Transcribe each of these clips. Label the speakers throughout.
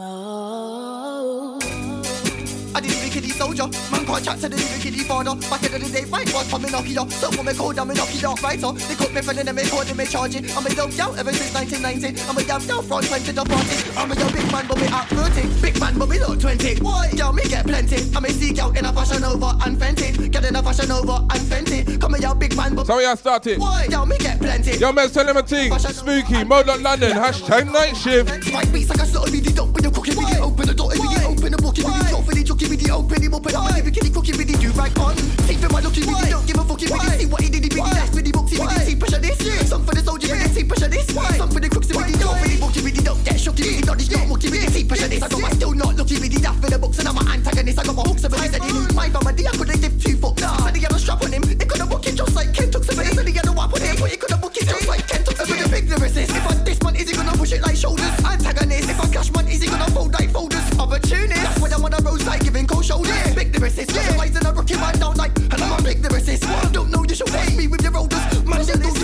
Speaker 1: I kiddie soldier, man can't chat to the father. Back in the day, fight was from Nokia. So for me code, I'm a writer. They me friend and called me charge it. I'm a dope ever since 1990. I'm a damn down front time to the party. I'm a young big man, but me at 30. Big man, but me look 20. Why? Yo, me get plenty. I'm a seek out in a fashion over and. Get in a fashion over and. Come here, big man, but.
Speaker 2: Sorry, I started.
Speaker 1: Why? Me get plenty.
Speaker 2: Yo, man, tell him a thing. Spooky, Mode London, hashtag night shift.
Speaker 1: White beats like I started me the dope when you're cooking me the open the door, every day open the book, every day drop, every jockey me the open him open up, every kitty cookie me the do right on. Teeth in my lucky me don't give a fuck if me see what he did, he did dash me the books, he me the see pressure this. Some for the soldier, me the see pressure this. Some for the crooks, me the dope, me the book, me the don't. Get shocky, me the dodge, not monkey, me the see pressure this. I know I still not lucky, me the dash for the books, and I'm an antagonist. I got my hooks, everybody said he knew my family, I couldn't give two fucks. Said he had a strap on him, they couldn't book it just like Ken took somebody. Said he had a whap on him, but he couldn't book it just like Ken took somebody. Big lyricist, if I this man, is he gonna push it like shoulders? Antagonist, if I cash man, is he gonna fold like folders? Opportunist, that's when I'm on a roadside giving cold shoulders. Big lyricist, yeah. Rising a rookie man down like, and I'm a big lyricist. Don't know you should face me with your rollers. Man, they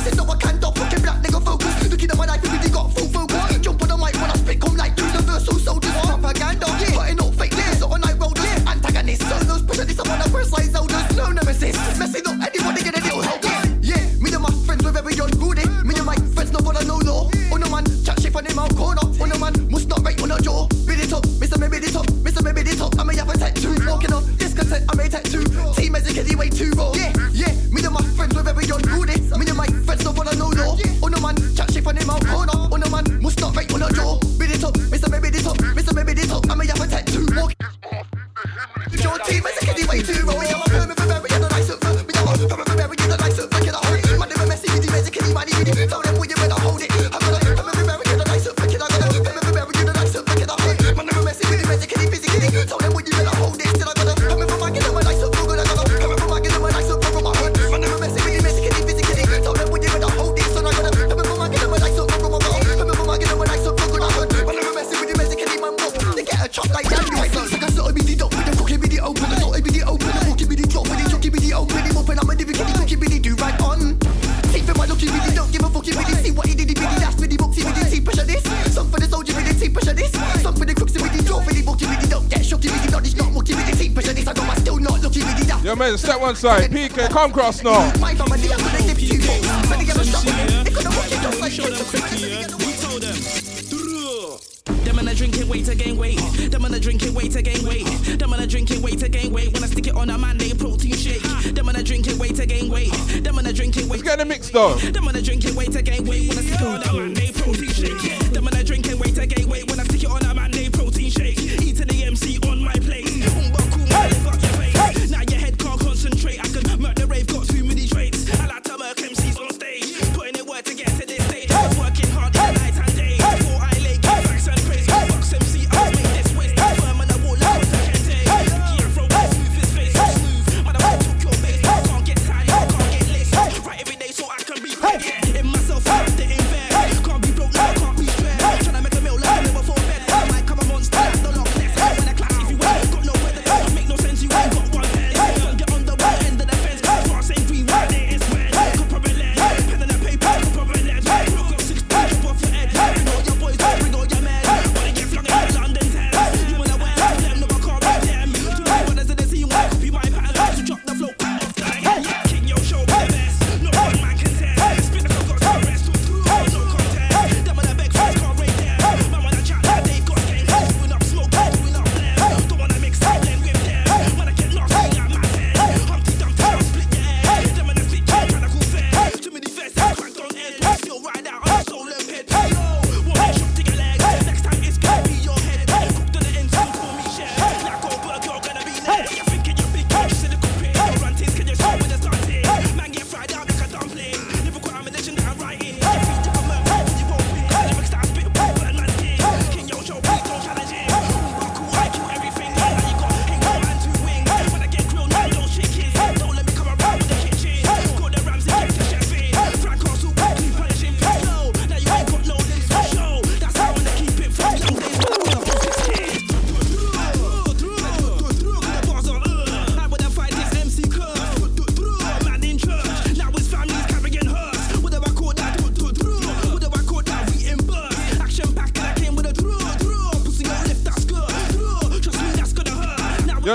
Speaker 2: step one side. PK, come cross now.
Speaker 1: My family, I couldn't give two fucks. Said he had a strap on him. They couldn't book it just like Ken took somebody.
Speaker 3: We told them. Them and a drinking weight to gain weight. Them and a drinking weight to gain weight. Them and a drinking weight to gain weight. When I stick it on a man, they protein shake. Them and a drinking weight to gain weight. Them and a drinking weight.
Speaker 2: Let's get in mix though.
Speaker 3: Them and a drinking weight to gain weight.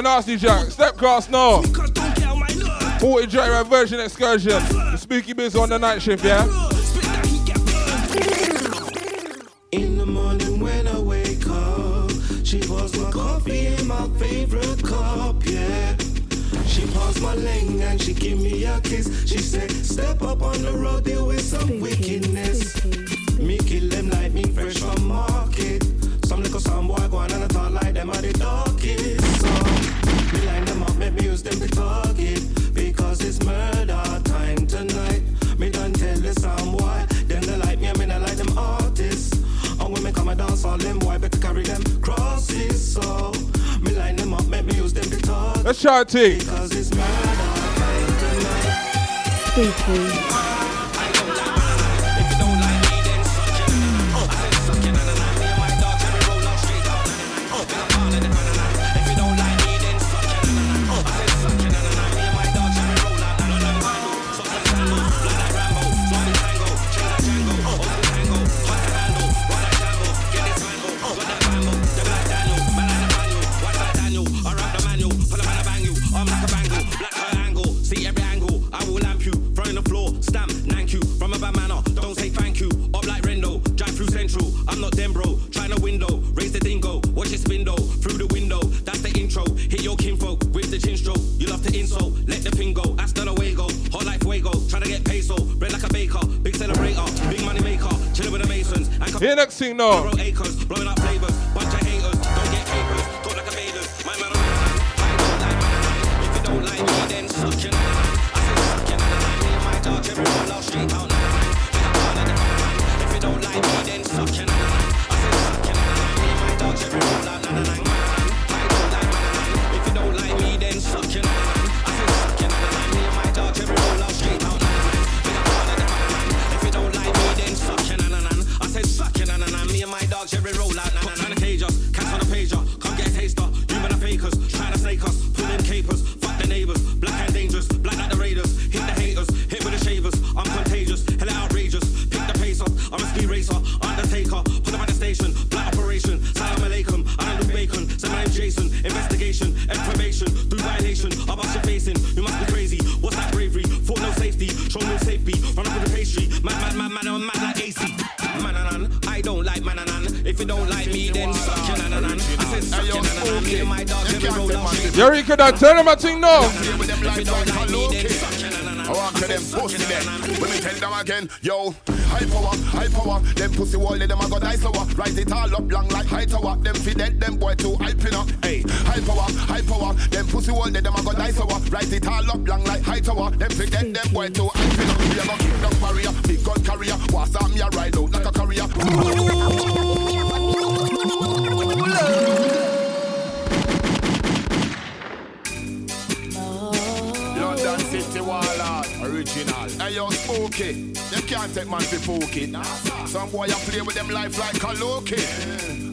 Speaker 4: nasty jack. Step
Speaker 3: cross no
Speaker 4: 40 J version excursion. The spooky biz on the night shift, yeah?
Speaker 5: Party. Speaking. that. Tell them I
Speaker 3: think no. I
Speaker 6: want to them pussy them. When we tell them again, yo, high power, high power. Them pussy wall, them a go die slower. Rise it all up, long like high tower. Them feed dead, them boy too hyping up. Hey, high power, high power. Them pussy wall, them a go die slower. Rise it all up, long like high tower. Them feed dead, them boy too hyping up. We a go kill the barrier, big gun carrier. What's up, me a ride out like a carrier. take man to poke it. Some boy a play with them life like a low.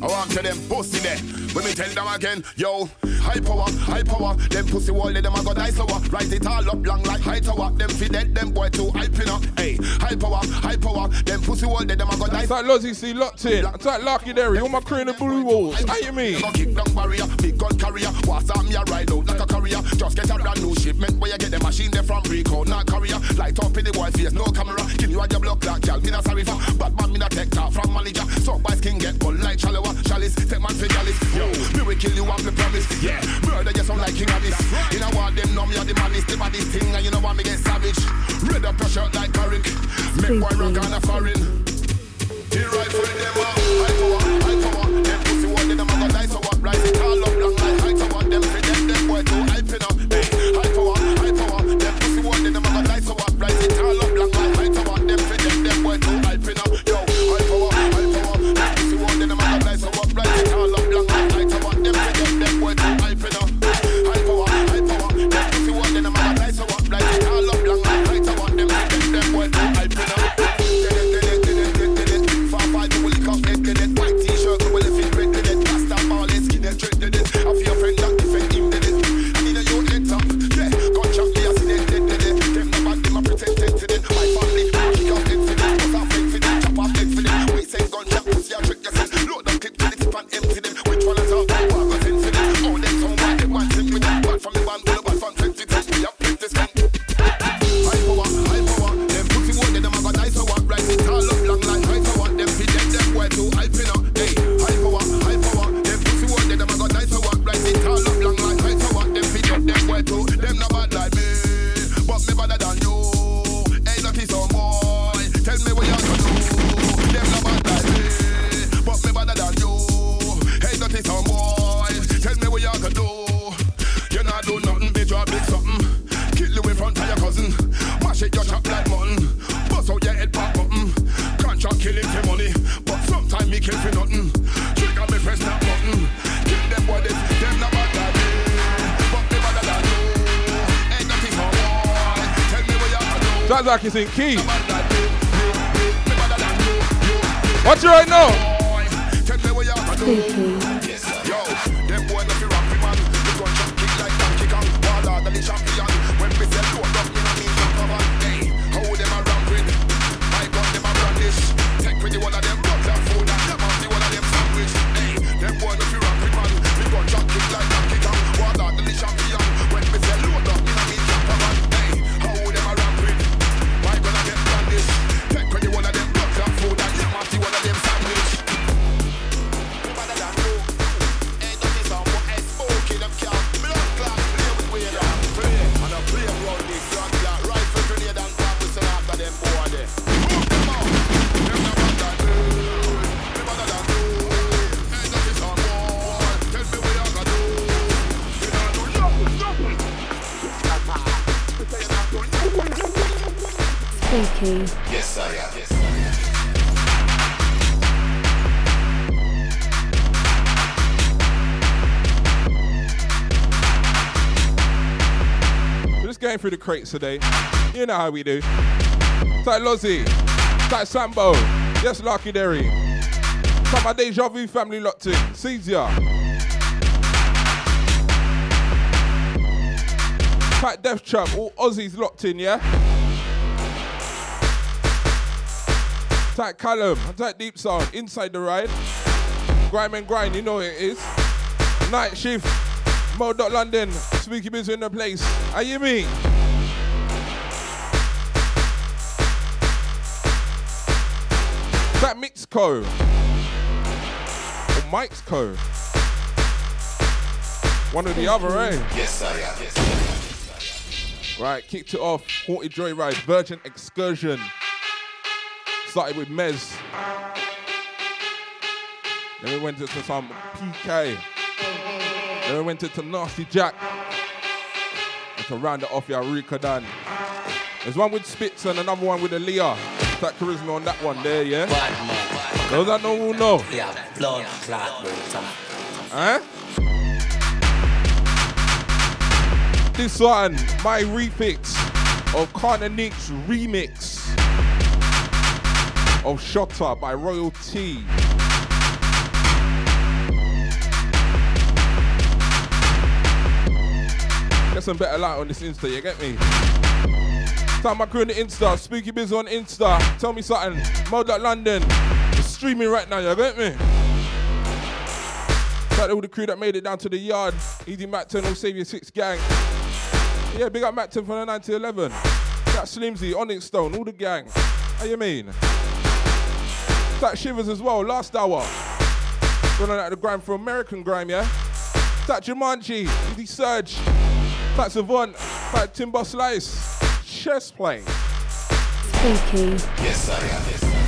Speaker 6: I want to them pussy there. When me tell them again, yo, high power, high power. Them pussy wall, them a go die slower. Rise it all up long like high tower. Them feed dead, them boy too hyping up. Hey, high power, high power. Them pussy wall, them a go die.
Speaker 4: It's like Lozzy C locked in. It's like Larky Derry. All my crew in the blue walls. How you mean?
Speaker 6: Kick down barrier, big gun carrier. What's up, me a ride out like a courier. Just get a brand new shipment where you get the machine there from Rico. Not light up in the boy face, no camera. Kill you at your block like gal, me not sorry for. Bad man, me not take talk from manager. So by skin get cold like shallower. Chalice, take man for chalice. Yo, me will kill you off the promise. Yeah, murder you sound like king of this. Right. You know what, them numb, you're the maddest, the maddest thing. And you know what, me get savage. Red up your shirt like Carrick. Make boy rock on
Speaker 2: key.
Speaker 7: Spooky.
Speaker 8: Yes, I am. Yes,
Speaker 2: going through the crates today. You know how we do. It's like Lozzie. It's like Sambo. Yes, Lucky Derry. It's like my Deja Vu family locked in. Caesar. It's like Death Trap. All Aussies locked in, yeah? Like Callum. It's Deep Sound. Inside the ride. Grime and grind, you know it is. Night shift. Mo. London. Spooky Biz in the place. How you? Is that Mixco? Or Mike's Co? One or the other, eh?
Speaker 8: Yes, I am. Yes, I am.
Speaker 2: Right, kicked it off. Haunted Joyride, Virgin Excursion. Started with Mez. Then we went into some PK. Then we went into Nasty Jack. And to round it off, yeah, Rika Dan. There's one with Spitz and another one with Aaliyah. That charisma on that one there, yeah?
Speaker 9: Bad.
Speaker 2: Those that know who know.
Speaker 9: Yeah, blood clot, bro.
Speaker 2: Huh? This one, my refix of Carter Nick's remix Oh, of Shotter by Royal T. Get some better light on this Insta, you get me? Time my crew on the Insta, Spooky Biz on Insta. Tell me something. Mode London. Streaming right now, you get me? Shout out to all the crew that made it down to the yard. Easy Macton, all Savior 6 gang. Yeah, big up Macton from the 9 to 11. That Slimsy, Onyx Stone, all the gang. How you mean? That Shivers as well, last hour. Running out of the grime for American grime, yeah? That Jumanji, Easy Surge. That Savant, that Timber Slice. Chess playing.
Speaker 7: Spooky.
Speaker 8: Yes, I am. Yes, I am.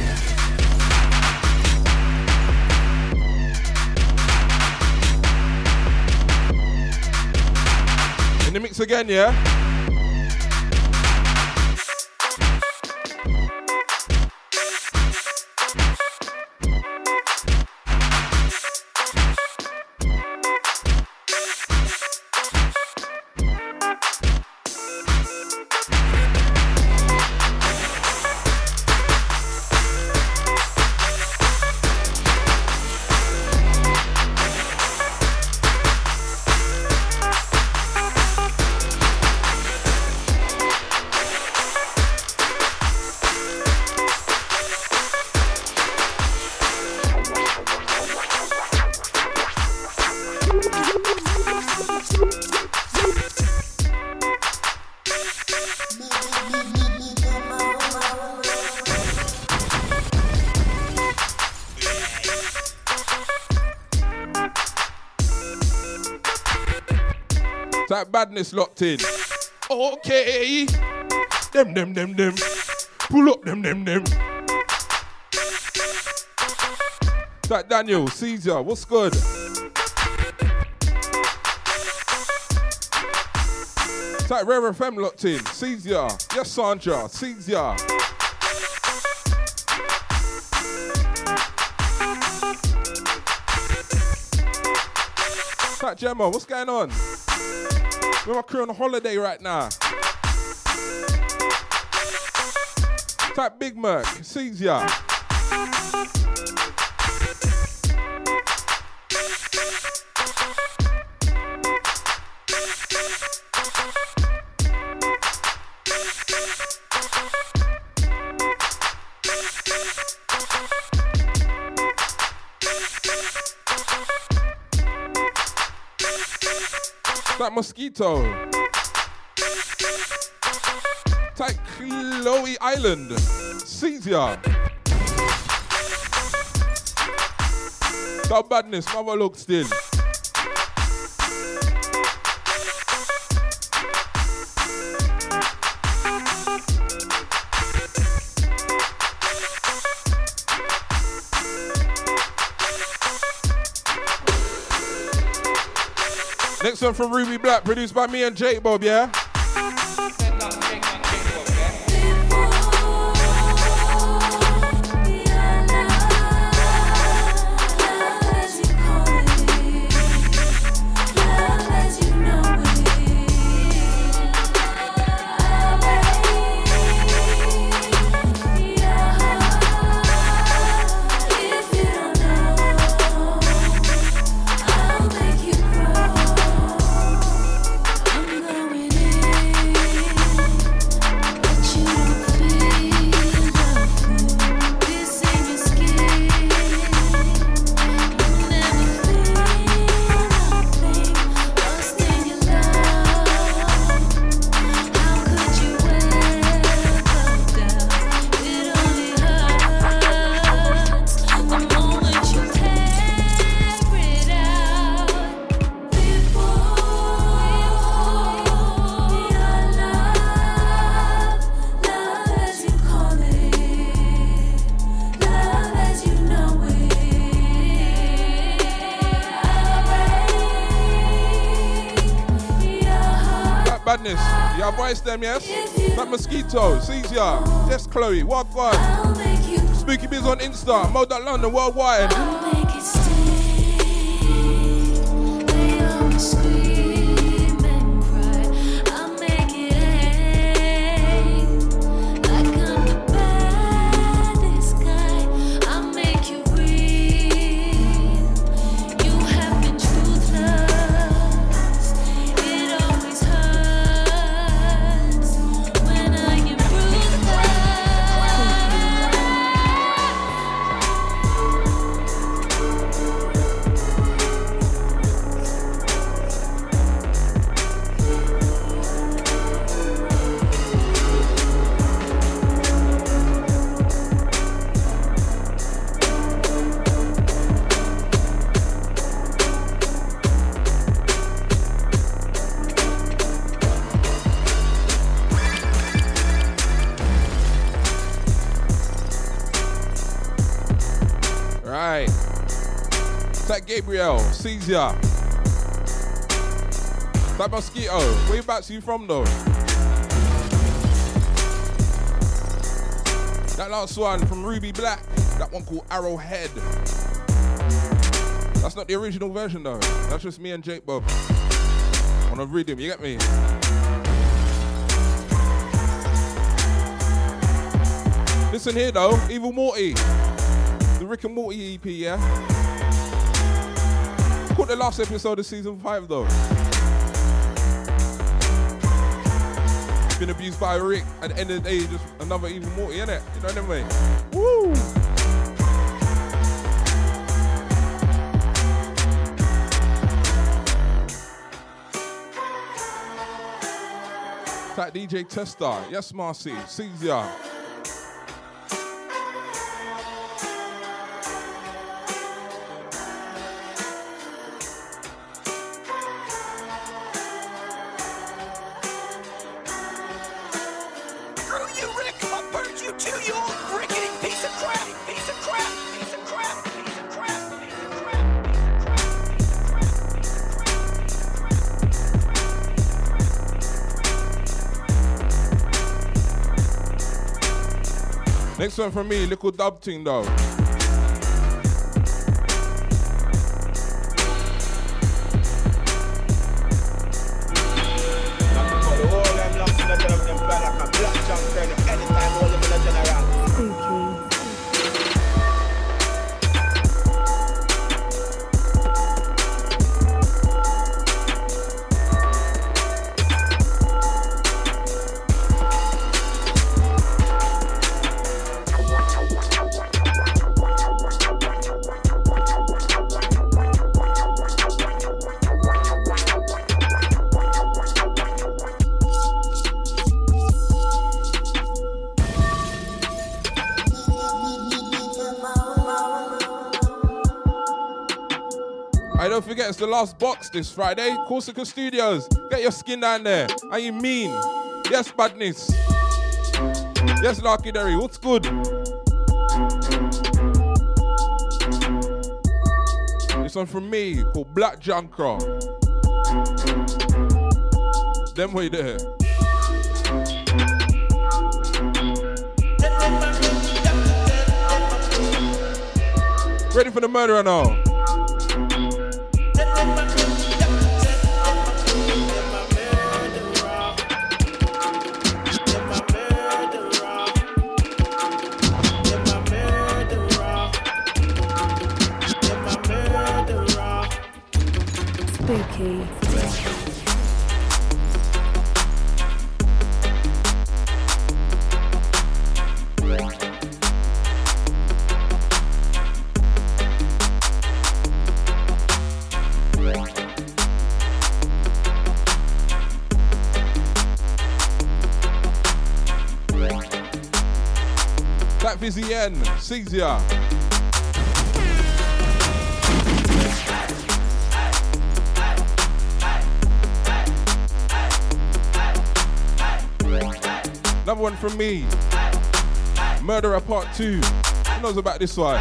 Speaker 2: In the mix again, yeah? Badness locked in. Okay. Them, them, them, them. Pull up them, them, them. That Daniel, Caesar, what's good? That Rare FM locked in. Caesar. Yes, Sandra. Caesar. That Gemma, what's going on? We're my crew on a holiday right now.
Speaker 10: Type Big Merc, sees ya. Mosquito. Type Chloe Island. Ya. That badness, mother look still. Next from Ruby Black, produced by me and Jake Bob, yeah? Badness. You voice them, yes? That mosquito, sees ya. Yes, Chloe, what God? Spooky Biz on Insta, Mode London worldwide. Sees ya. That mosquito, whereabouts are you from though? That last one from Ruby Black, that one called Arrowhead. That's not the original version though. That's just me and Jake Bob on a rhythm. You get me? Listen here though, Evil Morty, the Rick and Morty EP, yeah. Caught the last episode of season five though. Been abused by Rick. At the end of the day, just another Evil Morty, innit? You know what I mean? Woo! That DJ Tester, yes, Marcy, sees One from me, little dub thing though.
Speaker 11: The
Speaker 2: last box this Friday. Corsica Studios. Get your skin down there. Are you mean? Yes, badness. Yes, Larky Derry. What's good? This one from me called Black Junker. Them way there. Ready for the murderer now. Caesar. Another one from me. Murderer Part 2. Who knows about this one?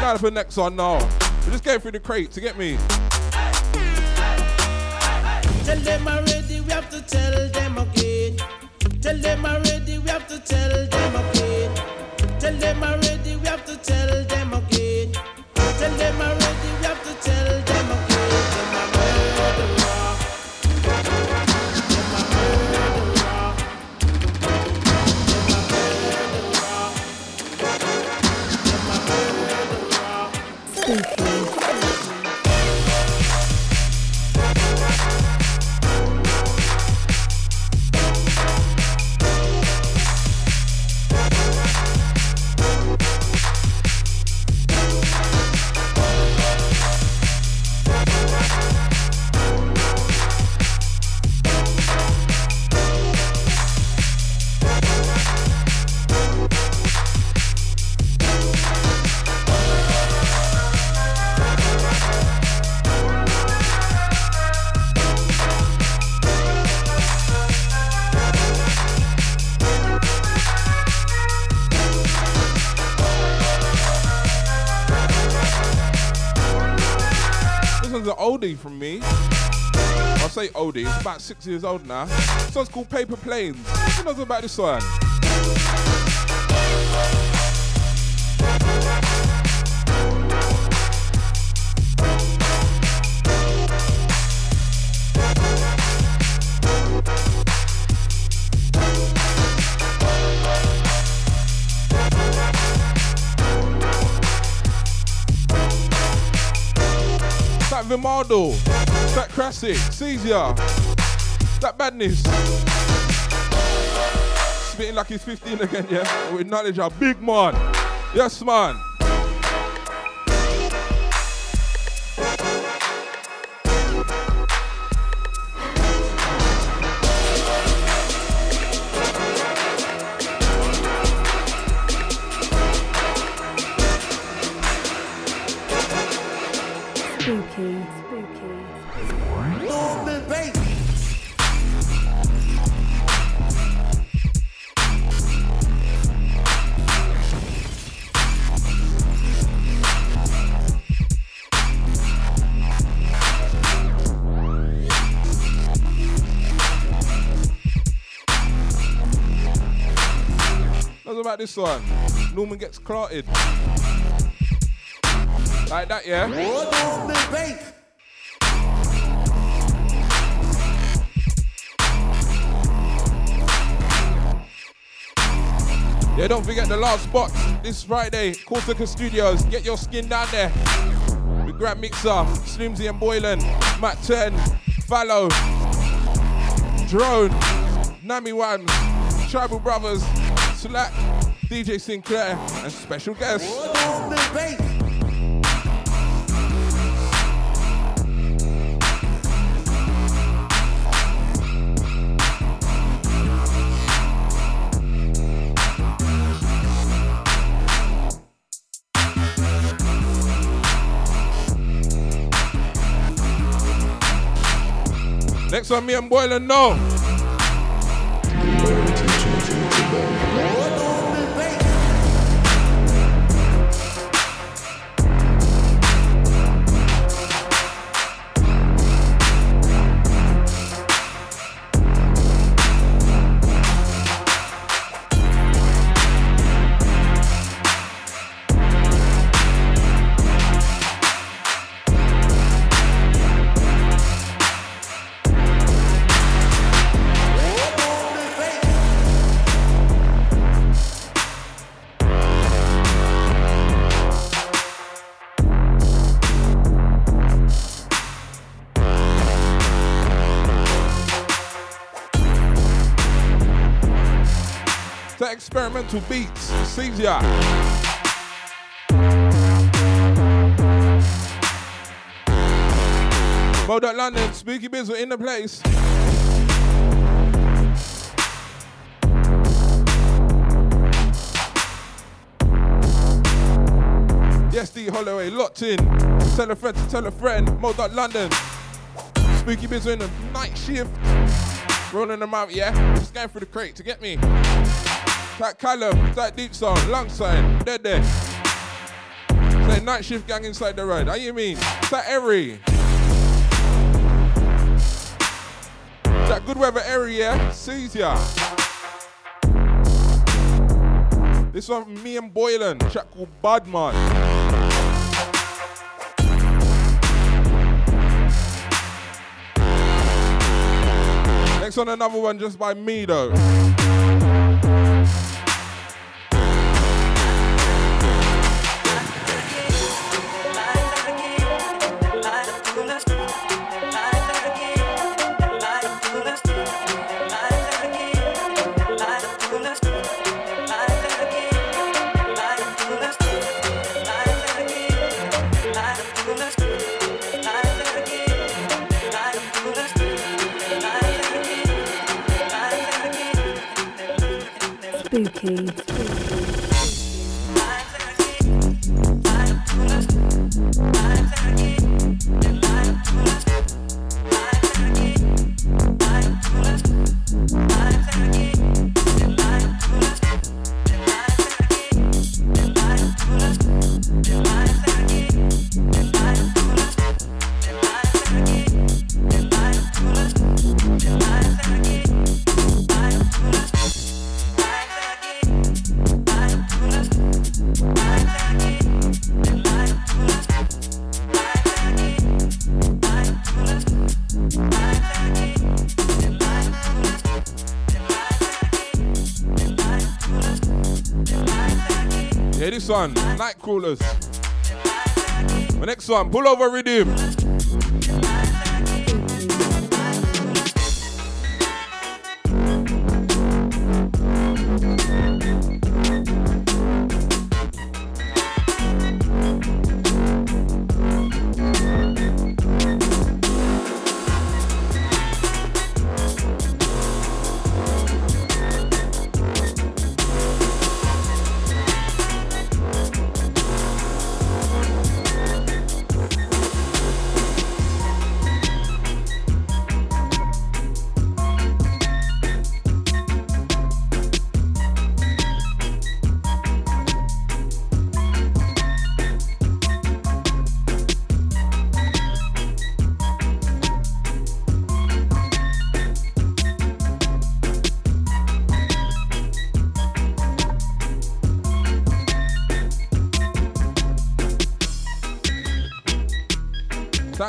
Speaker 2: Now for the next one now. We're just going through the crate to get me.
Speaker 12: Tell them already,
Speaker 2: from me. I'll say oldie, it's about six years old now. This one's called Paper Planes. Who knows about this one? That that Classic, Caesar, that Badness. Spitting like he's 15 again, yeah? We acknowledge our big man. Yes, man. About this one? Norman gets clotted. Like that, yeah? Yeah, don't forget the last spot this Friday, Corsica Studios. Get your skin down there. With Grand Mixer, Slimsy and Boylan, Matt 10, Fallow, Drone, Nami Wams, Tribal Brothers, Slack, DJ Sinclair, and special
Speaker 1: guest.
Speaker 2: Next one, me and Boylan, no. Experimental beats, sees ya. Modok London, Spooky Bizzle in the place. Yes, D Holloway, locked in. Tell a friend to tell a friend. Modok London. Spooky Bizzle in the night shift. Rolling them out, yeah? Just going through the crate to get me. That Callum, that deep song, long sign, dead there. Say night shift gang inside the road. How you mean? That every. That good weather area, sees ya. This one me and Boylan, track called Badman. Next one, another one just by me though.
Speaker 7: This one, Night Crawlers. The next one, Pull Over Redeem.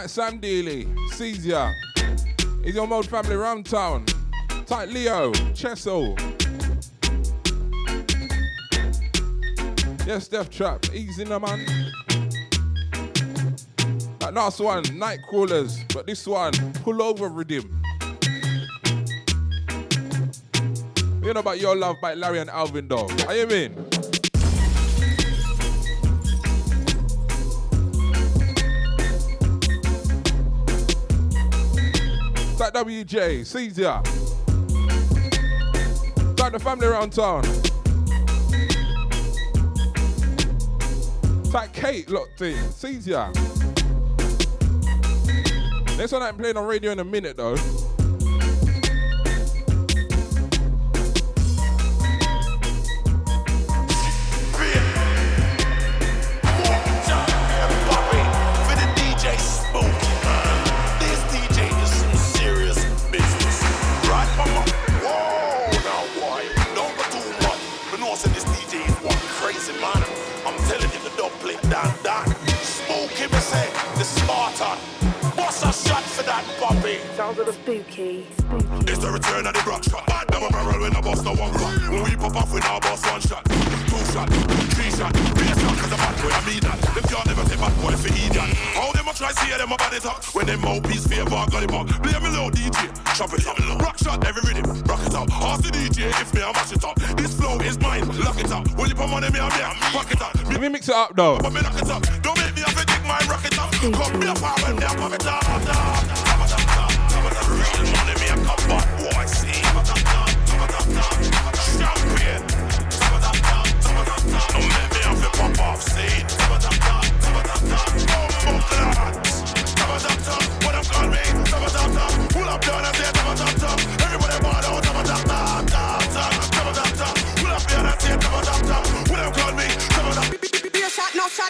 Speaker 7: Sam Dealey, ya. He's your mode family round town. Tight Leo, Chesso. Yes, Death Trap, easy now, man. That last one, Night Crawlers, but this one, Pull Over Rhythm. You know about Your Love by Larry and Alvin, though. How you mean? WJ, ya. That the family around town. That Kate locked in, ya. Next one I'm playing on radio in a minute though.
Speaker 13: Spooky.
Speaker 14: It's the return of the rock shot. Double barrel when I bust no one rock. When we pop off, we now bust one shot. Two shot, three shot, be a shot, cause a bad boy, I mean that. Them can't never say bad boy for idiot. How them a try see them about it up? When them mouthpiece favor, got it up. Play me low, DJ, chop it up. Rock shot, every rhythm, rock it up. Ask the DJ if me, I mash it up. This flow is mine, lock it up. When you put money, me, I'm here, fuck it up. Me,
Speaker 2: Let me mix it up though.
Speaker 14: but me lock it up. Don't make me have to dig my rocket up. Come me up, I when me up, pop it up. Top it up, top it up,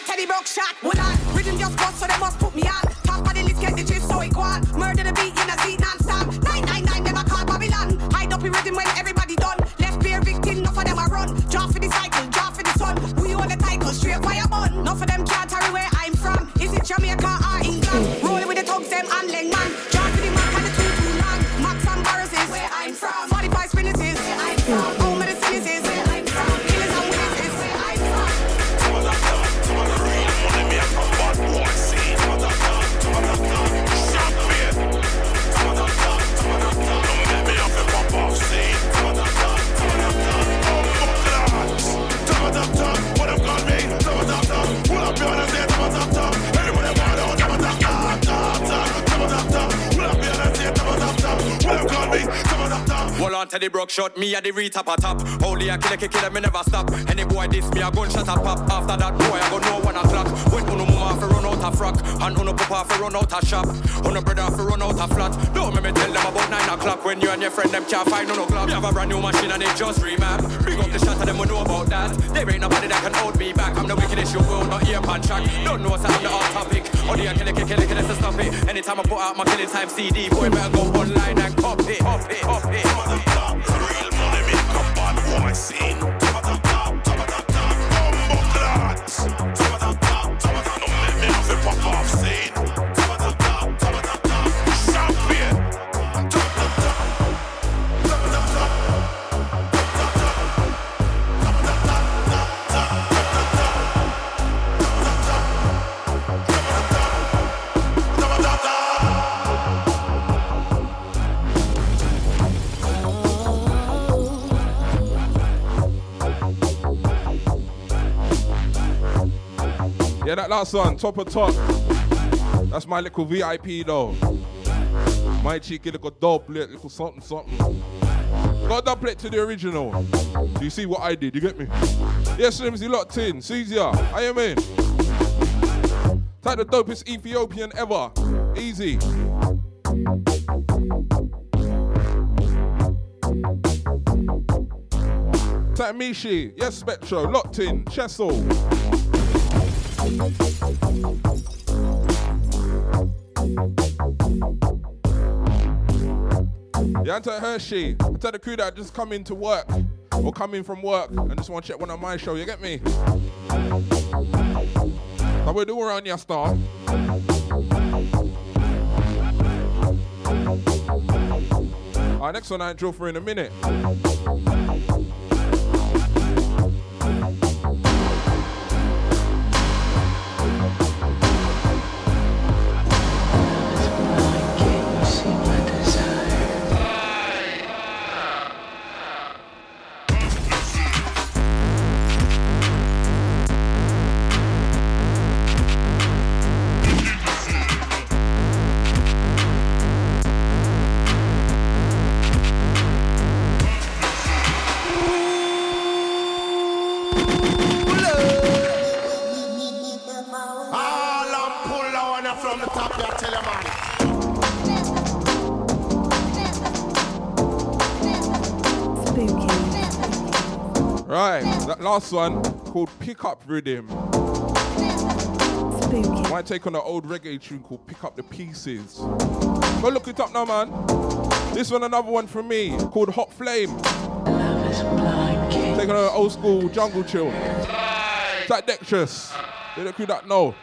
Speaker 15: Teddy Broke shot. Hold on, rhythm just bust, so they must put
Speaker 5: Hold to the broke shot, me at the retap a top. Holy, I kill a kick, kill me never stop. Any boy diss me, I gun shot a pop. After that boy, I go know one o'clock. When uno mama for run out a frock, and uno papa for run out a shop. Uno brother for run out a flat. Don't make me tell them about nine o'clock when you and your friend them can't find no clock. Me have a brand new machine and they just remap. Big up the shot of them, we know about that. There ain't nobody that can hold me back. I'm the wickedest you will not hear pan track. Don't know, so I'm the hot topic. Or the kill a kick, kill a kill, to stop it. Anytime I put out my killing time CD, boy better go online and copy, copy, copy.
Speaker 14: A bad boy
Speaker 2: Yeah, that last one, top of top. That's my little VIP though. My cheeky little doublet, little something something. Got that plate to the original. Do you see what I did? You get me? Yes, Slimsy locked in. Caesar, I am in. Type the dopest Ethiopian ever. Easy. Type Mishi. Yes, Spectro. Locked in. Chessel. Yeah, and to Hershey, I tell the crew that just come in to work or come in from work and just want to check one on my show. You get me? How we do around your star? Our next one I drill for in a minute. Last one called Pick Up Rhythm. My take on an old reggae tune called Pick Up the Pieces. Go look it up now, man. This one, another one from me called Hot Flame. Taking on an old school jungle chill. It's like Dextrous. They don't that know.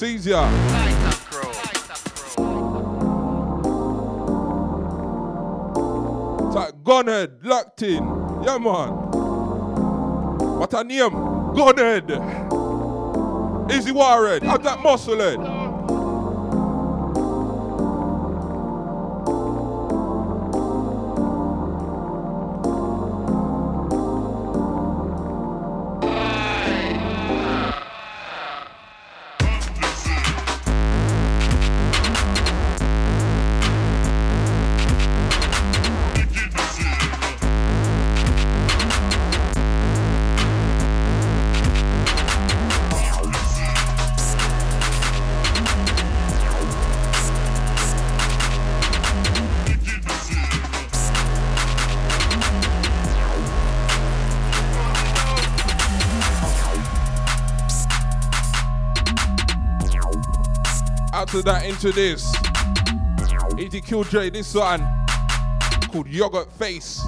Speaker 2: Dan, Caesar. Tight Gunhead, locked in. Yeah, man. What a name? Gunhead. Easy Warren. How's that muscle head? To this. EDQ J, this one called Yogurt Face.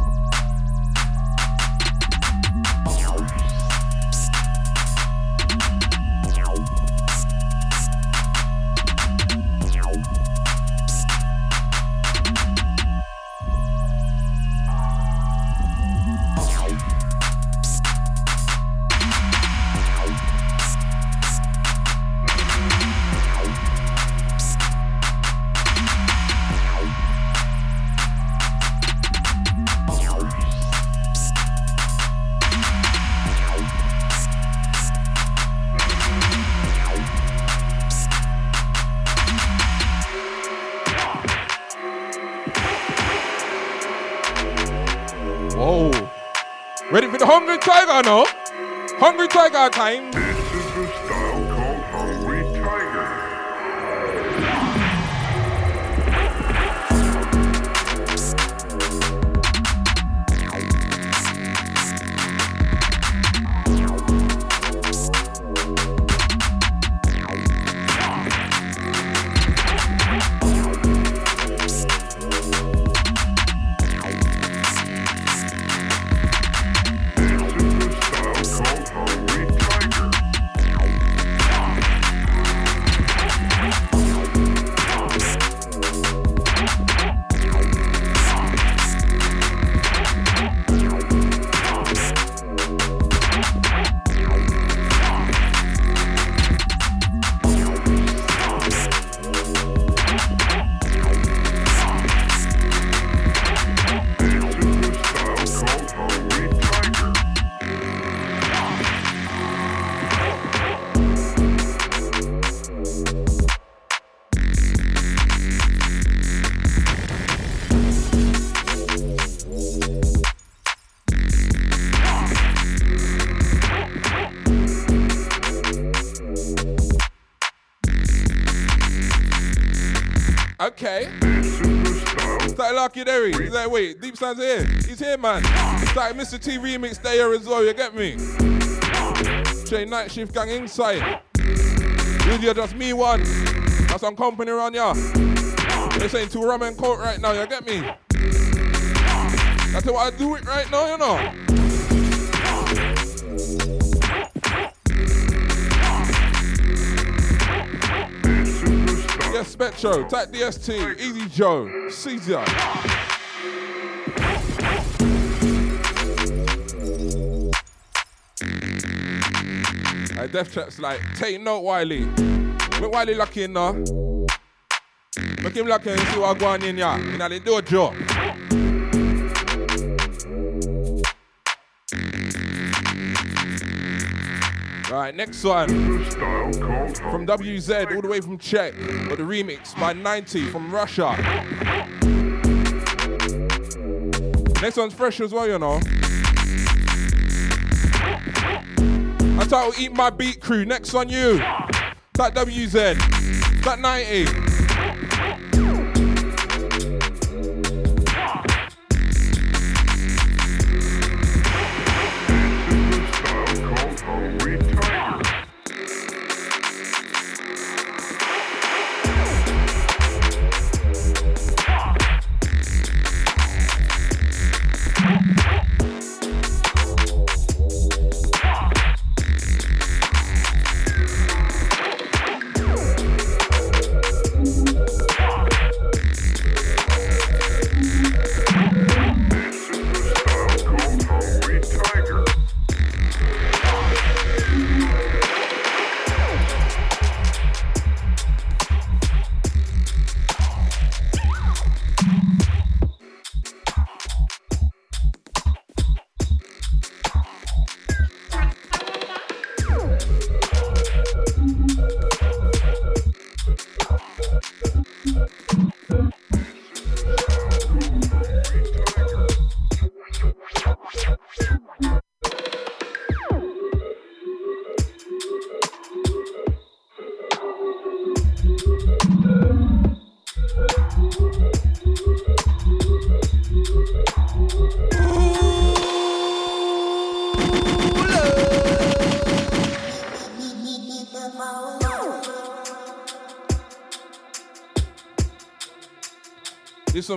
Speaker 2: Wait, Deep Sound's here. He's here, man. It's like Mr. T remix day here as well, you get me? Chain Night Shift Gang inside. Really, just me one. Got some company around ya. They're saying to rum and coke right now, you get me? That's what I do it right now, you know. Yes, Metro, Type DST, Joe, Caesar. Like Death Trap's like, take note, Wiley. Make Wiley lucky in. Make him lucky and see what I'm going in here. In the dojo. Right, next one. From WZ, all the way from Czech. But the remix by 90 from Russia. Next one's fresh as well, you know. I title Eat My Beat Crew. Next on you. That WZ. That 90.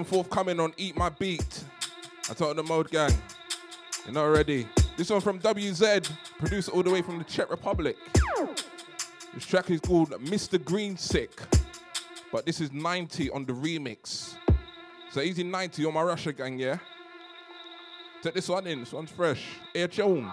Speaker 2: Forthcoming on Eat My Beat. I told the Mode Gang. You're not ready. This one from WZ, produced all the way from the Czech Republic. This track is called Mr. Green Sick, but this is 90 on the remix. So easy 90 on my Russia gang, yeah? Take this one in, this one's fresh. Air tune.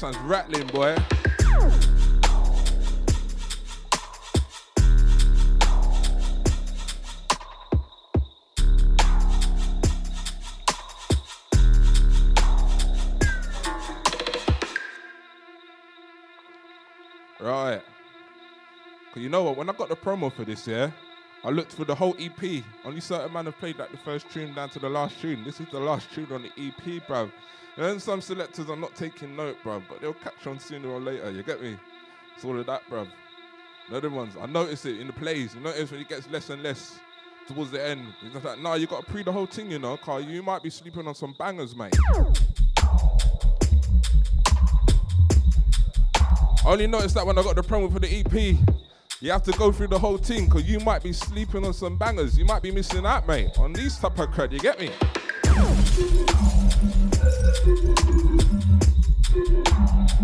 Speaker 2: Bassline's rattling, boy. Right. Cause you know what? When I got the promo for this, yeah, I looked for the whole EP. Only certain man have played like the first tune down to the last tune. This is the last tune on the EP, bruv. And some selectors are not taking note, bruv, but they'll catch on sooner or later. You get me? It's all of that, bruv. Other ones. I notice it in the plays. You notice when it gets less and less towards the end. It's just like, nah, you got to pre the whole thing, you know, Carl. You might be sleeping on some bangers, mate. I only noticed that when I got the promo for the EP. You have to go through the whole thing because you might be sleeping on some bangers. You might be missing out, mate, on these type of cred. You get me?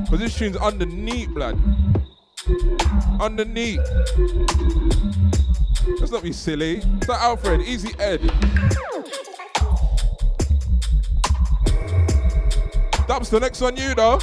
Speaker 2: Because this tune's underneath, blood. Underneath. Let's not be silly. Is that Alfred? Easy Ed. Dubs, the next one you though.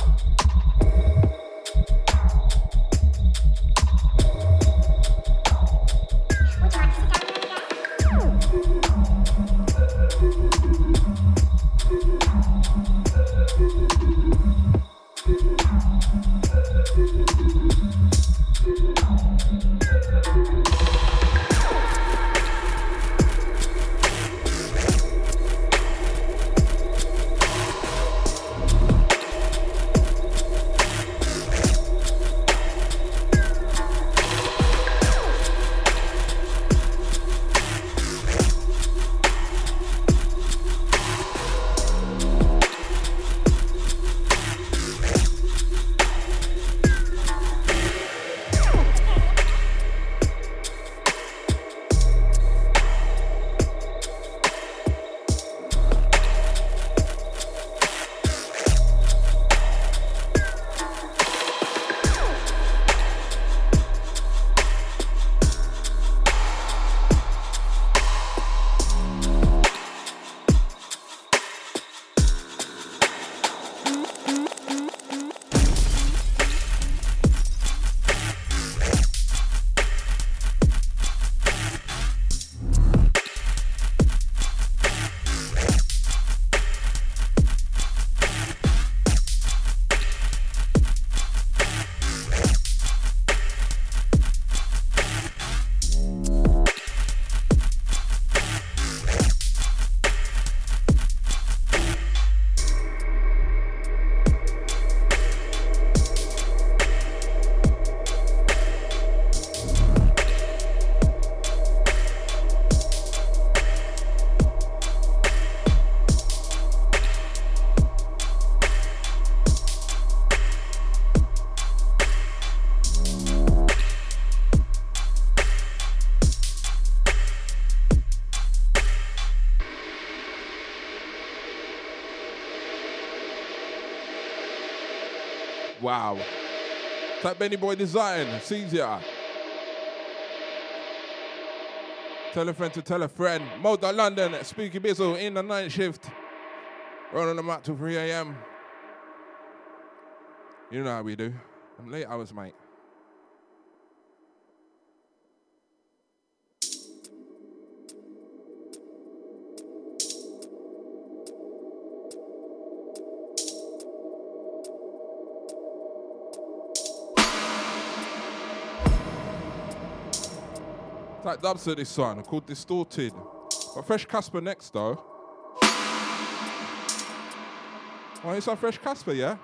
Speaker 2: Wow. That Benny Boy Design, sees ya. Tell a friend to tell a friend. Motor London, Spooky Bizzle in the night shift. Running them up to 3 a.m. You know how we do. I'm late hours, mate. Dubs to this called Distorted. But Fresh Casper next though. Want you some Fresh Casper, yeah?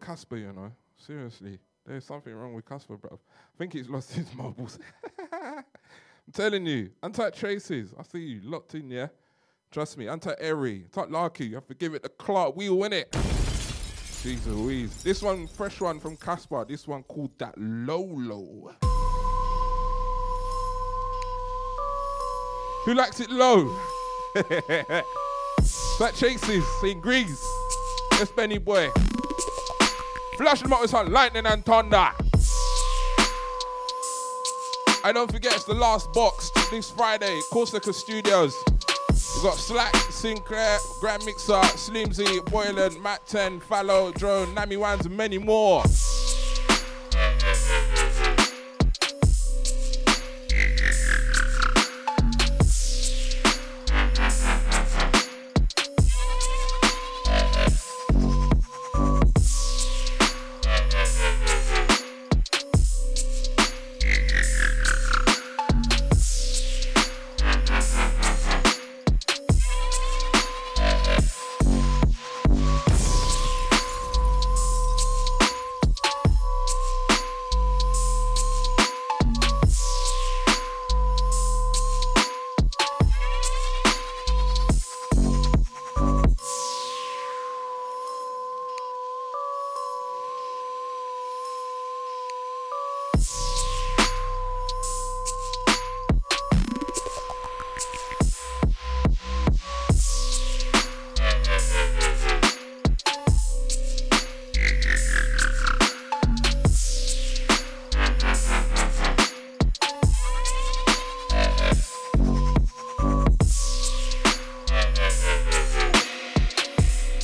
Speaker 2: Casper, you know. Seriously, there's something wrong with Casper, bro. I think he's lost his marbles. I'm telling you, Anti Traces. I see you locked in, yeah. Trust me, Anti Airy, Anti Larky. You have to give it the Clark We win it. Jesus Louise. This one, fresh one from Casper. This one called that Lolo. Who likes it low? that Chases in Greece. That's Benny Boy. Flash them up with some lightning and thunder. And don't forget, it's the last box this Friday, Corsica Studios. We've got Slack, Sinclair, Grand Mixer, Slimzy, Boylan, Matt 10, Fallow, Drone, Nami Wans, and many more.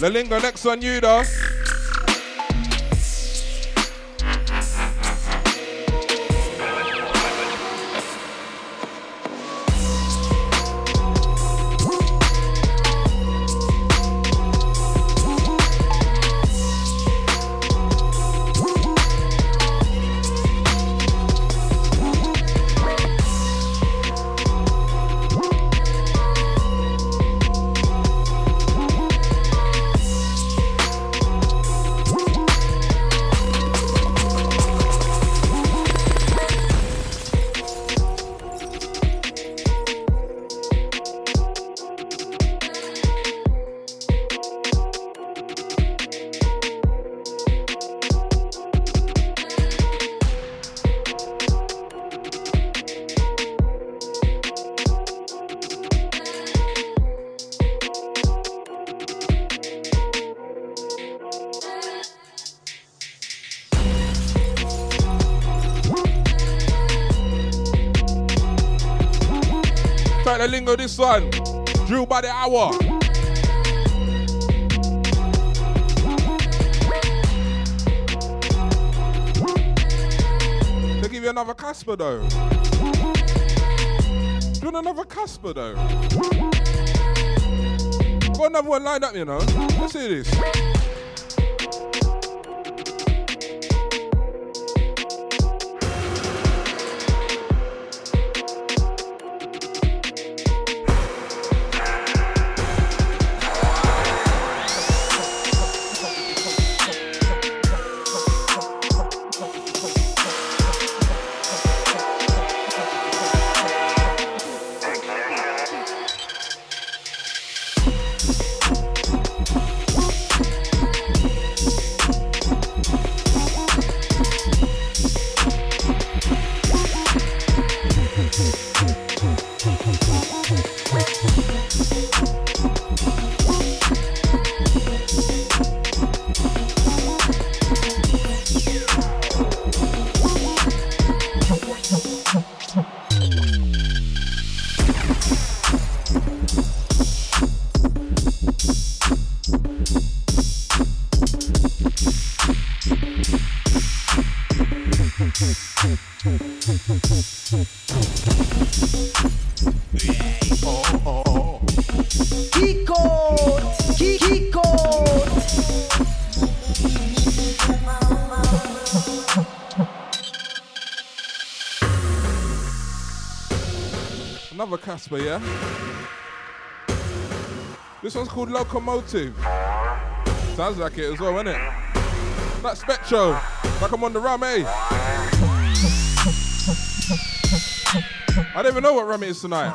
Speaker 2: The lingo next one you though.
Speaker 16: This one. Drill by the hour. They give you another Casper though. Do another Casper though? Got another one lined up, you know. Let's see this. Casper, yeah? This one's called Locomotive. Sounds like it as well, innit? That Spectro, like I'm on the rum, eh? I don't even know what rum it is tonight.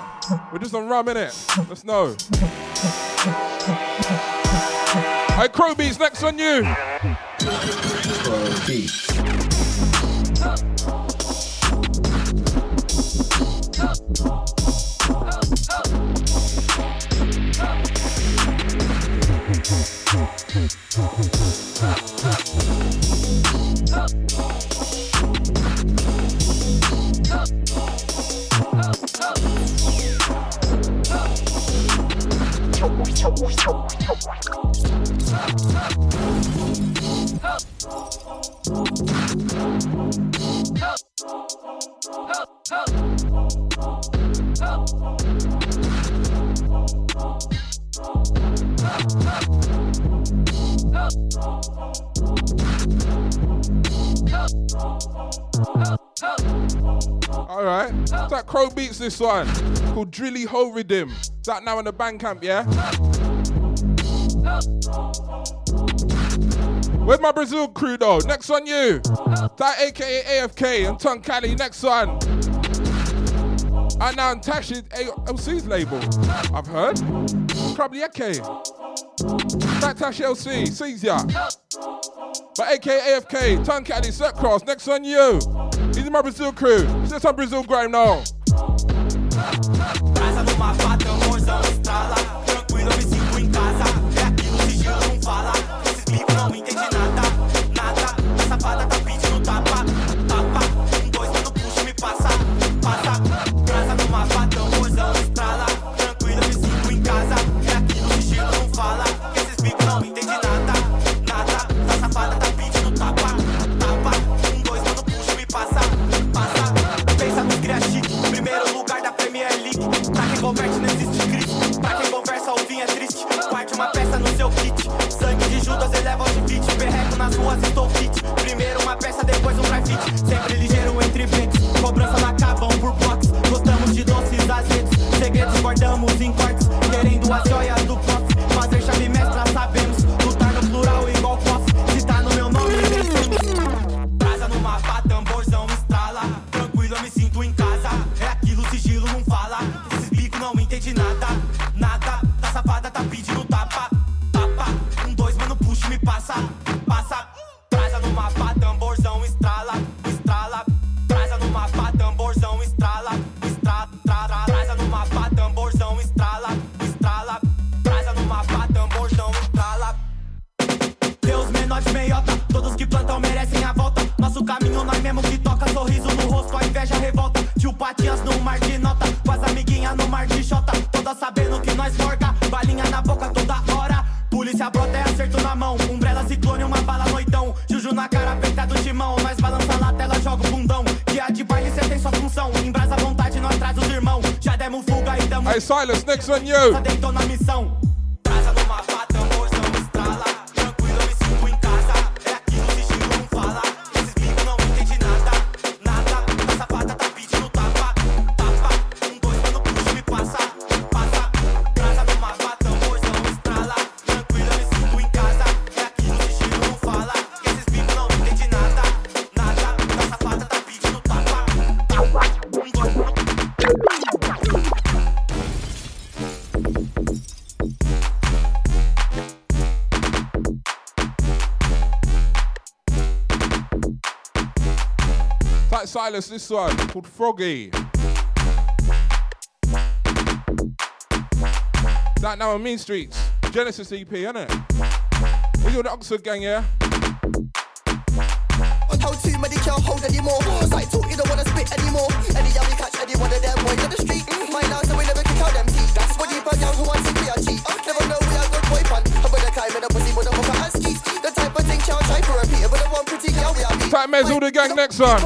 Speaker 16: We're just on rum, innit? Let's know. Hey, Crow Beats, next on you. This one called Drilly Ho Rhythm. That now in the Bandcamp, yeah? Where's my Brazil crew though? Next on you. That aka AFK and Tongue Cali. Next one. And now Tashi LC's label. I've heard. Krablieke. That Tashi LC. Sees ya. But aka AFK, Tongue Cali, Set Cross. Next on you. These in my Brazil crew. Sit on Brazil grime now.
Speaker 2: Violence next on you. Wireless, this one, called Froggy. That now on Mean Streets, Genesis EP, innit? We're the Oxford gang, yeah?
Speaker 1: How too many can't hold anymore. Like talk, you don't wanna spit anymore. Any young catch any one of them boys on the street. My last, so we never can out them teeth. That's what you burn down who wants to be a cheat. Uh, never know we are good boy fun. I'm gonna climb in a pussy with a mother and skis. The type of thing can't try for a repeat. But I want pretty girl we are beat.
Speaker 2: Fat Mez, all the gang next time.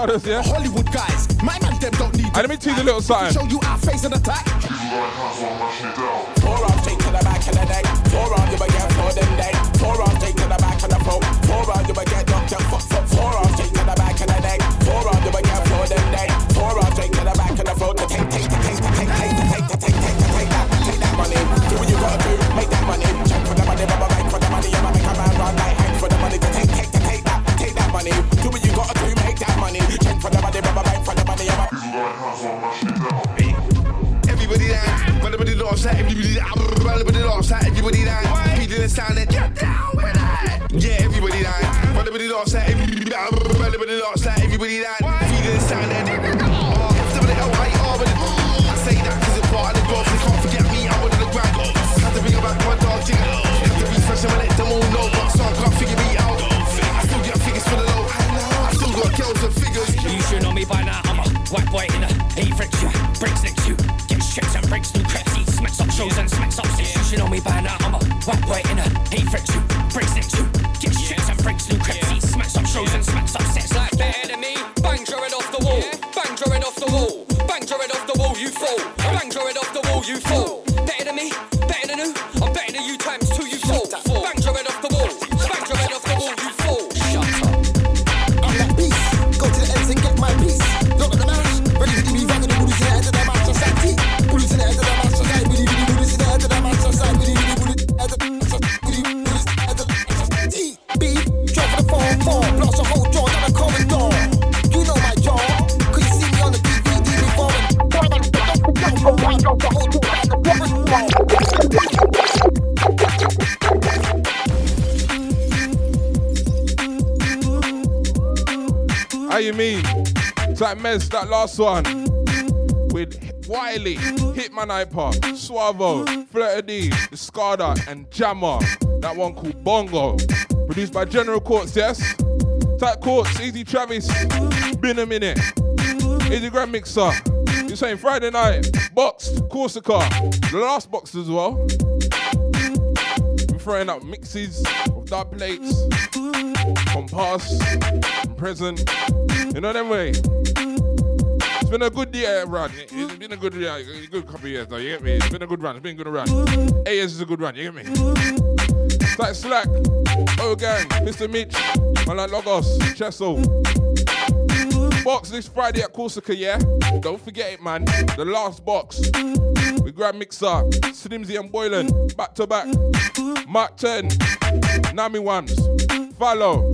Speaker 2: Regardless, yeah.
Speaker 17: Hollywood guys, my man them don't need.
Speaker 2: And let me tease a little something.
Speaker 17: Show you our
Speaker 2: like Mez, that last one. With Wiley, Hitman Hyper, Suavo, Flirta D, Discarda, and Jammer. That one called Bongo. Produced by General Courts, yes? Type Courts, Easy Travis, been a minute. Easy Grand Mixer, you're saying Friday night, boxed, Corsica, the last box as well. We're throwing up mixes of dark plates from past, from present, you know them way been a good year run. It's been a good year, good couple of years though. You get me? It's been a good run. It's been a good run. Years is a good run. You get me? Like Slack, O Gang, Mr. Mitch, man like Logos, Chesso. Box this Friday at Corsica, yeah? Don't forget it, man. The last box. We grab Mixer, Slimzy and Boylan, back to back. Mark 10, Nami Ones, Follow,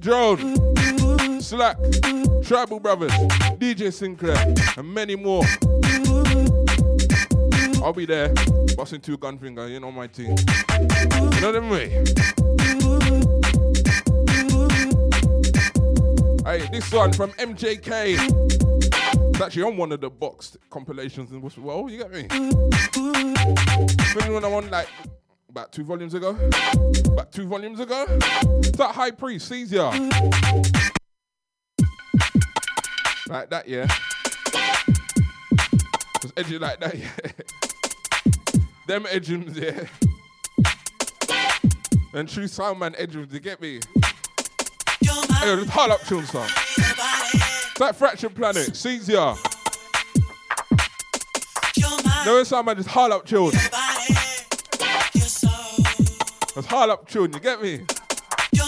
Speaker 2: Drone, Slack, Tribal Brothers, DJ Sinclair, and many more. I'll be there, busting two gun finger, you know my team. You know them way. Hey, this one from MJK. It's actually on one of the boxed compilations and what's well, you get me? Remember when I won like about two volumes ago? About two volumes ago? That High Priest, Caesar. Like that, yeah. Just edgy like that, yeah. Them edgings, yeah. And true sound man edgings, you get me? Hey, just hard up tune song. It's like Fractured Planet, Caesar. No, it's sound man just hard up tune. That's hard up tune, you get me? Hear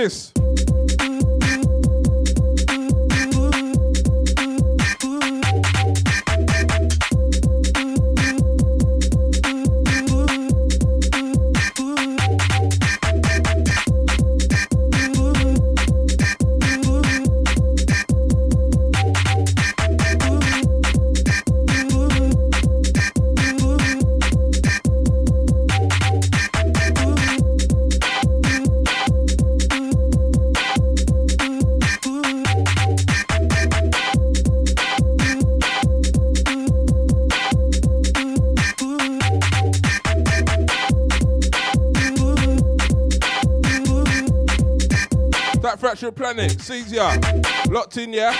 Speaker 2: this. Ya. Locked in, yeah?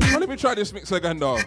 Speaker 2: Well, let me try this mix again, though.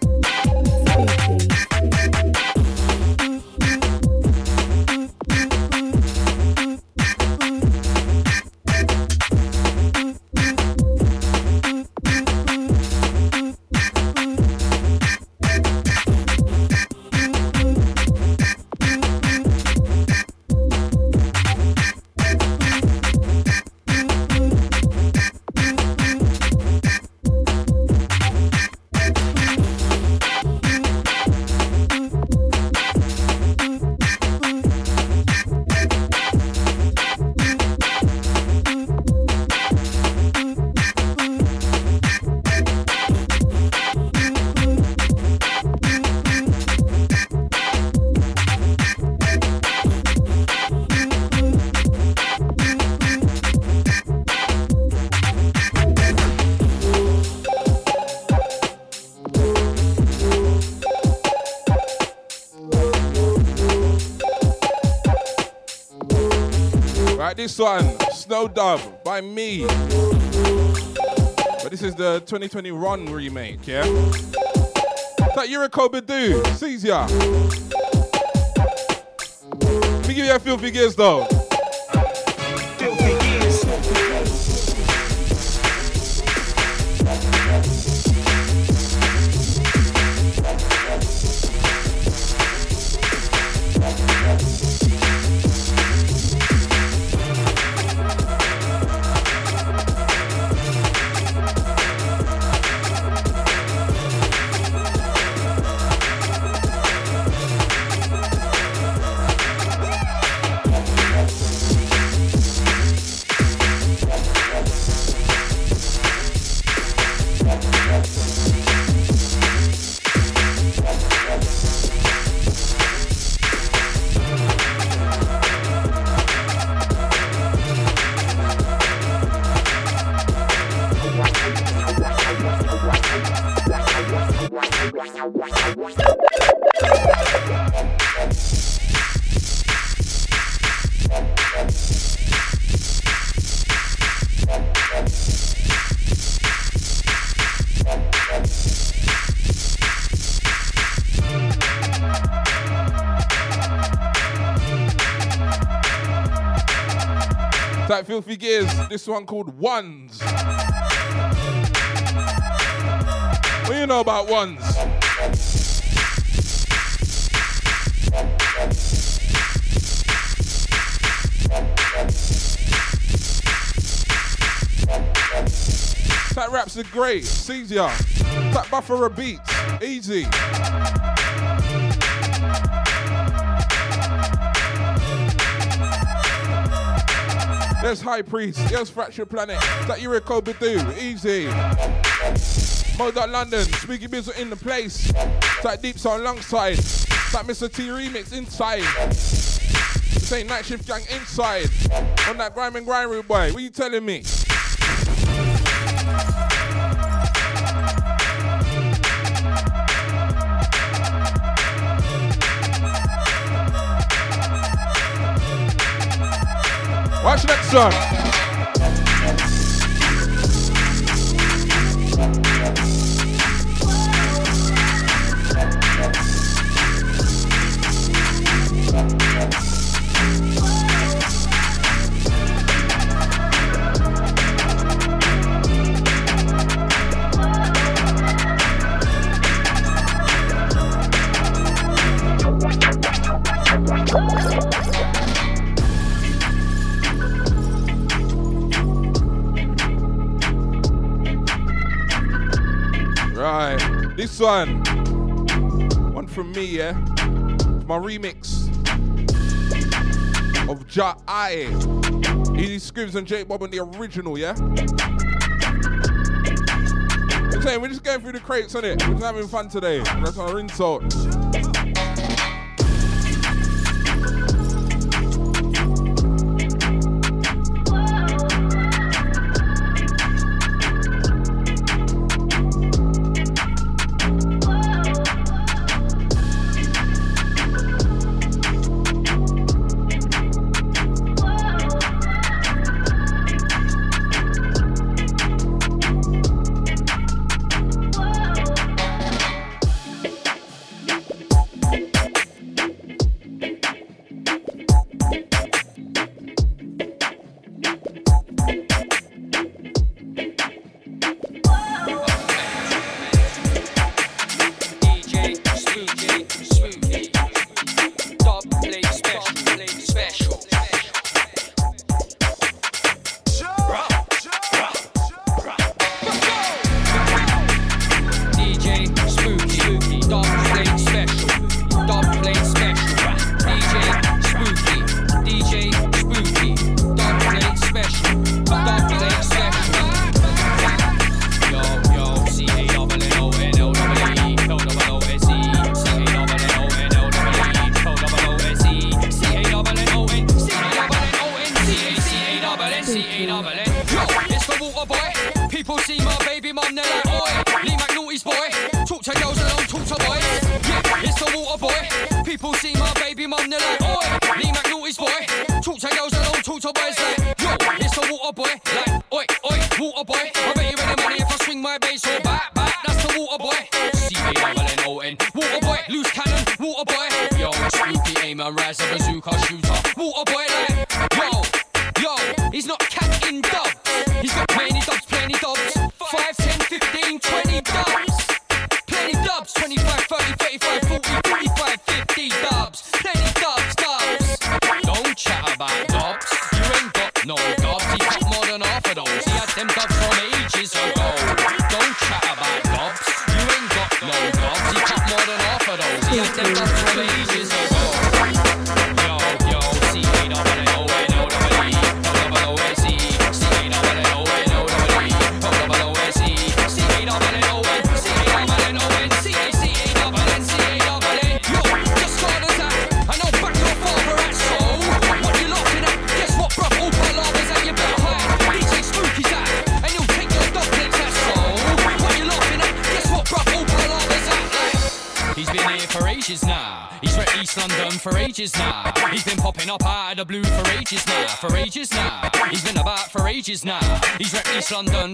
Speaker 2: This one, Snow Dove by me. But this is the 2020 Run remake, yeah? That Erykah Badu, sees ya. Let me give you a filthy gears though.
Speaker 18: Filthy Gears. This one called Ones. What do you know about ones? That raps are great, Caesar. That buffer a beats, easy. There's High Priest. There's Fractured Planet. That Erykah Badu. Easy. Modot London. Spooky Bizzle in the place. That Deep Sound alongside. That Mr. T remix inside. Say Night Shift Gang inside. On that grime and grind boy. What you telling me? Watch next one. one. One from me, yeah? My remix of Ja I. Easy Scribs and Jake Bob and the original, yeah? I'm saying, we're just going through the crates, on it. We're just having fun today. That's our insult.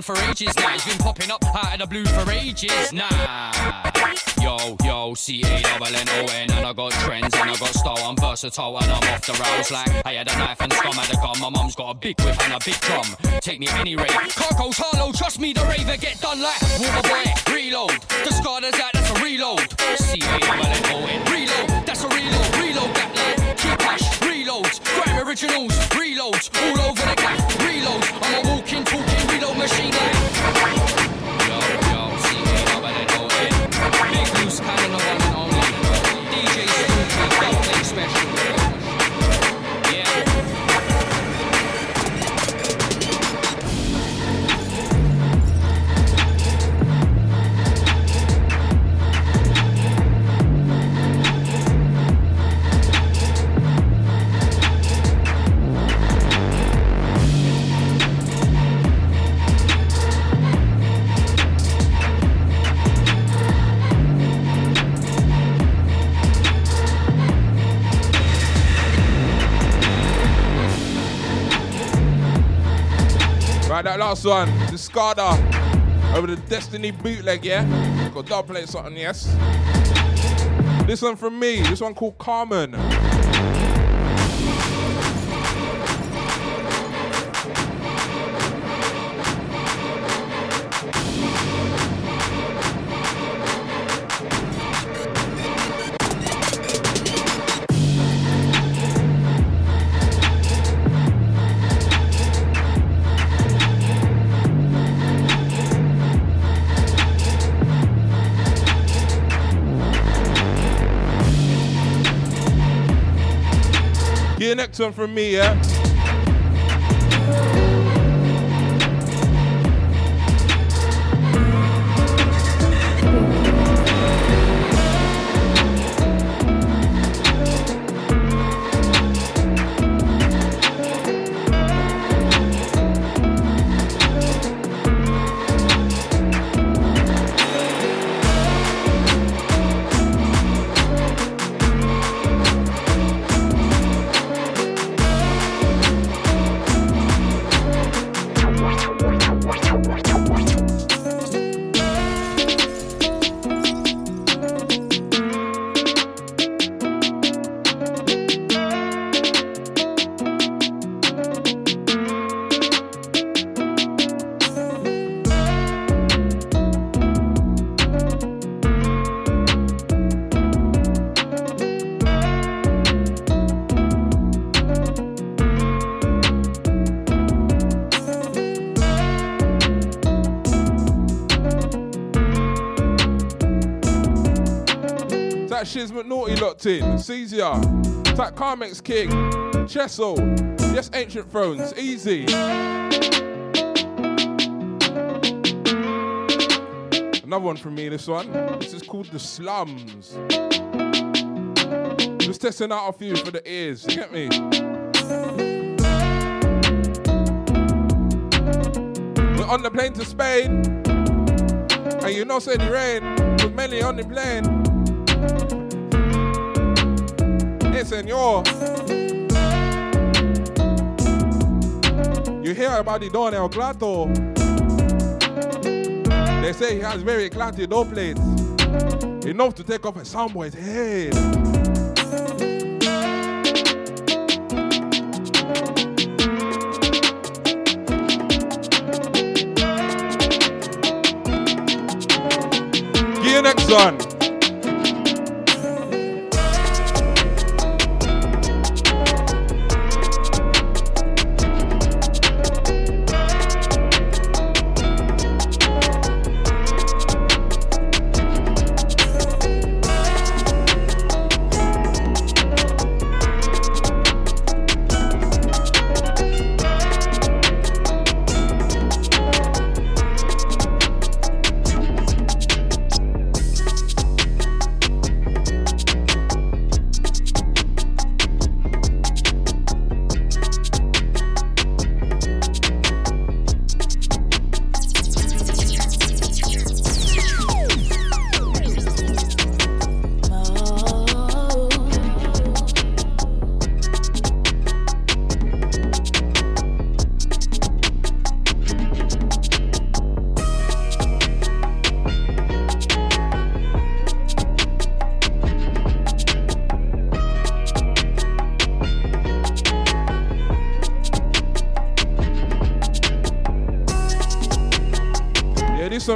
Speaker 19: for ages now. He's been popping up out of the blue for ages now.
Speaker 18: Yo, yo, C A and I got trends and I got style. I'm versatile and I'm off the rails like I had a knife and scum had a gun. My mum's got a big whip and a big drum. Take me any rave. Carco's Harlow, oh, trust me, the raver get done like
Speaker 2: Waterboy last one, Discarda over the Destiny bootleg, yeah? Got double plate something, yes? This one from me, this one called Carmen. Next from me, yeah? Shiz McNaughty locked in. Caesar. That Carmex King. Chessel. Yes, Ancient Thrones. Easy. Another one from me, this one. This is called The Slums. Just testing out a few for the ears. You get me? We're on the plane to Spain. And you know, say the rain was mainly on the plane. Hey, senor. You hear about the Don El Clato? They say he has very clatty door plates. Enough to take off a soundboy's head. You next one.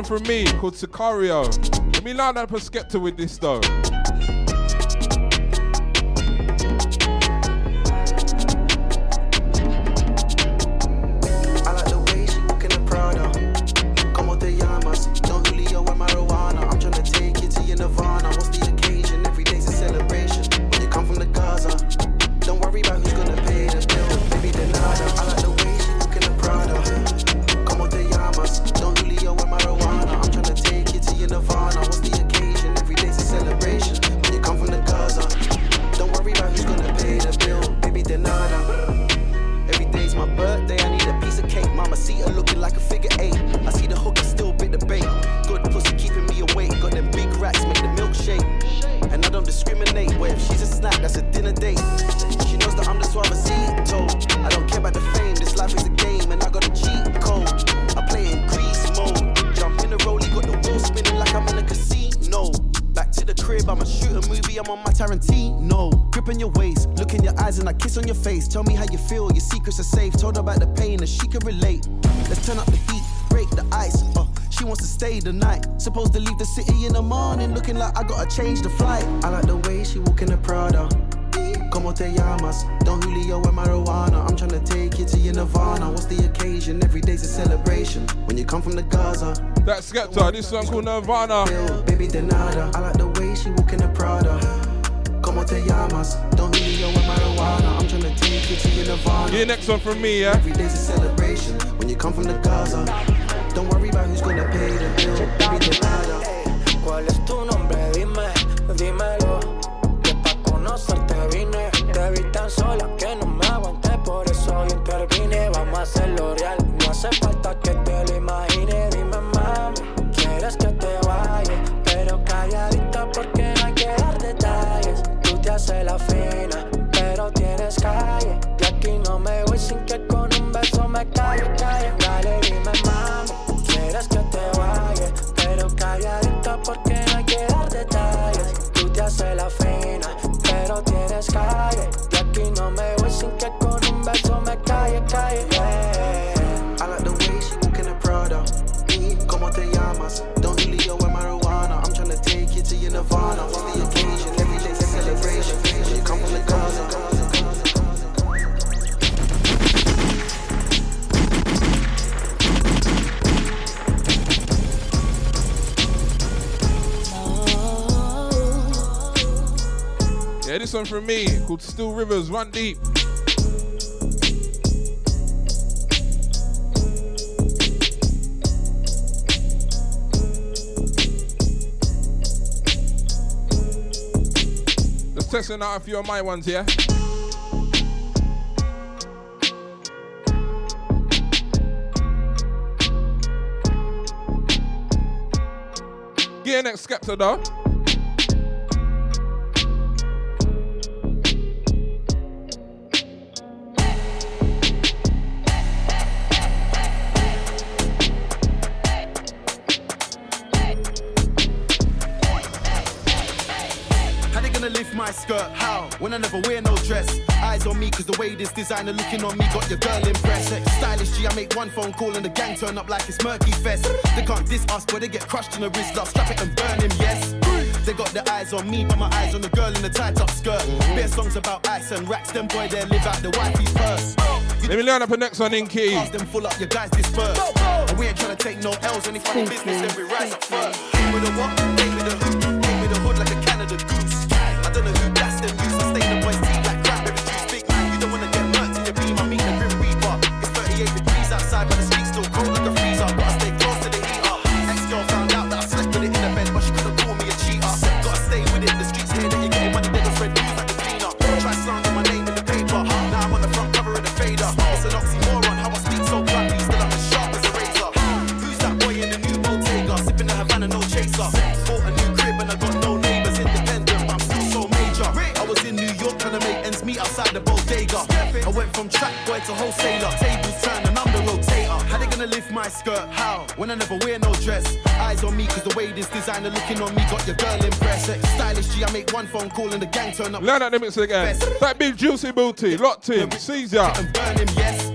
Speaker 20: from me called Sicario. Let me line up a Skepta with this though.
Speaker 2: like I gotta change the flight. I like the way she walk in the Prada. Como te llamas? Don Julio and marijuana. I'm trying to take you to your nirvana. What's the occasion? Every day's a celebration. When you come from the Gaza.
Speaker 20: That Skepta, this song called Nirvana.
Speaker 2: Baby Denada, I like the way she walk in the Prada. Como te llamas? Don Julio and marijuana. I'm trying to take you to your nirvana.
Speaker 20: Yeah, next one from me, yeah.
Speaker 2: Every day's a celebration. When you come from the Gaza. Don't worry about who's gonna pay the bill. Baby
Speaker 20: Denada. one from me called Still Rivers Run Deep. Just testing out a few of my ones here. Get next Skepta though.
Speaker 13: way this designer looking on me got your girl impressed. Stylish G, I make one phone call and the gang turn up like it's Murky Fest. They can't diss us, but they get crushed in the wrist. Love, strap it and burn him, yes. They got their eyes on me, but my eyes on the girl in the tight up skirt. Mm-hmm. Songs about ice and racks, them boy they live out the wifey's purse.
Speaker 20: Let me learn up a next one in key.
Speaker 13: Them full up, your guys disperse. No, no. We ain't trying to take no L's, only funny business, Every we rise up first. Me the what? Take me the who? Take me the hood like a Canada phone call the gang turn up.
Speaker 20: Line up the mix again. Best. That big juicy booty, locked in, Caesar.
Speaker 13: And burn him, yes.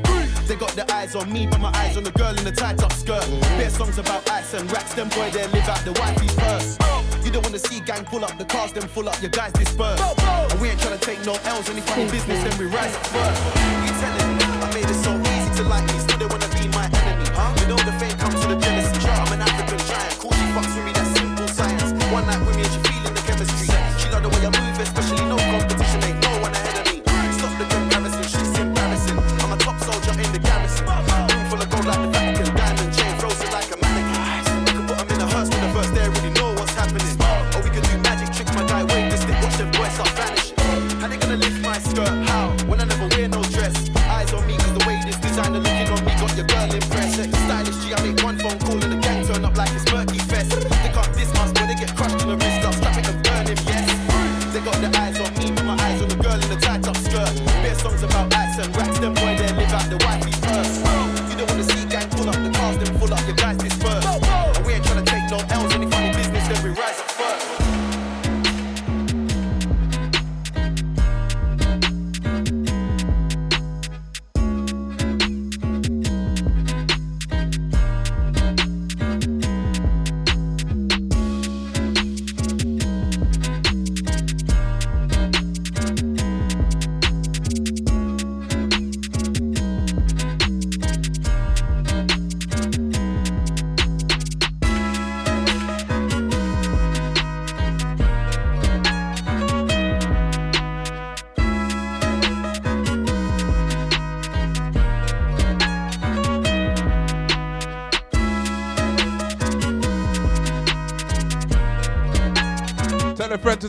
Speaker 20: They got their eyes on me, but my eyes on the girl in the tight up skirt. Mm-hmm. Songs about ice and racks, them boy they live out the wifey's first. You don't wanna see gang pull up the cars, them full up, your guys disperse. And we ain't tryna take no L's, any funny business, then we rise up first. You tellin' I made it so easy to like me, still they wanna be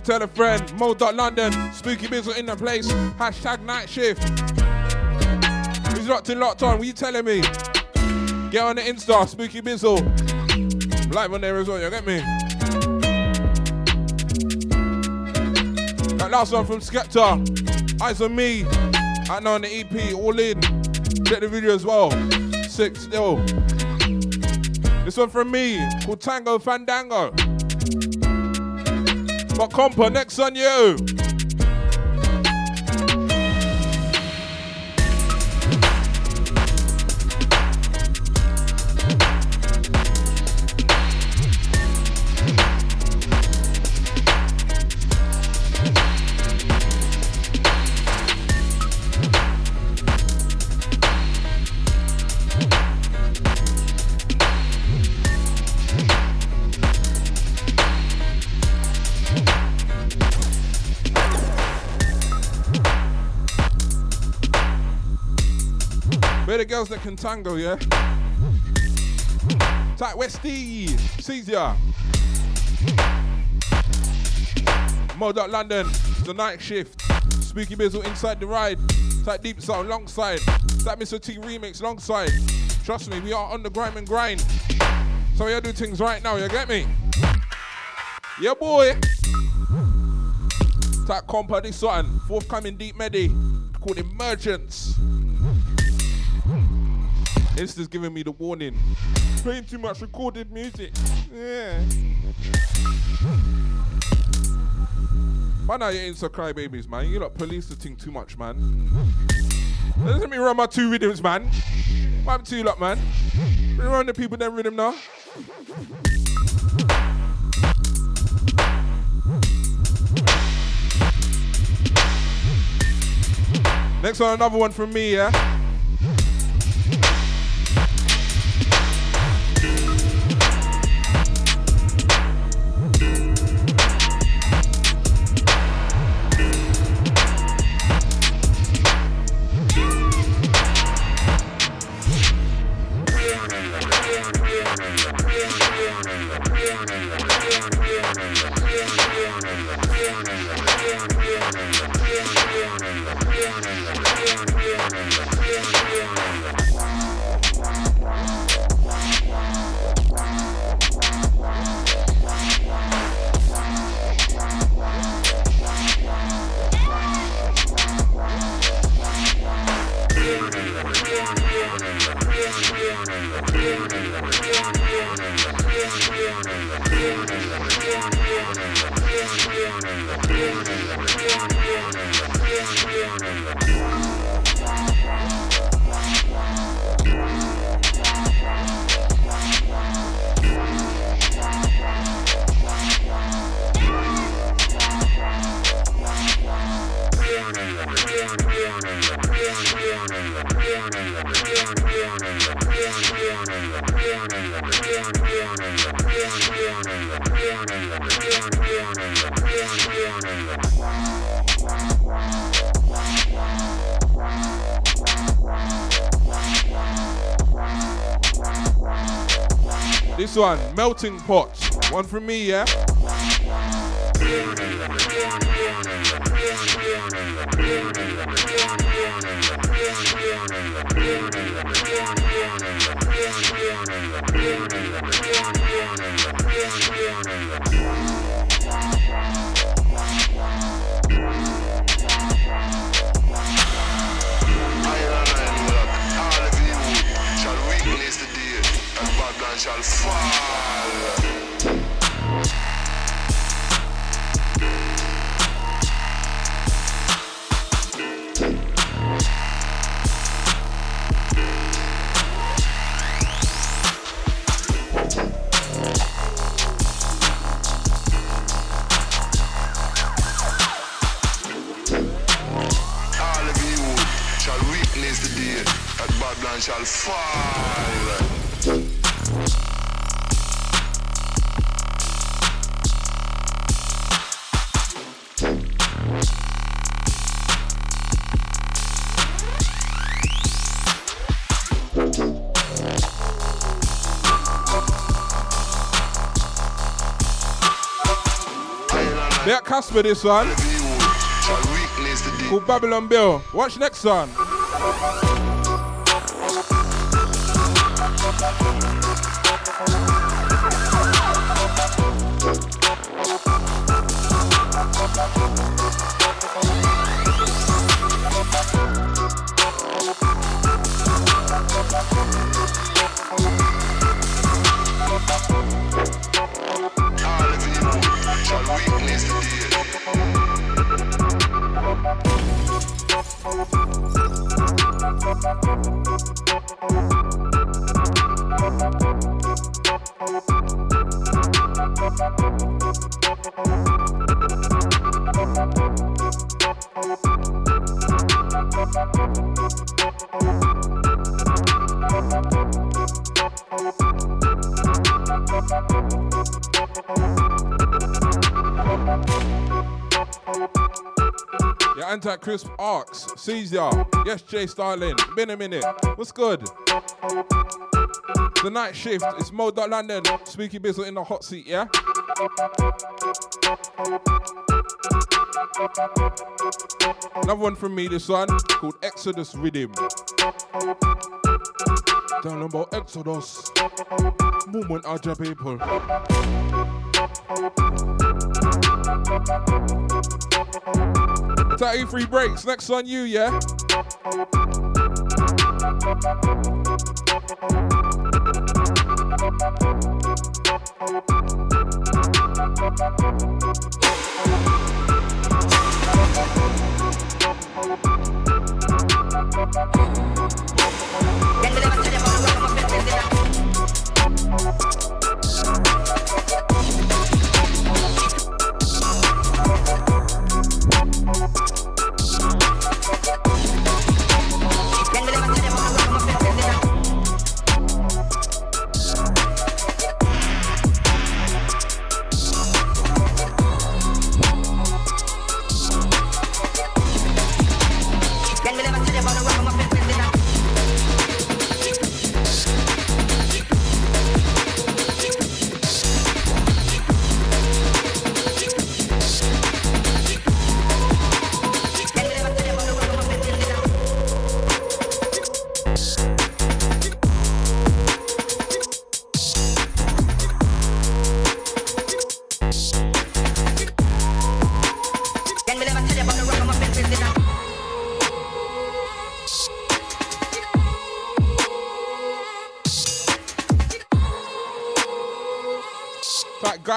Speaker 2: to tell a friend. Mo dot London. Spooky Bizzle in the place. Hashtag night shift. Who's locked in, locked on? What you telling me? Get on the Insta. Spooky Bizzle. Live on there as well. You get me? That last one from Skepta. Eyes on me. I know on the EP. All in. Check the video as well. Sick still. Oh. This one from me. Called Tango Fandango. But compa, next on you. Girls that can tango, yeah? Tight Westy, Caesar. Mod up London, the night shift. Spooky Bizzle inside the ride. Tight Deep Sound, long side. That Mr. T remix, long side. Trust me, we are on the grind and grind. So we are doing things right now, you get me? Yeah, boy. Tight compa, this one. Forthcoming Deep Medi. Called Emergence. Insta's giving me the warning. Playing too much recorded music. Yeah. Man, now you Insta crybabies, man. You lot police the thing too much, man. Let me run my two rhythms, man. What happened to you lot, man? Run the people them rhythm now. Next one, another one from me, yeah? This one, melting pot. One from me, yeah?
Speaker 21: Shall fall.
Speaker 2: Casper, this one. Called Babylon Bill. Watch next one. Your anti-crisp arcs. Caesar. Yes, Jay Starlin. Been a minute. What's good? The night shift. It's Mo. London. Spooky Bizzle in the hot seat, yeah? Another one from me, this one, called Exodus Rhythm. Down about Exodus. Movement of your people. 33 breaks. Next on you, yeah?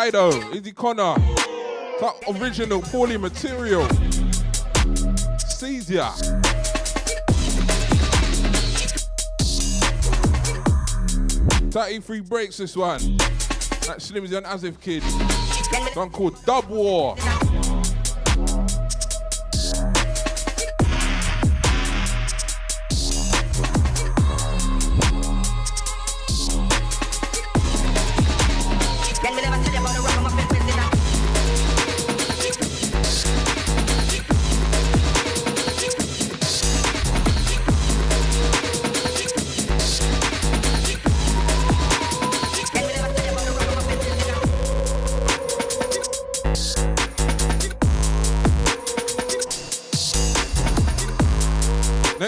Speaker 2: Guido, Izzy Connor. That original poorly material. Caesar. Thirty-three breaks this one. That Slimzy and Asif kid. One called Dub War.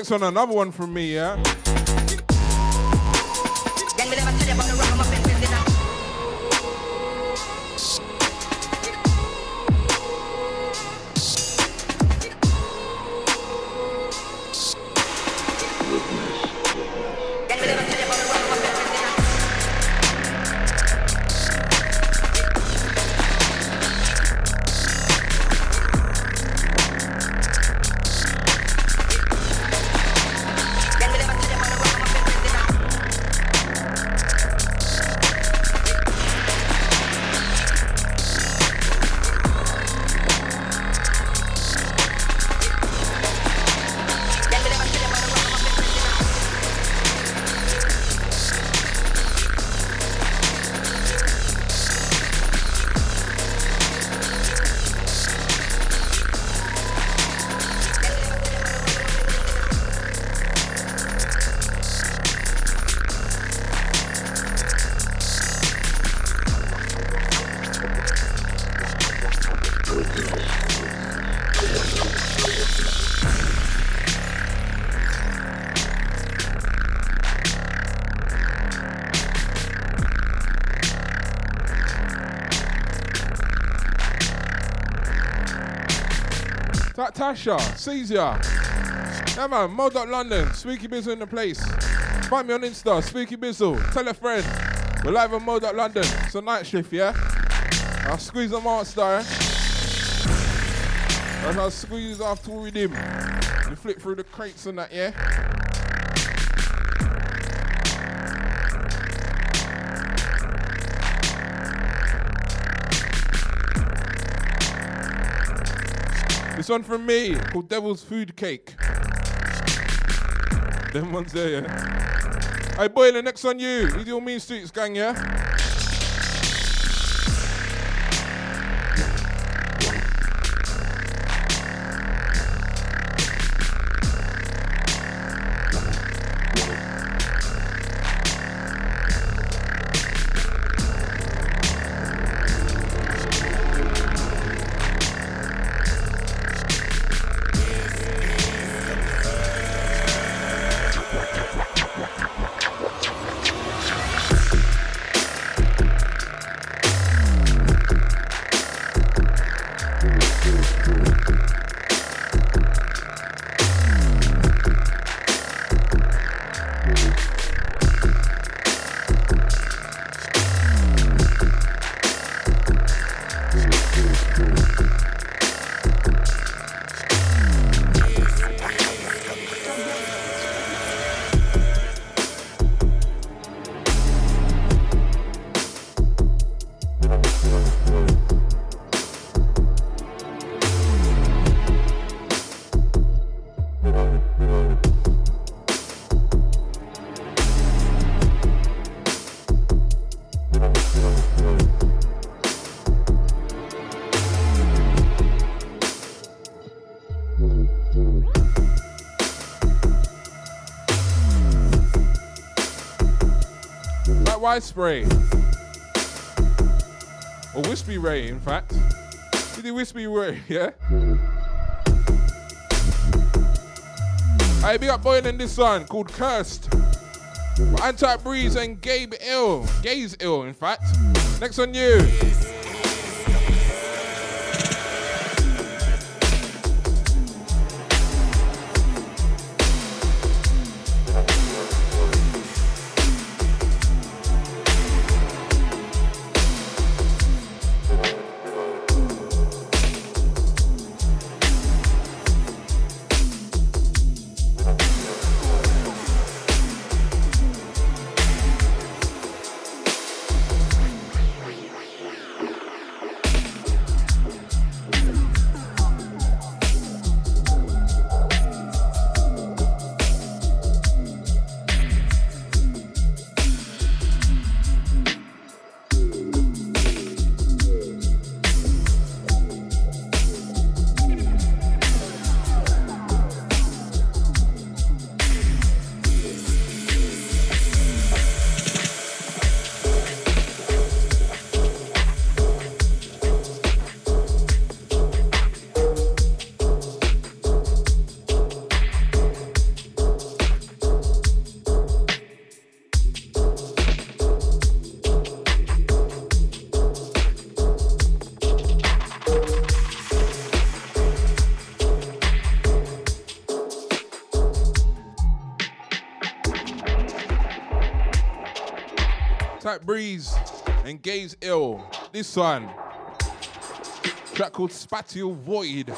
Speaker 2: One, another one from me, yeah? Tasha, Caesar. Yeah man, Mod London, Spooky Bizzle in the place. Find me on Insta, Spooky Bizzle. Tell a friend. We're live on Mod London. It's a night shift, yeah? I'll squeeze master, eh? And I'll squeeze after with him. You flip through the crates and that, yeah? One from me called Devil's Food Cake. Them ones there, yeah. Hey, boy, next on you. These your mean streets gang, yeah? White spray. Or Wispy Ray, in fact. Did the Wispy Ray, yeah? I big up boiling this one called Cursed. Anti Breeze and Gabe Ill. Gaze Ill, in fact. Next on you. Breeze and Gaze Ill. This one, track called Spatial Void.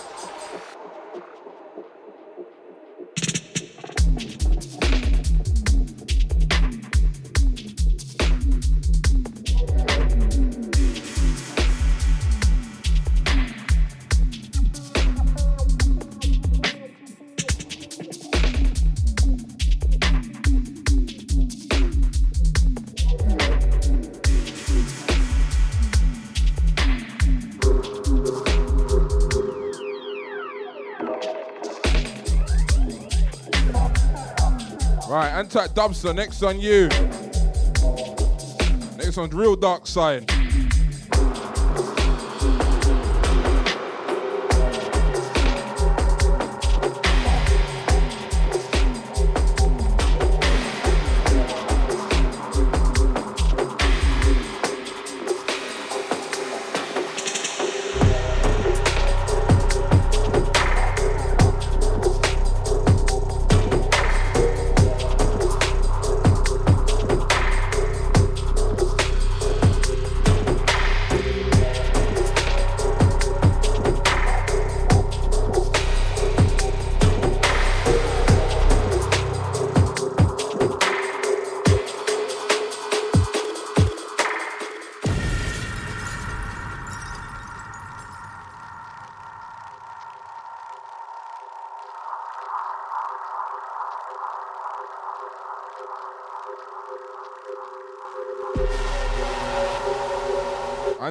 Speaker 2: Anti Dubster, next on you. Next one's Real Dark Side.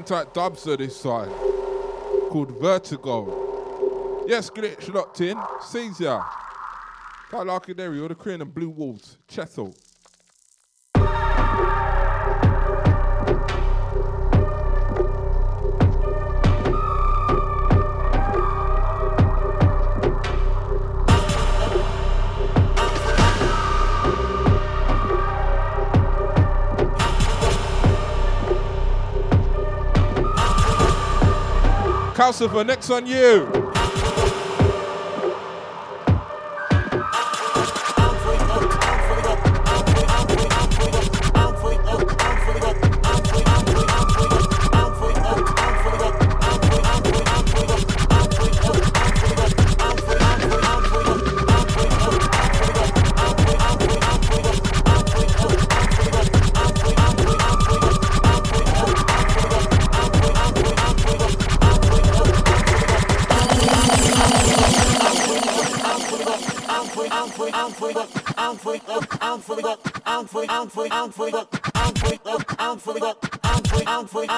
Speaker 2: Anti Dubster this side. Called Vertigo. Yes, Glitch locked in. Caesar. Got Larkaderi, or the Korean and Blue Wolves. Chethel. Calcifer, next on you.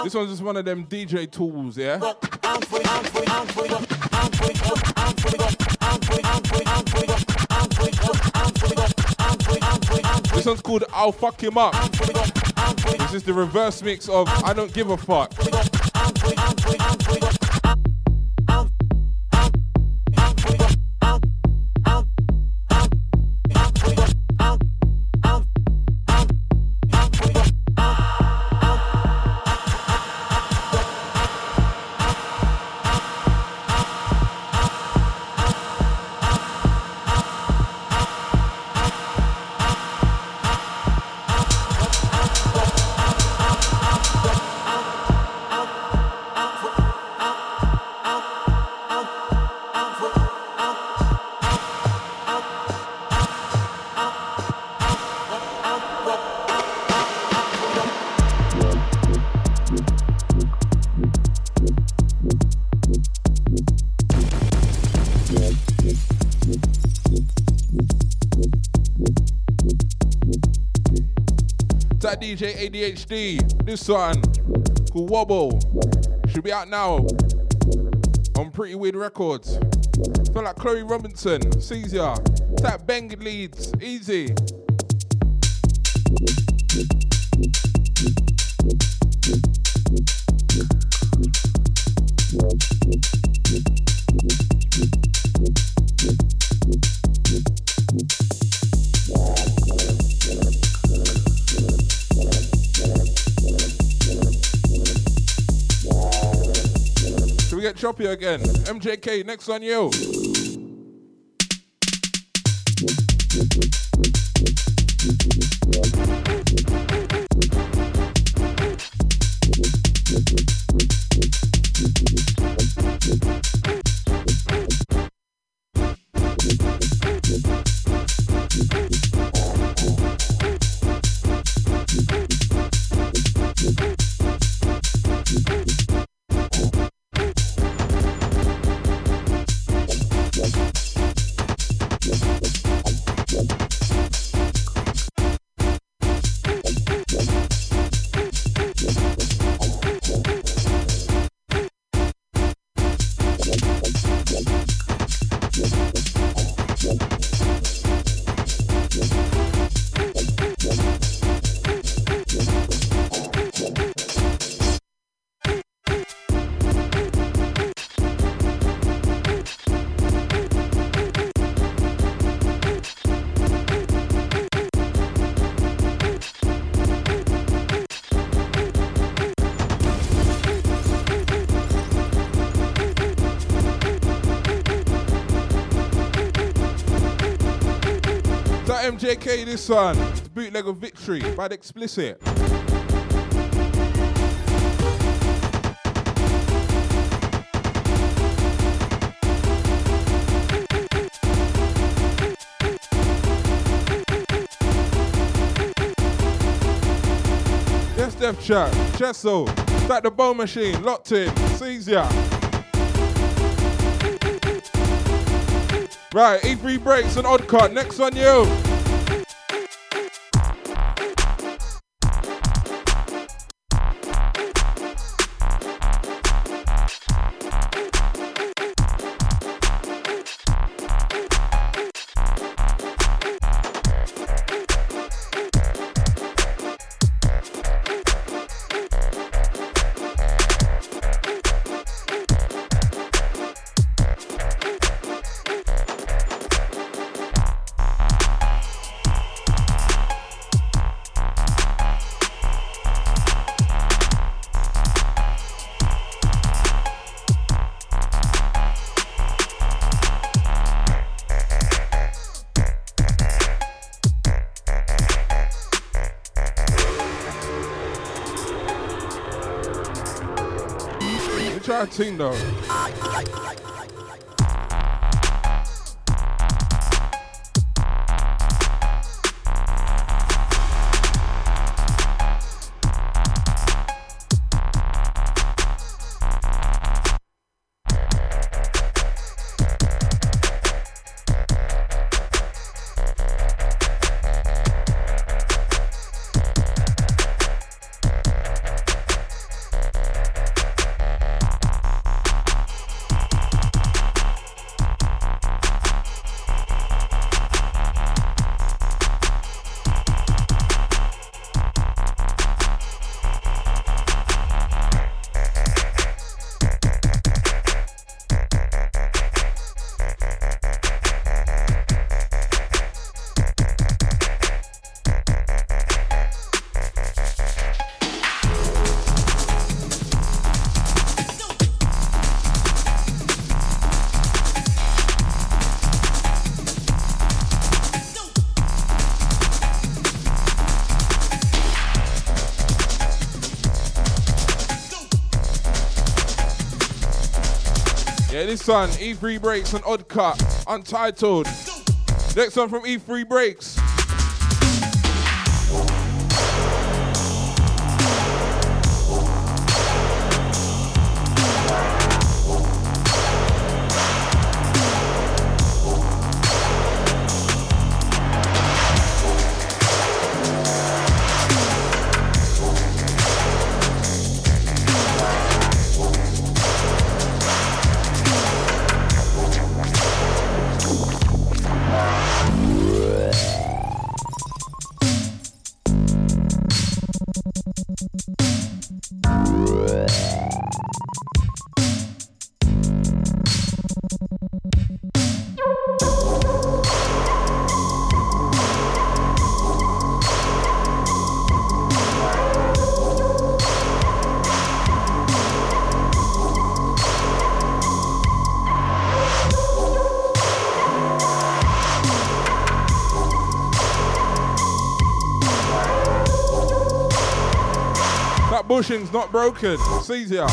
Speaker 2: This one's just one of them DJ tools, yeah? This one's called I'll Fuck Him Up. This is the reverse mix of I Don't Give a Fuck. DJ ADHD, this one called Wobble, should be out now on Pretty Weird Records. Feel like Chloe Robinson, Caesar, that Bang leads, easy. Choppy again? MJK, next on you. MJK this one. Bootleg of victory Bad explicit. Yes, Def Chat, Chesso, Stack the Bow Machine, locked in, sees ya. Right, E3 breaks and odd cut. Next on you. We this one, E3 Breaks and Odd Cut, Untitled. Next one from E3 Breaks. Bushing's not broken. Ya.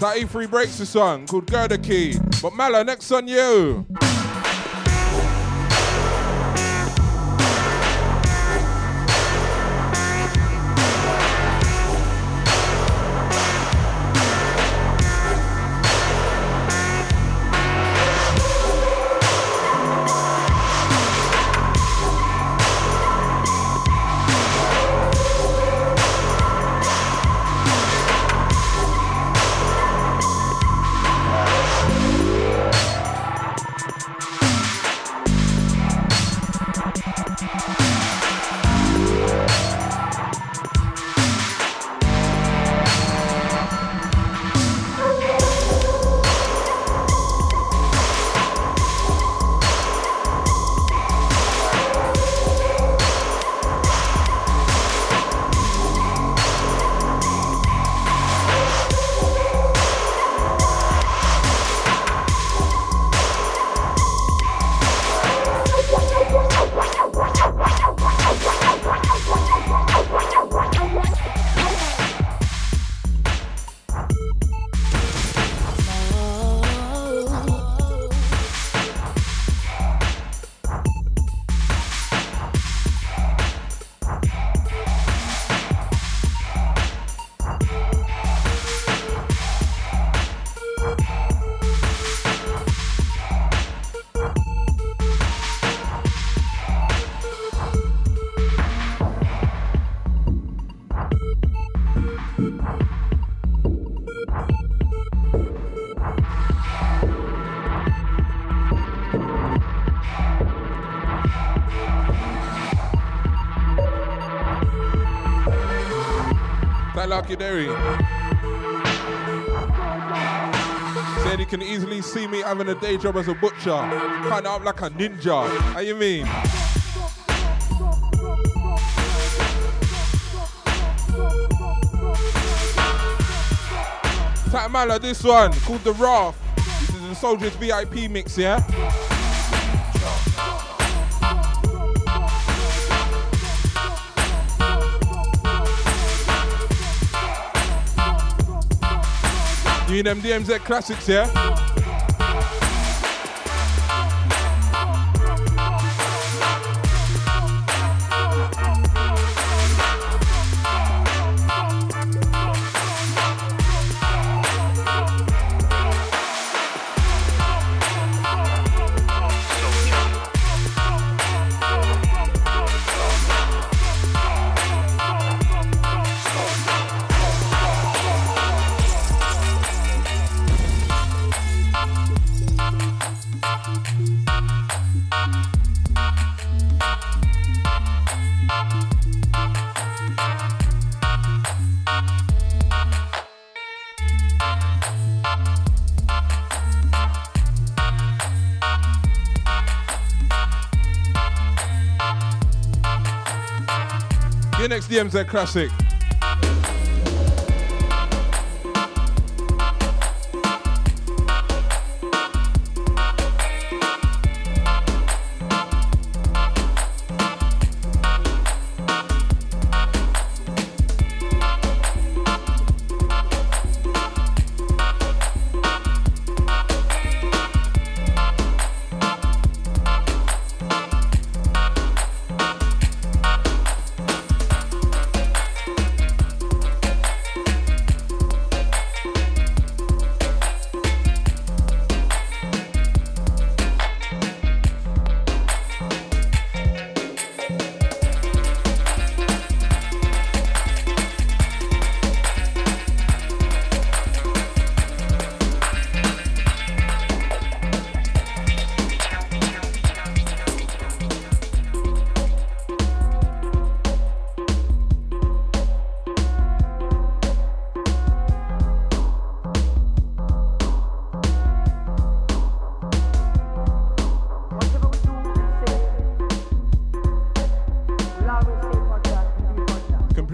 Speaker 2: That E3 breaks the song called Girder Key. But Mala, next on you. Said he can easily see me having a day job as a butcher. Kind of up like a ninja. How you mean? Tatmala, this one called The Wrath. This is the Soldiers VIP mix, yeah? Doing them DMZ classics, yeah? Next DMZ classic.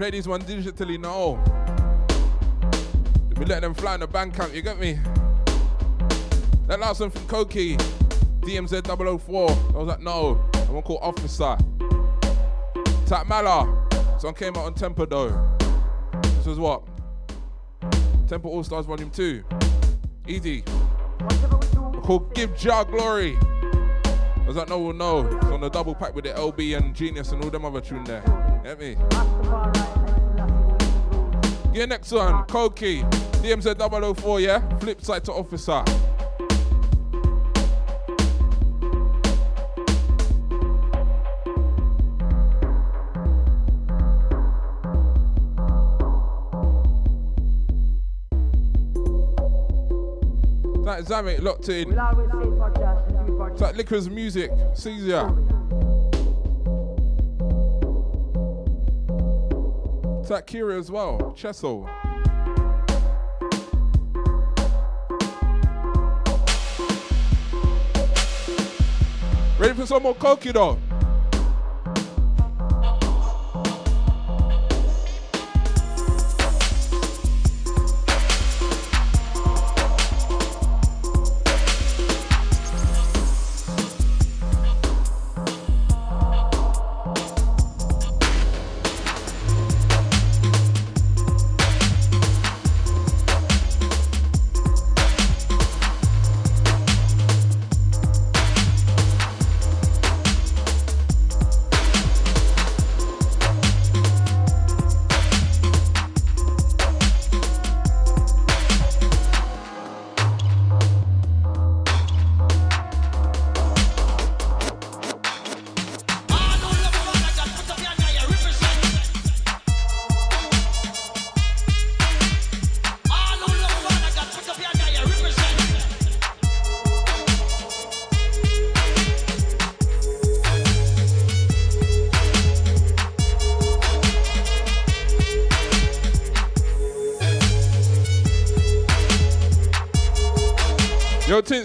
Speaker 2: Play these one digitally now. We let them fly in the bank account, you get me? That last one from Coki, DMZ 004. I was like, no. I one called Officer. Tap Mala. This one came out on Tempa though. This was what? Temple All Stars Volume 2. Easy. Called Give Jah Glory. I was like, no, well, no. It's on the double pack with the LB and Genius and all them other tune there. Get me? Yeah, next one, Coki, DMZ 004, yeah? Flip side to officer. That Zamek locked in. It's like Liquor's music, Caesar. Like Kira as well, Chessel. Ready for some more Coki though?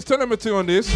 Speaker 2: Tell them a thing on this.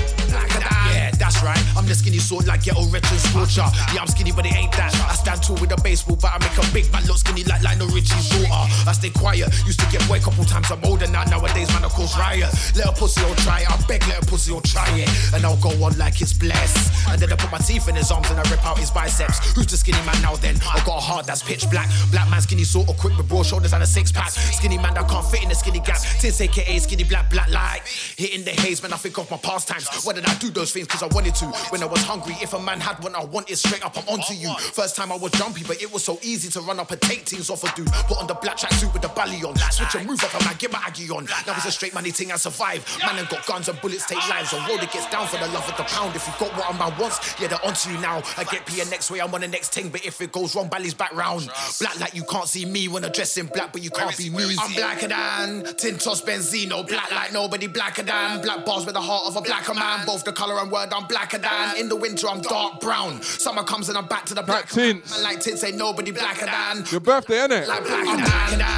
Speaker 22: Yeah, that's right. I'm the skinny sort like ghetto veteran scorcher. Yeah, I'm skinny, but it ain't that. I stand tall with a baseball, but I make a big man look skinny like Lionel Richie's daughter. I stay quiet. Used to get boy a couple times. I'm older now. Nowadays, man, of course, riot. Let a pussy or try it. I beg, let a pussy or try it. And I'll go on like it's blessed. And then I put my teeth in his arms and I rip out his biceps. Who's the skinny man now then? I got a heart that's pitch black. Black man skinny sort of quick with broad shoulders and a six pack. Skinny man that can't fit in the skinny gap. Tints aka skinny black black light. Hitting the haze, man, I think of my pastimes. Why did I do those things? Cause I wanted to. When I was hungry, if a man had one I wanted straight up, I'm onto you. First time I was jumpy, but it was so easy to run up and take things off a dude. Put on the black track suit with the belly on. Switch and move up and man, get my aggie on. Now it's a straight money thing, I survive. Man, and got guns and bullets take lives. A road that gets down for the love of the pound. If you got what a man wants, yeah, they're onto you now. I get P next way, I'm on the next thing. But if it goes wrong, Bally's back round. Black like you can't see me when I dress in black, but you can't be me. I'm blacker than Tintos Benzino. Black like nobody blacker than. Black bars with the heart of a blacker man. Both the color and word, I'm blacker than. In the winter, I'm dark brown. Summer comes and I'm back to the black.
Speaker 2: Tints.
Speaker 22: Man like Tints ain't nobody blacker than.
Speaker 2: Your birthday, innit?
Speaker 22: Like blacker than.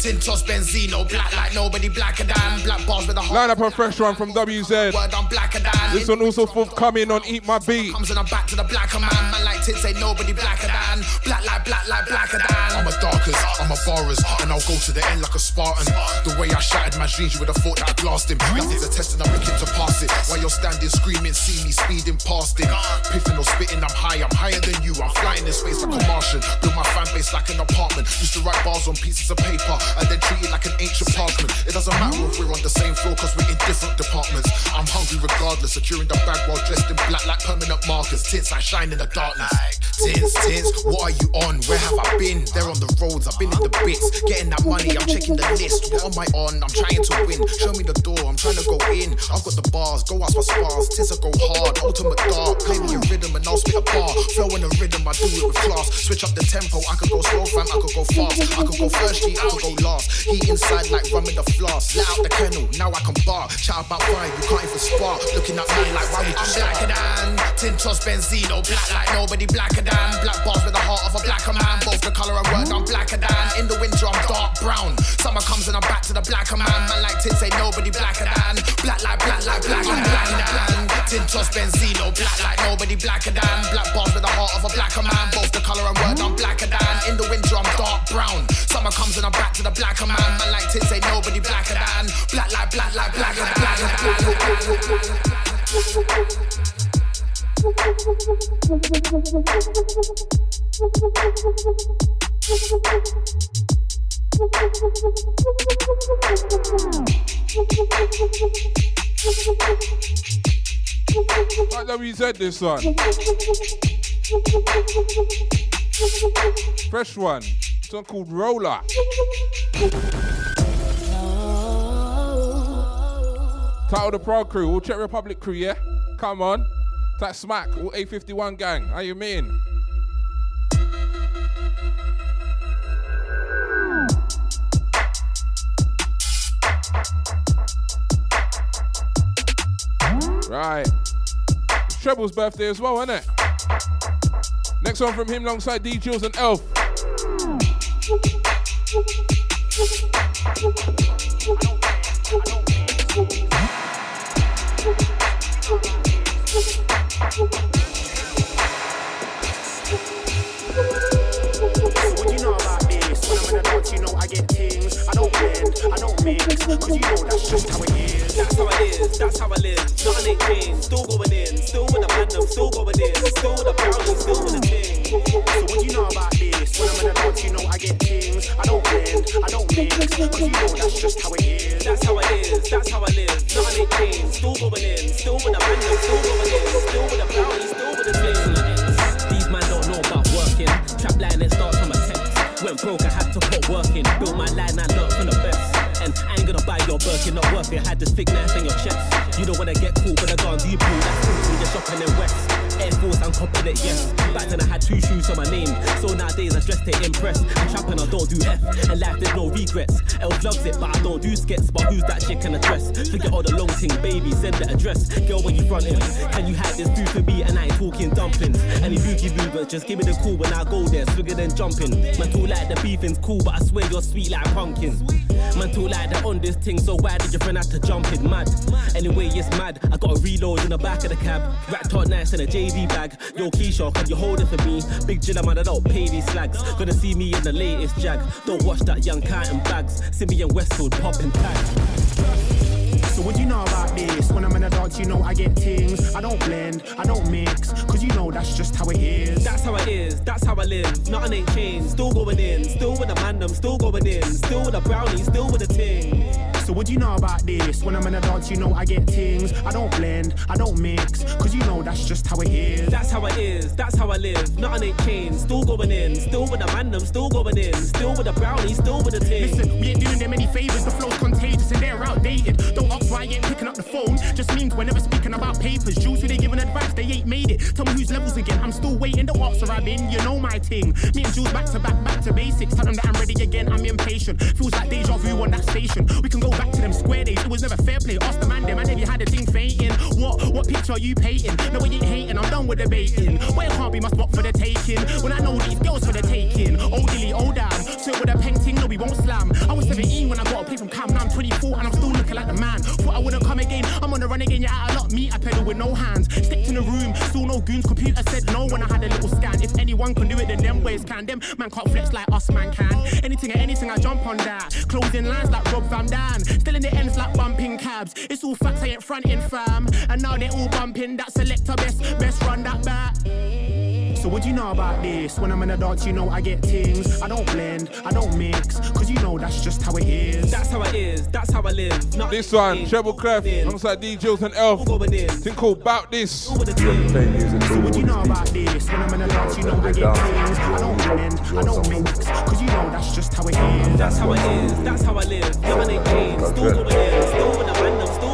Speaker 22: Tintos Benzino. Black like nobody blacker than. Black bars with the heart.
Speaker 2: Line up a fresh one from WZ.
Speaker 22: Word, I'm blacker than.
Speaker 2: This one also forthcoming on Eat My Beat.
Speaker 22: Comes and I'm back to the blacker man. Man like Tints ain't nobody blacker than. Black like black like blacker than.
Speaker 23: I'm a darkers, I'm a borrowers, and I'll go to the end like a Spartan. The way I shattered my dreams, you would have thought that I'd last him. Nothing's a test and I'm looking to pass it. While you're standing screaming, see me speeding past him. Piffing or spitting, I'm high, I'm higher than you. I'm flying in space like a Martian. Build my fan base like an apartment. Used to write bars on pieces of paper and then treat it like an ancient parchment. It doesn't matter if we're on the same floor, cause we're in different departments. I'm hungry regardless, securing the bag while dressed in black like permanent markers. Tints, I shine in the darkness. Tints, tints, what are you on? Where have I been? They're on the roads, I've been in the bits. Getting that money, I'm checking the list. What am I on? I'm trying to win. Show me the door, I'm trying to go in. I've got the bars, go ask for spars. Tints, I go hard, ultimate dark. Play me a rhythm and I'll spit a bar. Flow in a rhythm, I do it with class. Switch up the tempo, I could go slow, fam, I could go fast. I could go first, G, I could go last. Heat inside like rum in the flask. Let out the kennel, now I can bar. Chat about vibe, you can't even spar. Looking at me like, why would you I'm blacker than Tintos Benzino. Black like nobody blacker than. Black bars with the heart of a blacker man. Both the color and word, I'm blacker than. In the winter, I'm dark brown. Summer comes and I'm back to the blacker man. Man like Tints ain't nobody blacker than. Black like black like black like blacker than. Tintos Benzino. Black like nobody blacker than. Black bars with the heart of a blacker man. Both the color and word, I'm blacker than. In the winter, I'm dark brown. Summer comes and I'm back to the blacker man. Man like Tints ain't nobody blacker than. Black like black like black like black like black. Like
Speaker 2: WZ this one. Fresh one. One called Roller. Title the Pro Crew, all Czech Republic crew, yeah? Come on. That smack, all A51 gang. How you mean? Right. It's Treble's birthday as well, isn't it? Next one from him alongside D Jules and Elf.
Speaker 24: Still going in. Still with the platinum, still going in. Still with the brownie, still with the thing.
Speaker 25: So what you know about this? When I'm in the dance, you know I get things. I don't blend, I don't mix. Cause you know that's just how it is.
Speaker 24: That's how it is, that's how I live. Nothing ain't changed, still going in. Still with the platinum, still going in. Still with the brownie, still with the thing. These man don't know about working. Trap line and start from a text. Went broke, I had to put work in. Built my line, I your Birkin, not worth it. Had this thick knife in your chest. You don't wanna get caught with a gun, do you pull? That's cool, you're shopping in West. Air Force, I'm copping it, yes. Back then I had two shoes on my name, so nowadays I dress to impress. I'm and I don't do F, and life there's no regrets. Elf loves it, but I don't do skits. But who's that chick in a dress? Forget all the long thing, baby, send the address. Girl, when you frontin', can you hide this food for me? And I ain't talking dumplings. Any boogie boo, but just give me the call when I go there, swigger than jumping. Man, talk like the beefing's cool, but I swear you're sweet like pumpkin. Man, talk like that on this thing, so why did your friend have to jump in? Mad. Anyway, it's mad. I got a reload in the back of the cab. Racked out nice in a JV bag. Yo, Keisha, can you hold it for me? Big Jilla man, I don't pay these slags. Gonna see me in the latest jag. Don't watch that young cat and bags. See me in Westfield popping tags.
Speaker 25: So what you know about this? When I'm in a dance, you know I get things. I don't blend, I don't mix, cause you know that's just how it is.
Speaker 24: That's how it is, that's how I live. Nothing ain't changed. Still going in, still with the man, I'm still going in. Still with the brownie, still with the ting.
Speaker 25: So what do you know about this? When I'm in a dance, you know I get things. I don't blend, I don't mix, cause you know that's just how it is.
Speaker 24: That's how it is, that's how I live. Nothing ain't changed. Still going in, still with the man, still going in. Still with the brownie, still with the ting.
Speaker 25: Listen, we ain't doing them any favors. The flow's contagious and they're outdated. Don't why I ain't picking up the phone. Just means we're never speaking about papers. Jews who they giving advice, they ain't made it. Tell me whose levels again. I'm still waiting. Ask where I've been. You know my thing. Me and Jules back to back, back to basics. Tell them that I'm ready again. I'm impatient. Feels like deja vu on that station. We can go back to them square days. It was never fair play. Ask the man them. I never had a thing fainting. What what picture are you painting? No, we ain't hating. I'm done with debating. It can't be my spot for the taking. When I know these girls for the taking. Oh dilly, oh damn. So with a painting, no, we won't slam. I was 17 when I got a play from Cam. Now I'm 24 and I'm still looking like the man. Thought I wouldn't come again. I'm on the run again. You're out a lot. Me, I pedal with no hands. Stepped in the room, still no goons. Computer said no when I had a little scan. If anyone can do it, then them ways can. Them man can't flex like us, man can. Anything and anything, I jump on that. Closing lines like Rob Van Dam. Still in the ends like bumping cabs. It's all facts, I ain't fronting fam. And now they're all bumping that selector best, best run that back. So what do you know about this? When I'm in a dance, you know I get things. I don't blend, I don't mix, cause you know that's just how it is.
Speaker 24: That's how it is, that's how I live. Not
Speaker 2: This one, Treble Clef, alongside D Jules and Elf. Thing called Bout This.
Speaker 25: So what do you know about this? When I'm in a dance, you know I get things. I don't blend, I don't mix, cause you know that's just how it is.
Speaker 24: That's how it is, that's how I live. Nothing ain't changed. Still going in, still with the man, I'm still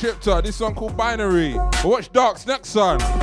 Speaker 2: This song called Binary. Watch Dark's next song.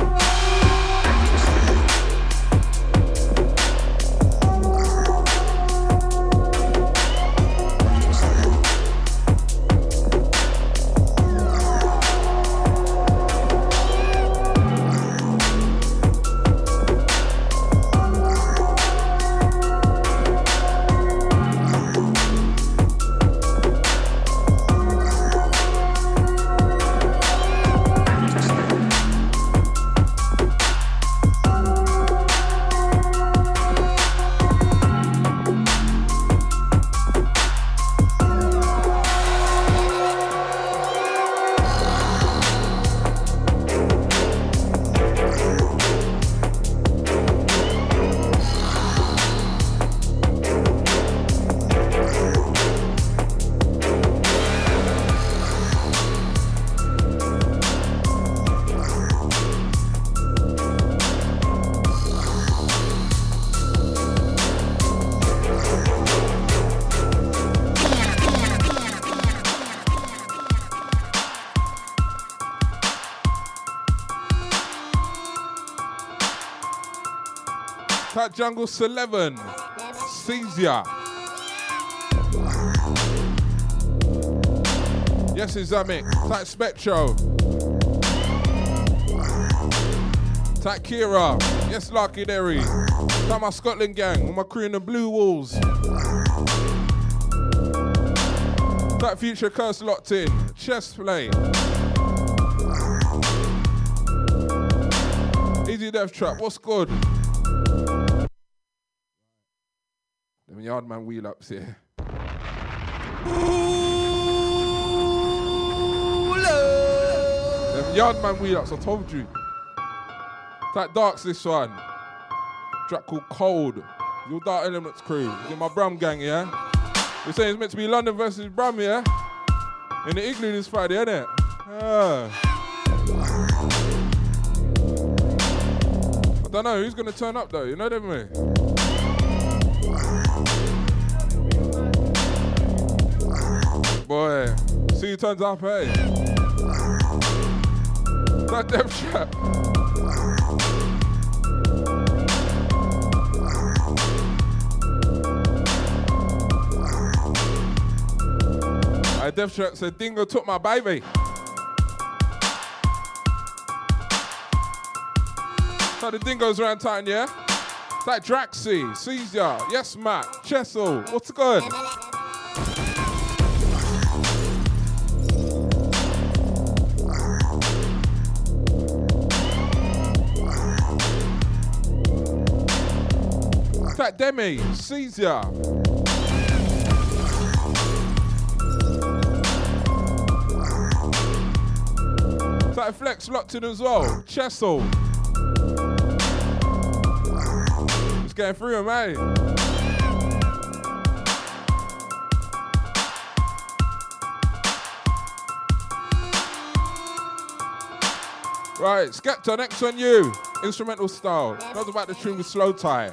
Speaker 2: Jungle 11. Caesar. Yes, it's Zamek. That Spectro. That Kira. Yes, Lucky Derry. That my Scotland gang. With my crew in the blue walls. That future curse locked in. Chest play. Easy Death Trap. What's good? Wheel ups here. Them Yardman wheel ups, I told you. That Dark's this one. Track called Cold. Your Dark Elements crew. In my Brum gang, yeah? We're saying it's meant to be London versus Brum, yeah? In the igloo this Friday, innit? Ah. I don't know who's gonna turn up though, you know them way. Boy, see who turns up, hey. That death trap. I death trap said Dingo took my baby. So the dingoes around town, yeah? That Draxi, Caesar, yes Matt, Chessel, what's good? That Demi, Caesar. That Flex locked in as well, Chessel. Just getting through him, eh? Right, Skepta, next on you. Instrumental style. Not about the tune with slow tie.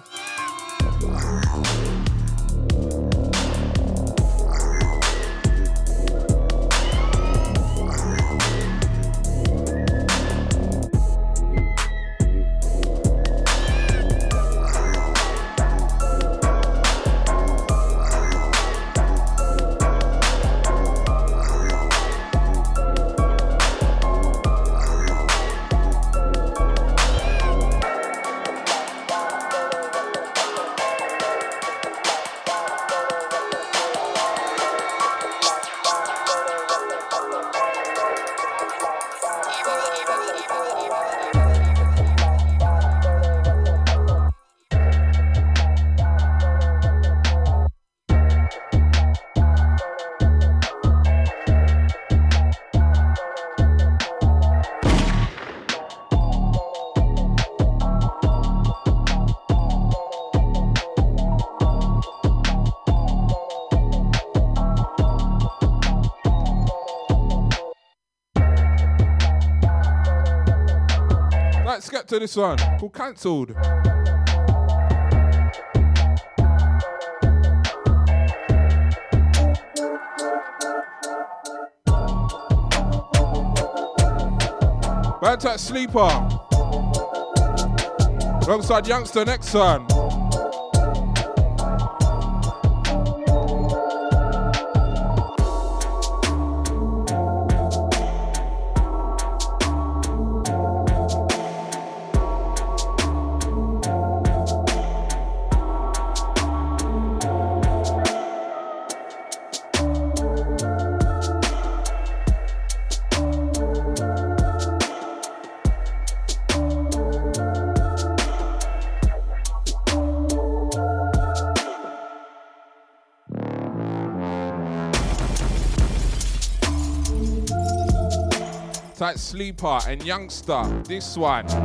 Speaker 2: To this one called Cancelled. Back to sleeper. Alongside Youngster next one. Sleeper and Youngster. This one. It's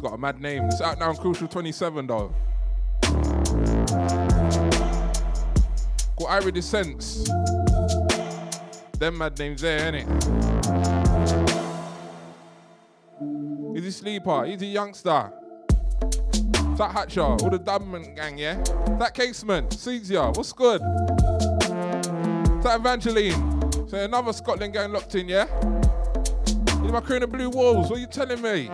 Speaker 2: got a mad name. It's out now on Crucial 27 though. Got Called Iridescence. Them mad names there, ain't innit? Easy Sleeper, Easy Youngster. That Hatcher, all the Dubman gang, yeah? That Casement, Caesar, what's good? Is That Evangeline. So another Scotland getting locked in, yeah? Is my crew in the blue walls? What are you telling me?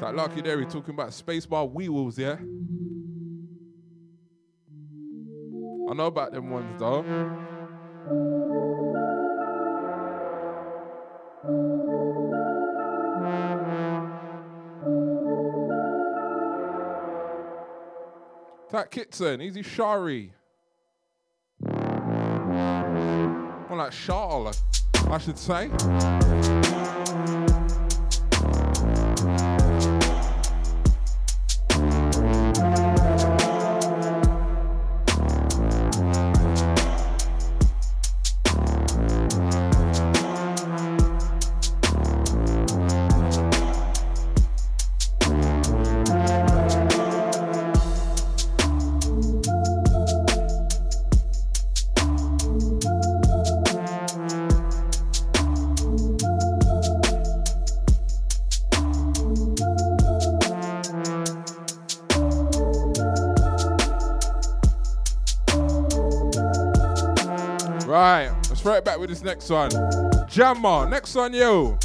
Speaker 2: That lucky there, he talking about space spacebar wheels, yeah? I know about them ones though. That Kitson, easy Shari. More like Charlotte, I should say. Next one. Jammer, next one, you.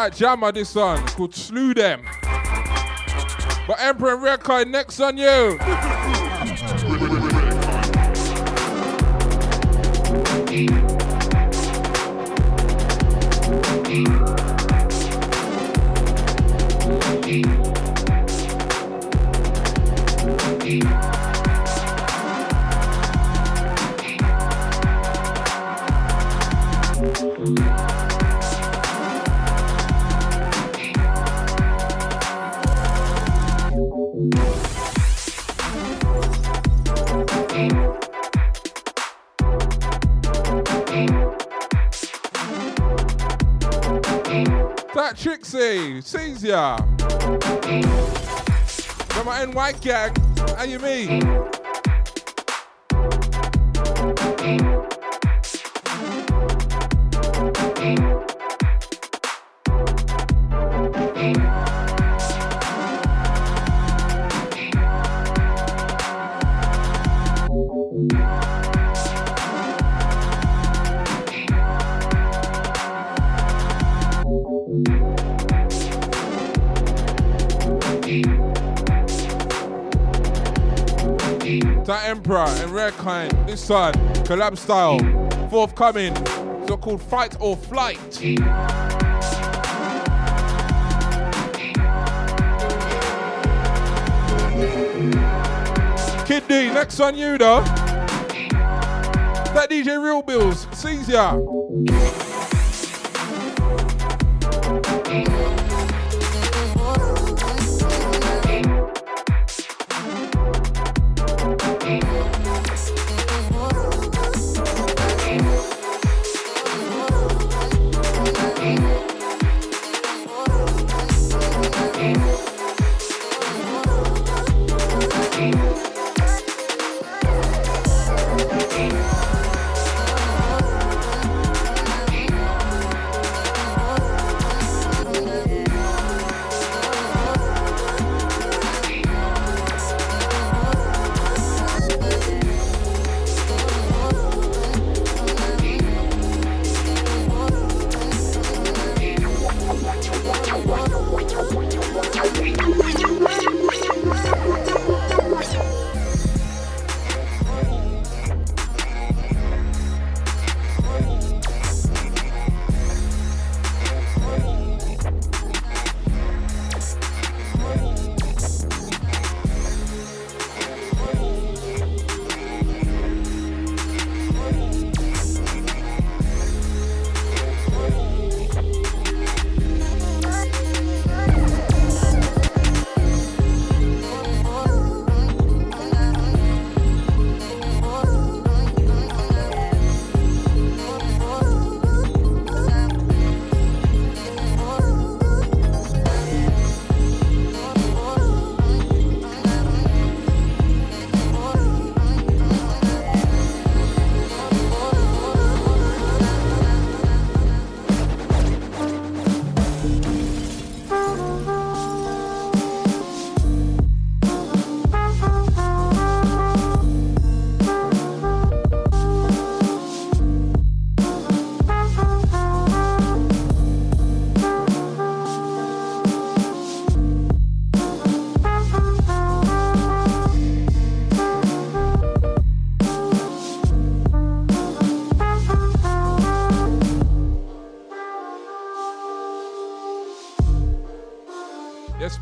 Speaker 2: Tight jammer this one called Slew Them. But Emperor and Record next on you. My gang, how you mean? Rare Kind, this one, collab style, forthcoming, so called Fight or Flight. Kid D, Next on you though. That DJ Real Bills sees ya.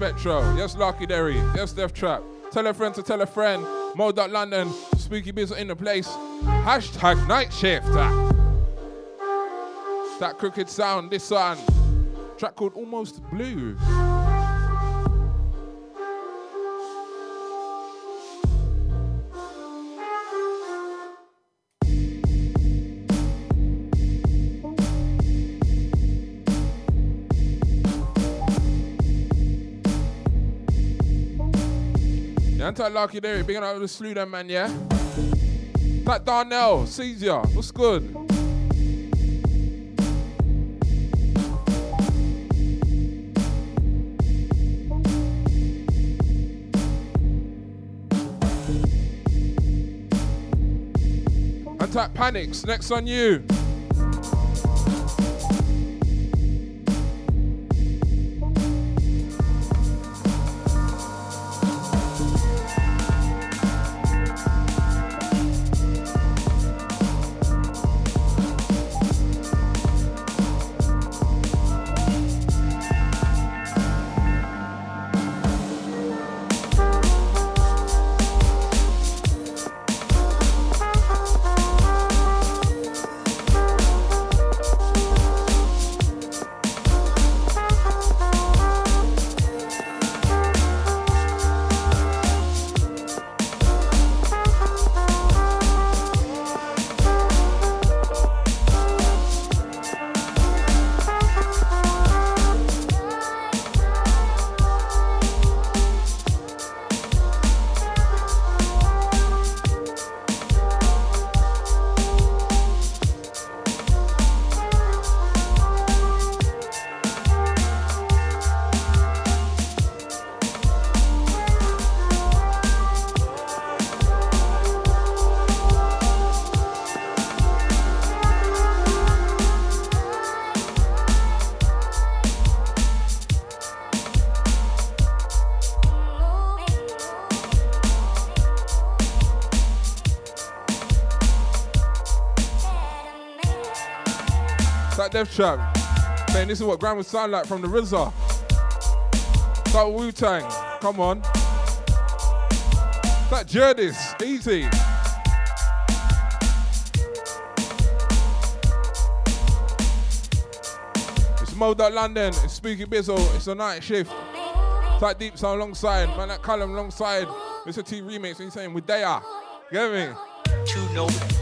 Speaker 2: Yes, Metro. Yes, Lucky Derry. Yes, Death Trap. Tell a friend to tell a friend. Mo.London. Spooky Biz in the place. Hashtag night shift. Ah. That crooked sound, this one. Track called Almost Blue. Yeah, anti Lucky Derry, big up the slew them man, yeah? That Darnell, Caesar, what's good? Anti Panix, next on you. Death Trap. Saying this is what Grand would sound like from the RZA. Start Wu Tang. Come on. That Jerdis, easy. It's Mode London, it's Spooky Bizzle, it's a night shift. That Deep Sound alongside, man, that Callum alongside. Mr. T remix, and he's saying with Daya. Get me?
Speaker 9: Know.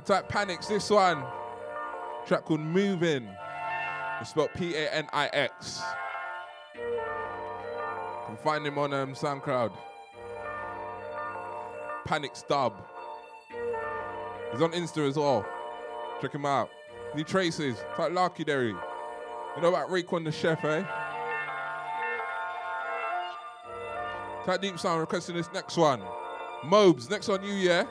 Speaker 2: I type Panix, this one. Track called Moving. It's spelled P A N I X. You can find him on um, SoundCloud. Panix Dub. He's on Insta as well. Check him out. Any traces? Type Larky Derry. You know about Raekwon the Chef, eh? Type Deep Sound requesting this next one. Mobes, next on you, yeah?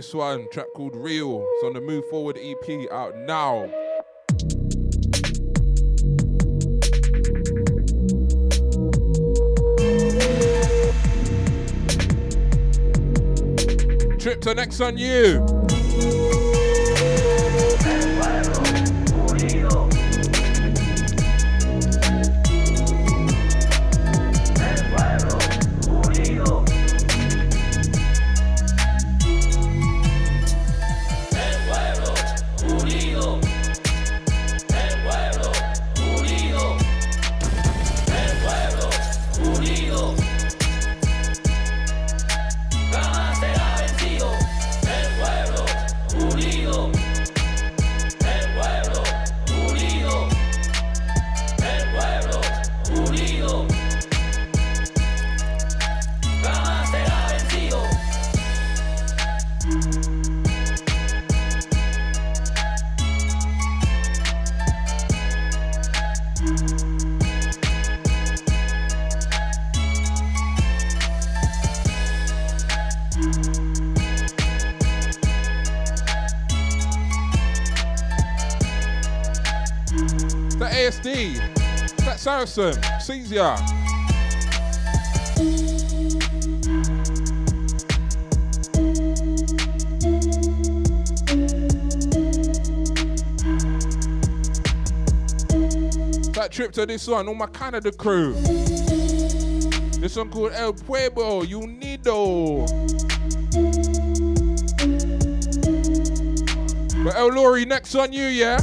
Speaker 2: This one, track called Real. It's on the Move Forward EP out now. Trip to next on you. That trip to this one, all my Canada crew. This one called El Pueblo, Unido. But El Lori, next on you, yeah?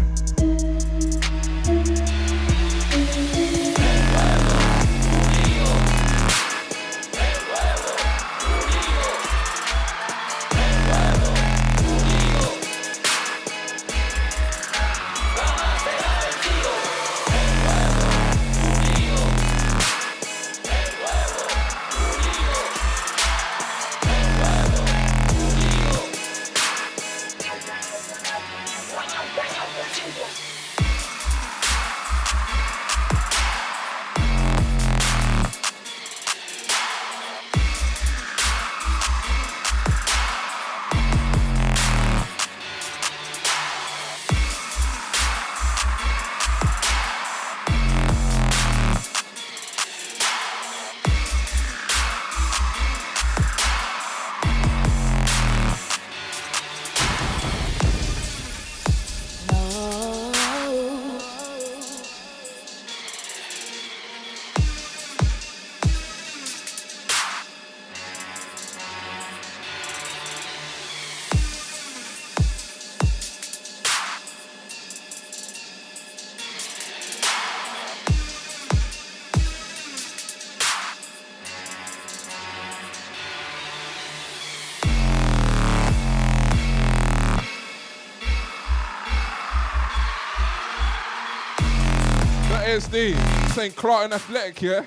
Speaker 2: That St. And Athletic, yeah?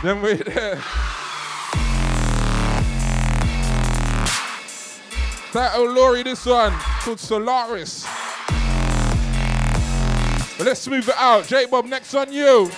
Speaker 2: then we're there. That Olori, this one called Solaris. But let's move it out. J Bob, next on you. So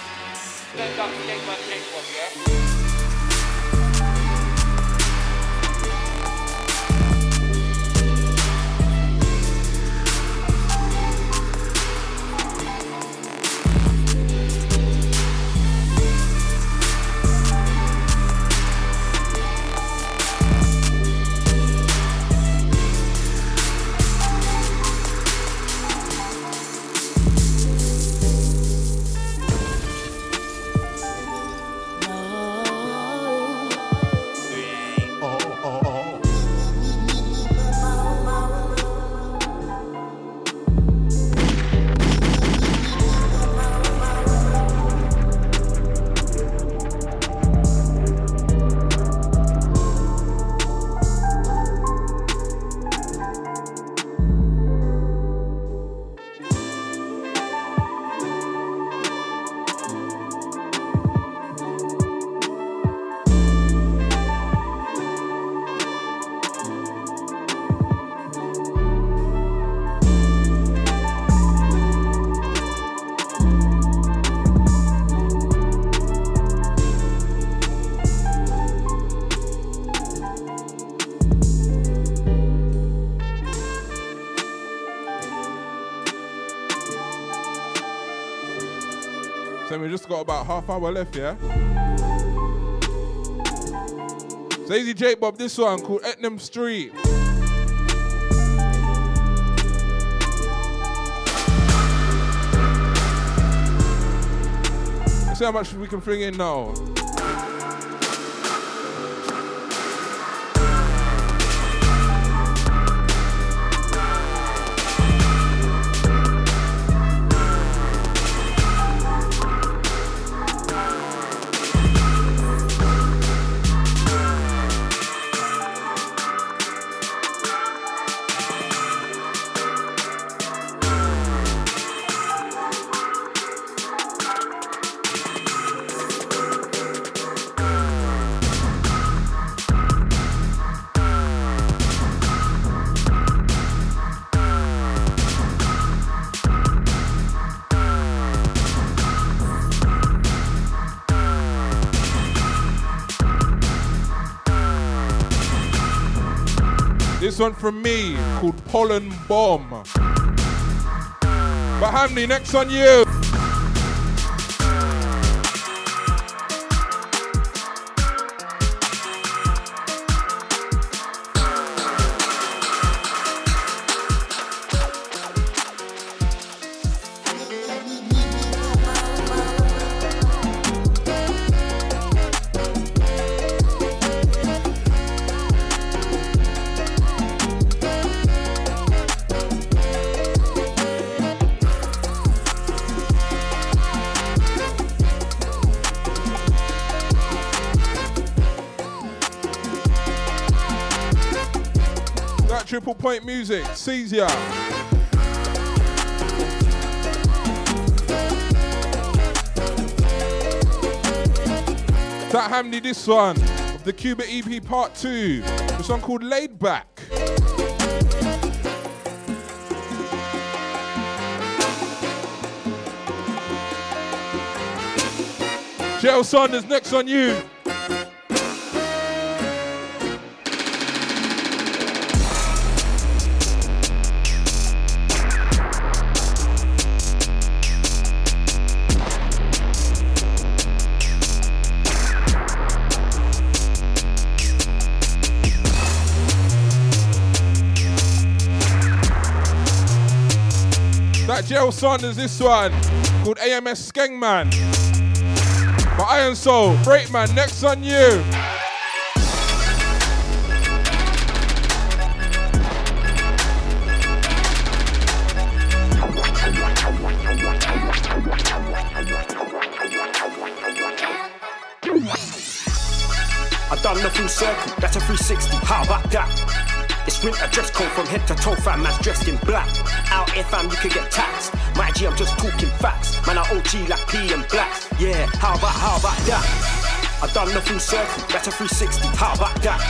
Speaker 2: half hour left, yeah? So easy J Bob, this one called Etnam Street. See how much we can fling in now. One from me called Pollen Bomb. But Hamney, next on you. That Hamney, this one of the Cuba EP Part 2. This one called Laid Back. Jail Saunders, next on you. Saunders, this one called AMS Skengman. But Iron Soul, Breakman, next on you.
Speaker 26: I've done the full circle, that's a 360. How about that? It's winter dress code from head to toe, fam, man's dressed in black. Out here, fam, you can get taxed. I'm just talking facts. Man, I OG like P and blacks. Yeah, how about, how about that? I've done the full circle, that's a 360. How about that?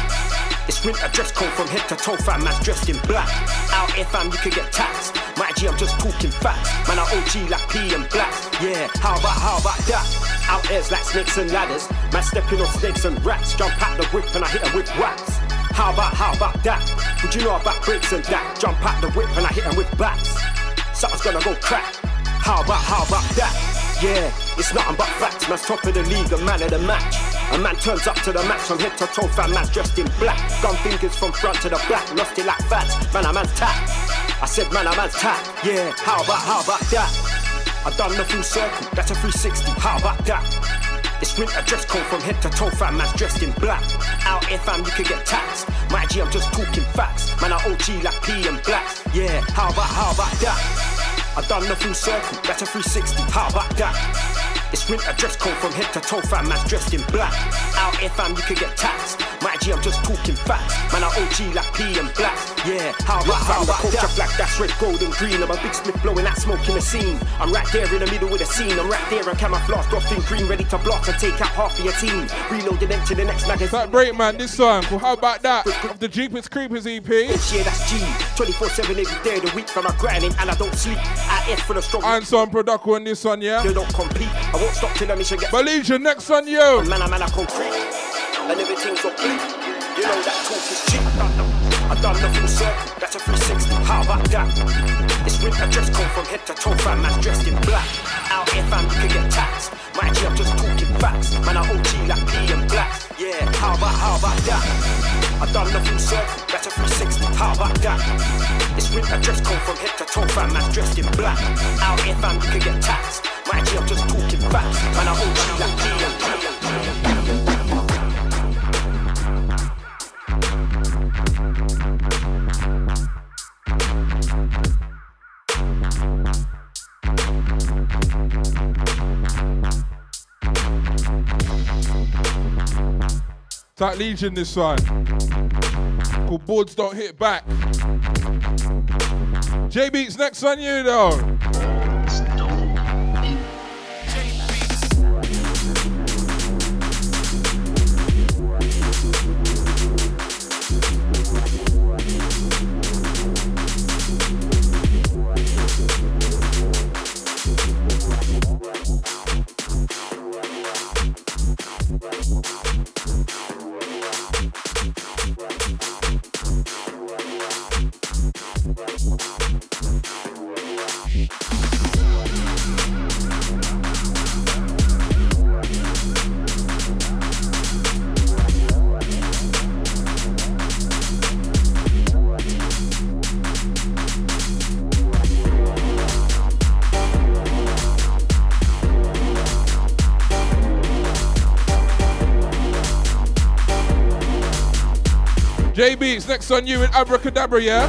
Speaker 26: It's winter dress code from head to toe, fam, man's dressed in black. Out here, fam, you can get taxed. My G, I'm just talking facts. Man, I OG like P and blacks. Yeah, how about, how about that? Out here's like snakes and ladders. Man, stepping on snakes and rats. Jump out the whip and I hit him with whaps. How about, how about that? Would you know about breaks and that? Jump out the whip and I hit him with bats. Something's gonna go crack. How about, how about that? Yeah, it's nothing but facts. Man's top of the league, a man of the match. A man turns up to the match from head to toe, fat Man's dressed in black. Gun fingers from front to the back, lost like fats. Man, a man's tap. I said, man, a man's tap. Yeah, how about, how about that? I've done the full circle, that's a 360. How about that? It's winter dress code from head to toe, fam, man's dressed in black. Out here, fam, you can get taxed. My G, I'm just talking facts. Man, I OG like P and blacks. Yeah, how about, how about that? I've done the full circle, that's a 360. How about that? It's winter dress code from head to toe, fam, man's dressed in black. Out here, fam, you can get taxed. My G, I'm just talking facts. Man, I OG like P and blacks. Yeah, how about, how about culture that? black, that's red, gold, and green. I'm a big split blowing that smoke in the scene. I'm right there in the middle with the scene. I'm right there and camouflaged off in green, ready to blast and take out half of your team. Reloading them to the next magazine.
Speaker 2: That break man, this song. Well, how about that? Of the Jeepers Creepers EP.
Speaker 26: Yeah, that's G. 24 7 every day of the week from my grinding and I don't sleep. I F for the strong.
Speaker 2: And some production on this one, yeah?
Speaker 26: They don't compete. I won't stop till the mission gets.
Speaker 2: Believe next on you.
Speaker 26: Man, I man, I concrete. And everything's okay. You know that talk is cheap. I've done the full circle, that's a 360. How about that? It's winter dress code from head to toe, fam, man's dressed in black. Out here, fam, you can get taxed. My G, I'm just talking facts. Man, I OG like P and blacks. Yeah, how about, how about that? I've done the full circle, that's a 360. How about that? It's winter dress code from head to toe, fam, man's dressed in black. Out here, fam, you can get taxed. My G, I'm just talking facts. Man, I OG like P and blacks.
Speaker 2: That Legion, this one. Called Boards Don't Hit Back. J Beats next on you though. Beats, on you with Abracadabra, yeah?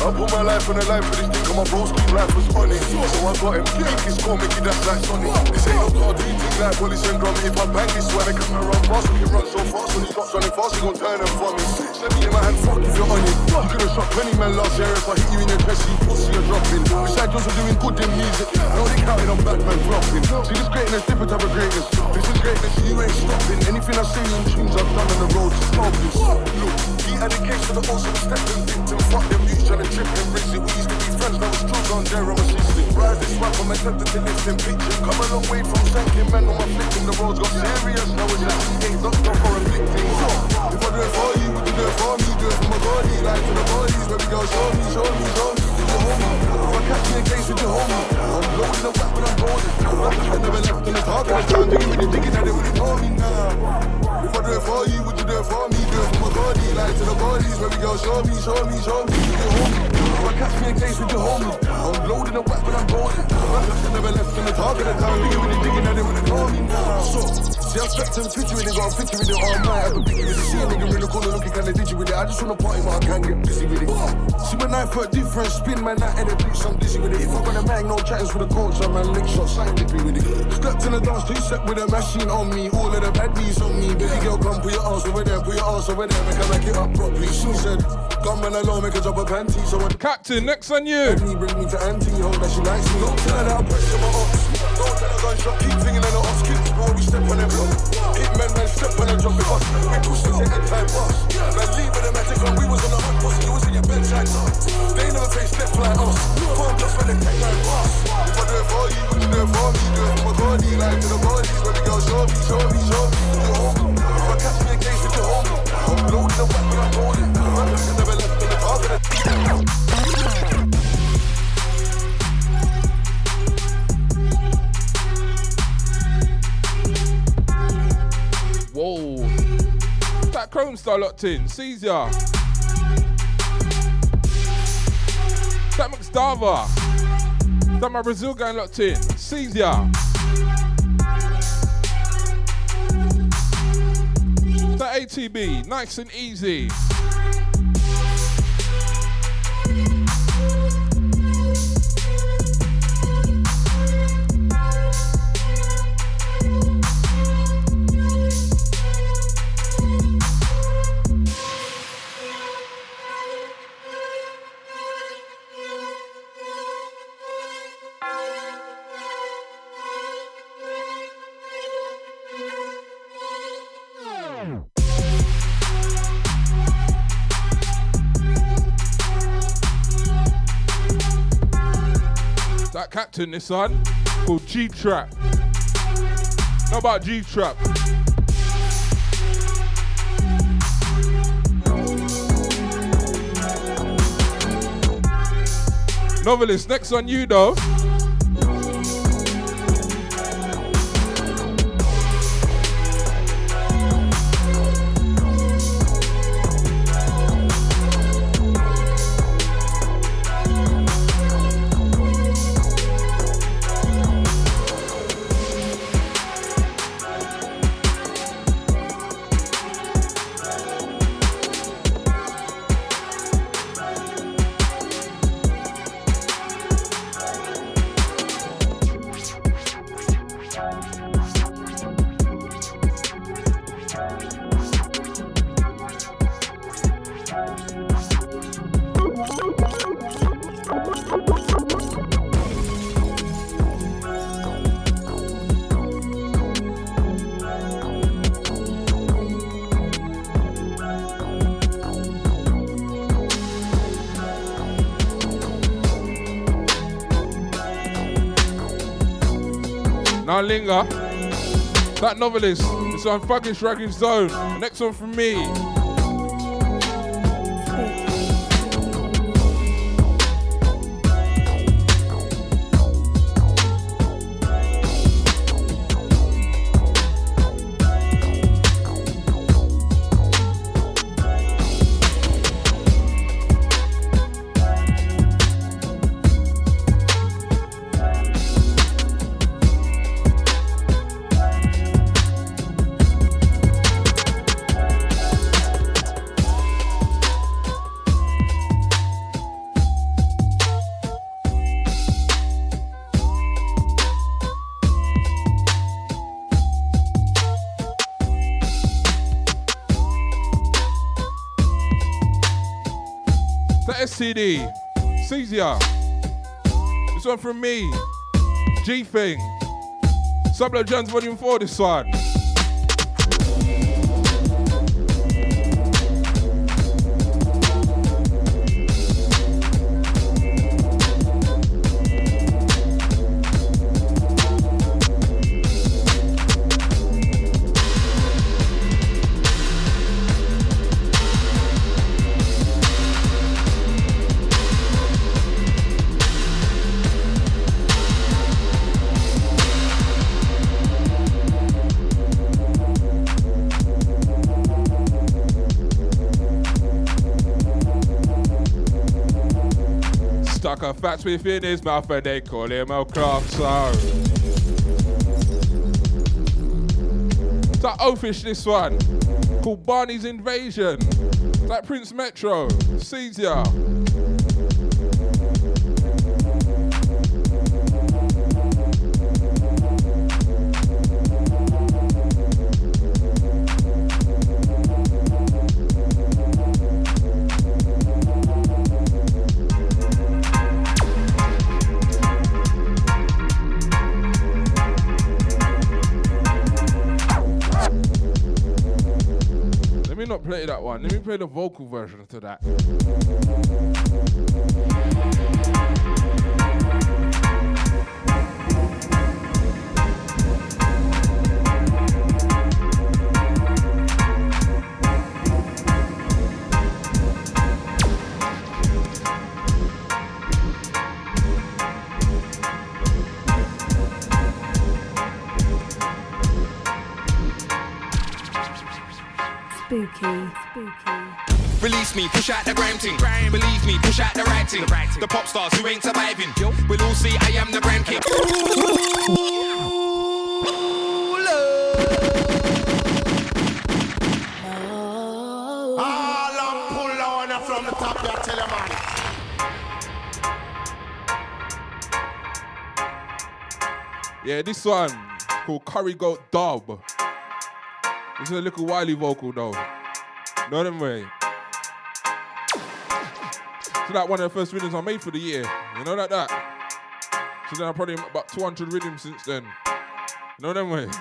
Speaker 8: I put my life on the line for this thing, cause my bro's keep life was funny. So I got him, kick his core, make it that's like Sonny. This ain't no car, do you think like Willie syndrome? If I bang this way, they and run fast, we can run so fast. When he stops running fast, he gon' turn and for me. Let me in my hand, fuck if you're on it. You could've shot 20 men last year if I hit you in the chest, you pussy, you're dropping. Besides, those are doing good in music. I know they counted on Batman dropping. See, this greatness, different type of greatness. Is greatness, you ain't stopping. Anything I say in tunes I've done on the road, it's hopeless. Look, he had a case for the also stepping victim. Fuck them youths trying to trip and rinse it. We used to be friends, now it's true on there, I'm assisting. Rise this rap, I'm attempting to lift him, pitch him. Come a long way from shanking men on my flicking. The roads got serious, now it's just games, doctor for a victim. So, if I do it for you, would you do it for me? Do it for my body, like to the bodies, baby girl, show me, show me, show me. If I catch me in case, hold me? I'm loading the whack, but I'm golden. I never left in the talk of the town, digging with the digging, and they wouldn't know me now. If I do it for you, would you do it for me? Do it for my body, like to the bodies, baby girl, show me, show me, show me. If I catch me in case, hold me? I'm loading the whack, but I'm golden. I never left in the talk of the town, digging with the digging, and they wouldn't know me now. So, I stepped in, picture with it, got a picture with it all night. I could pick it with it, see a nigga in the corner looking kinda ditchy with it. I just wanna party, but I can't get busy with it. See, my knife put different spin, man, that and it bitch, I'm dizzy with it. If I got a mag, no chattings with a coach, I'm man, lick shot, scientific with it. Stepped in the dance, two step with a machine on me, all of the baddies on me. Baby girl, come put your arms over there, put your arms over there, make her back it up properly. She said, come man alone, make her drop a panty. So when
Speaker 2: Captain, next on you.
Speaker 8: me, bring me to auntie, hope that she likes me. Don't tell her that I pressure my ops. Don't tell her gunshot, keep thinking in the ops, before we step on them block. Hit men, man, step on and drop it off. We push it to end time boss. Man, leave with the magic on, we was on the hunt, boss. You was in your bedside, They never face steps like us. Just when they take like boss. If I do it for you, would you do it for me? Do it for my body, like to the bodies. Baby girl, show me, show me, show me. You hold me? If I catch me in case, would you hold me? I'm loading the weapon, I'm holding. I never left in the dark of the
Speaker 2: That Chrome Star locked in. Caesar. That McStava. That my Brazil gang locked in. Caesar. That ATB. Nice and easy. Captain, this one, called G Trap. How about G Trap? Novelist, next on you though. Now linger. That novelist. This one fucking Shragging Zone. Next one from me. STD. Caesar. This one from me. G Thing. Sublo Jones Volume 4, this one. Once we finish and they call him a craft star. That oafish oh, this one, called Barney's Invasion. That Prince Metro, Caesar, Let me play the vocal version to that. One called Curry Goat Dub. This is a little Wiley vocal though. Know them way. So that one of the first rhythms I made for the year. You know that that. So then I probably about 200 rhythms since then. You know them way.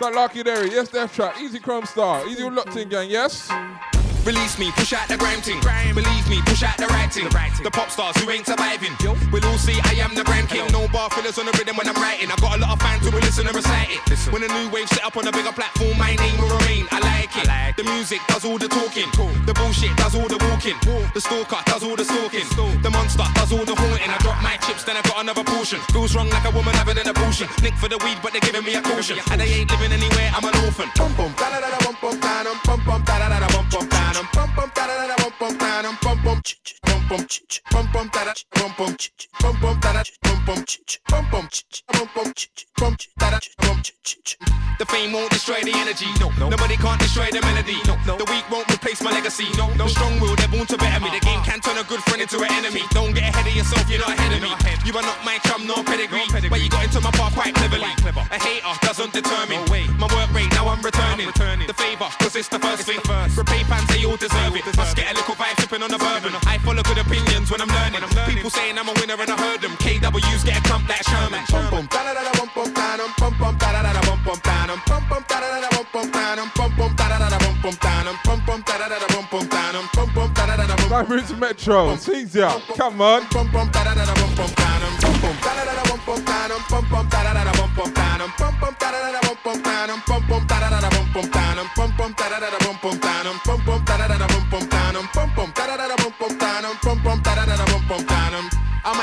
Speaker 2: That Lucky Derry, yes, Death Trap, Easy Chrome Star, Easy Locked In Gang, yes?
Speaker 27: Release me, push out the grime thing. Believe me, push out the right thing. The pop stars who ain't surviving. We'll all see I am the grime king. No bar fillers on the rhythm when I'm writing. I got a lot of fans who will listen and recite it. When a new wave set up on a bigger platform, my name will remain. I like it. The music does all the talking. The bullshit does all the walking. The stalker does all the stalking. The monster does all the haunting. I drop my chips, then I got another portion. Feels wrong like a woman having an abortion. Nick for the weed, but they're giving me a caution. And they ain't living anywhere, I'm an orphan. Bum bum da da da da bum bum da dum bum bum da da da da bum bum da ch ch ch ch ch ch ch ch ch ch ch ch ch ch ch ch. The fame won't destroy the energy. No, no. Nobody can't destroy the melody. No, no. The weak won't replace my legacy. No, no. The strong will, they're born to better me. The game can turn a good friend into an enemy. Don't get ahead of yourself, you're not ahead of me. You are not my chum, no pedigree. But you got into my path quite cleverly. A hater doesn't determine my work rate. Now I'm returning. The favor, cause it's the first thing. Repay fans, they all deserve it. Must get a little vibe sipping on a bourbon. I follow good opinions when I'm learning. People saying I'm a winner and I heard them. KW's get a clump like Sherman. Bum bum da da da da bum bum da dum bum bum da da da da bum bum da dum bum bum da da da da bum bum da dum bum bum da da da da bum bum da dum bum bum da da da da bum bum da dum bum bum da da da da bum
Speaker 2: Like Prince Metro, Caesar, come on.
Speaker 27: bum bum da da da da bum bum da dum bum bum da da da da bum bum da dum bum bum da da da da bum bum da dum bum bum da da da da bum bum da dum bum bum da da da da bum bum da dum bum bum da da da da bum bum da dum bum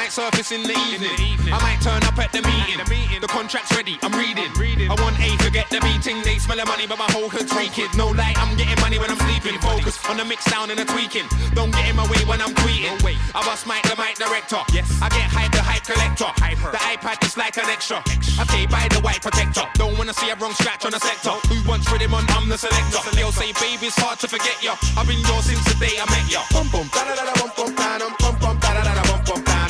Speaker 27: might surface in the evening. I might turn up at the meeting. The contract's ready, I'm reading. I want A, forget the beating. They smell the money, but my whole hood's reeking. No light, I'm getting money when I'm sleeping. Focus on the mix down and the tweaking. Don't get in my way when I'm tweeting. I bust mic, the mic director. Yes. I get hype, the hype collector. The iPad is like an extra. I pay by the white protector. Don't wanna see a wrong scratch on a sector. Who wants rhythm on? I'm the selector. They'll say, baby, it's hard to forget ya. I've been yours since the day I met ya. Bum bum, da da da da bum bum da dum, bum bum da da da da bum bum da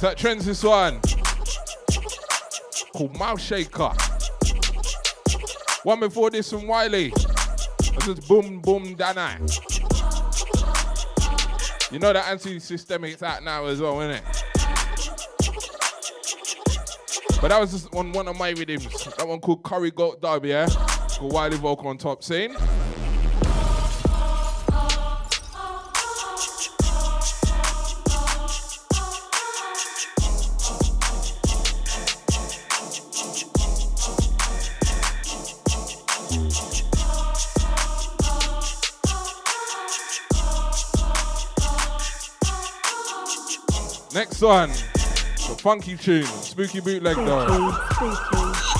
Speaker 2: that trends this one called Mouth Shaker. One before this from Wiley. This is Boom Boom Danai. You know that anti-systemic's out now as well, isn't it? But that was just on one of my rhythms. That one called Curry Goat Dub, yeah? Called Wiley Vocal on top scene. Next one, funky tune, spooky bootleg though.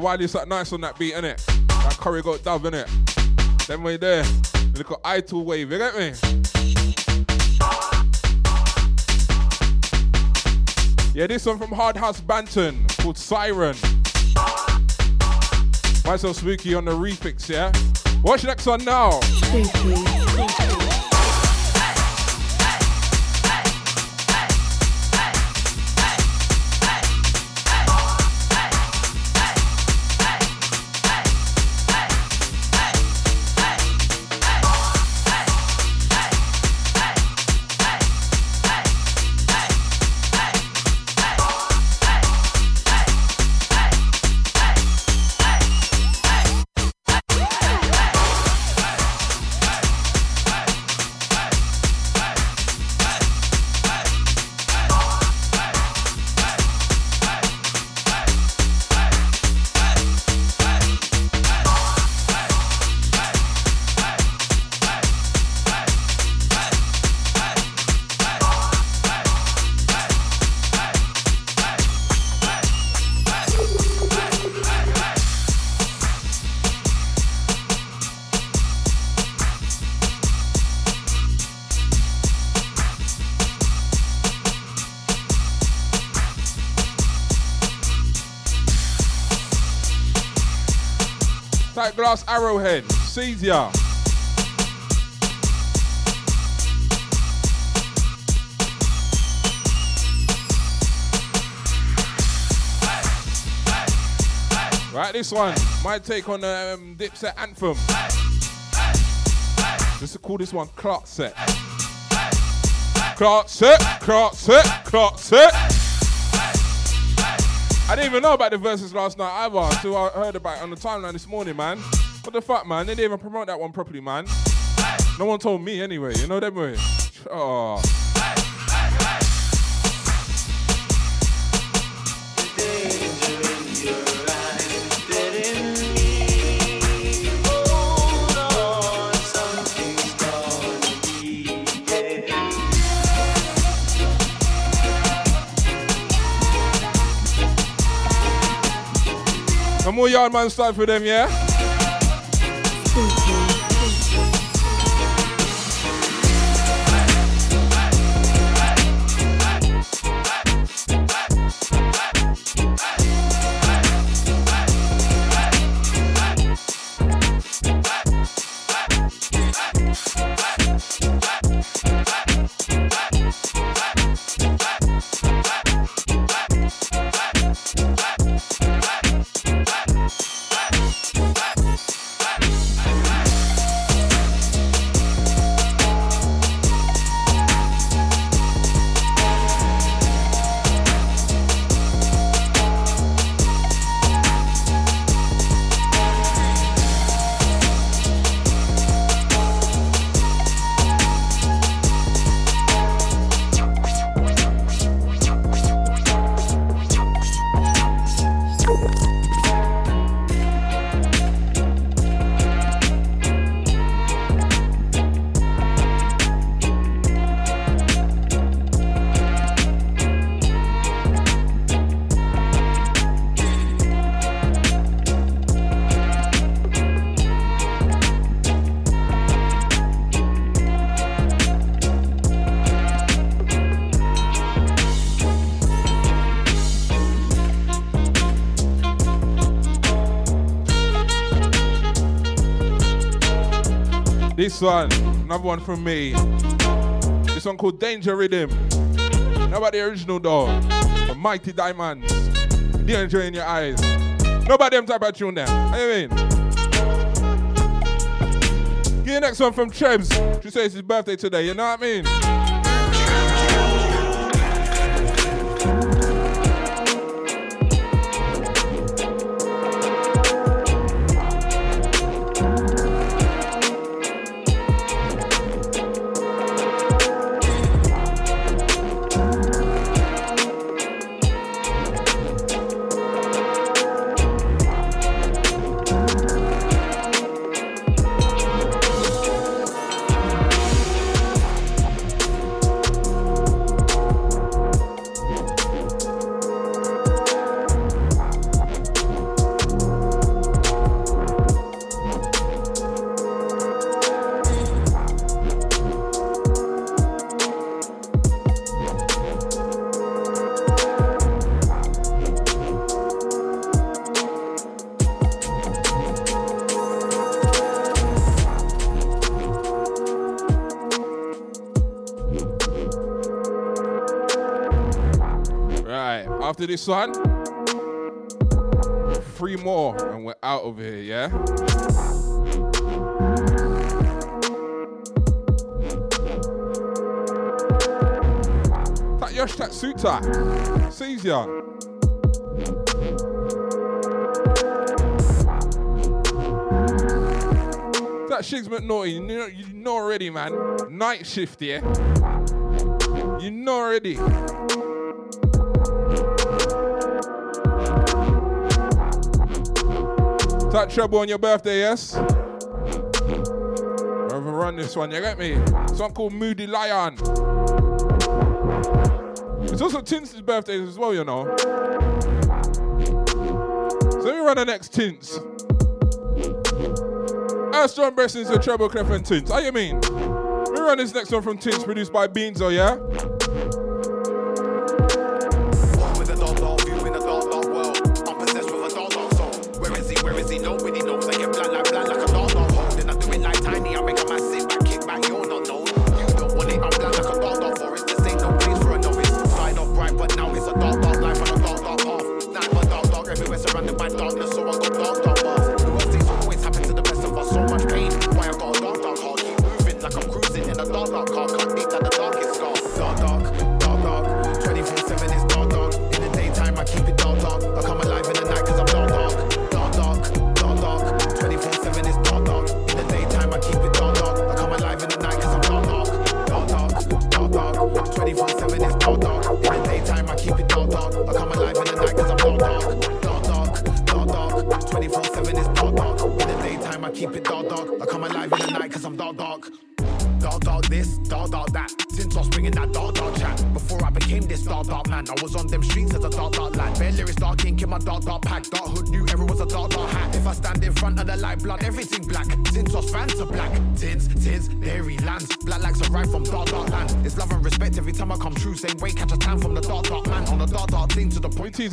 Speaker 2: Wiley's that nice on that beat, innit? That Curry Goat Dub, innit? Then way there. Look at idle wave, you get me? Yeah, this one from Hard House Banton called Siren. Myself Spooky on the refix, yeah? Watch next one now. Tight Sees ya. Right, this one. My take on the um, Dipset anthem. To call this one Clark set. Clark set, Clark set, Clark set. I didn't even know about the verses last night either until I heard about it on the timeline this morning, man. What the fuck, man? They didn't even promote that one properly, man. No one told me anyway. You know them way. Oh.
Speaker 23: Some more yard man for them, yeah? This one, another one from me. This one called Danger Rhythm. How about the original? From Mighty Diamonds. Danger in your eyes. Nobody them type of tune there. You mean? Get the next one from Trebs. She says it's his birthday today, you know what I mean? This one, three more and we're out of here, yeah? That Yosh Tatsuta, Caesar. That Shigs McNaughty, you know, you know already, man. Night shift, yeah? You know already. Trouble on your birthday, yes? Over run this one, you get me? Song called Moody Lion. It's also Tints' birthday as well, you know. So let me run the next Tints. Strong blessings of Treble Clef and Tints. How you mean? We run this next one from Tints, produced by Beanzo, yeah?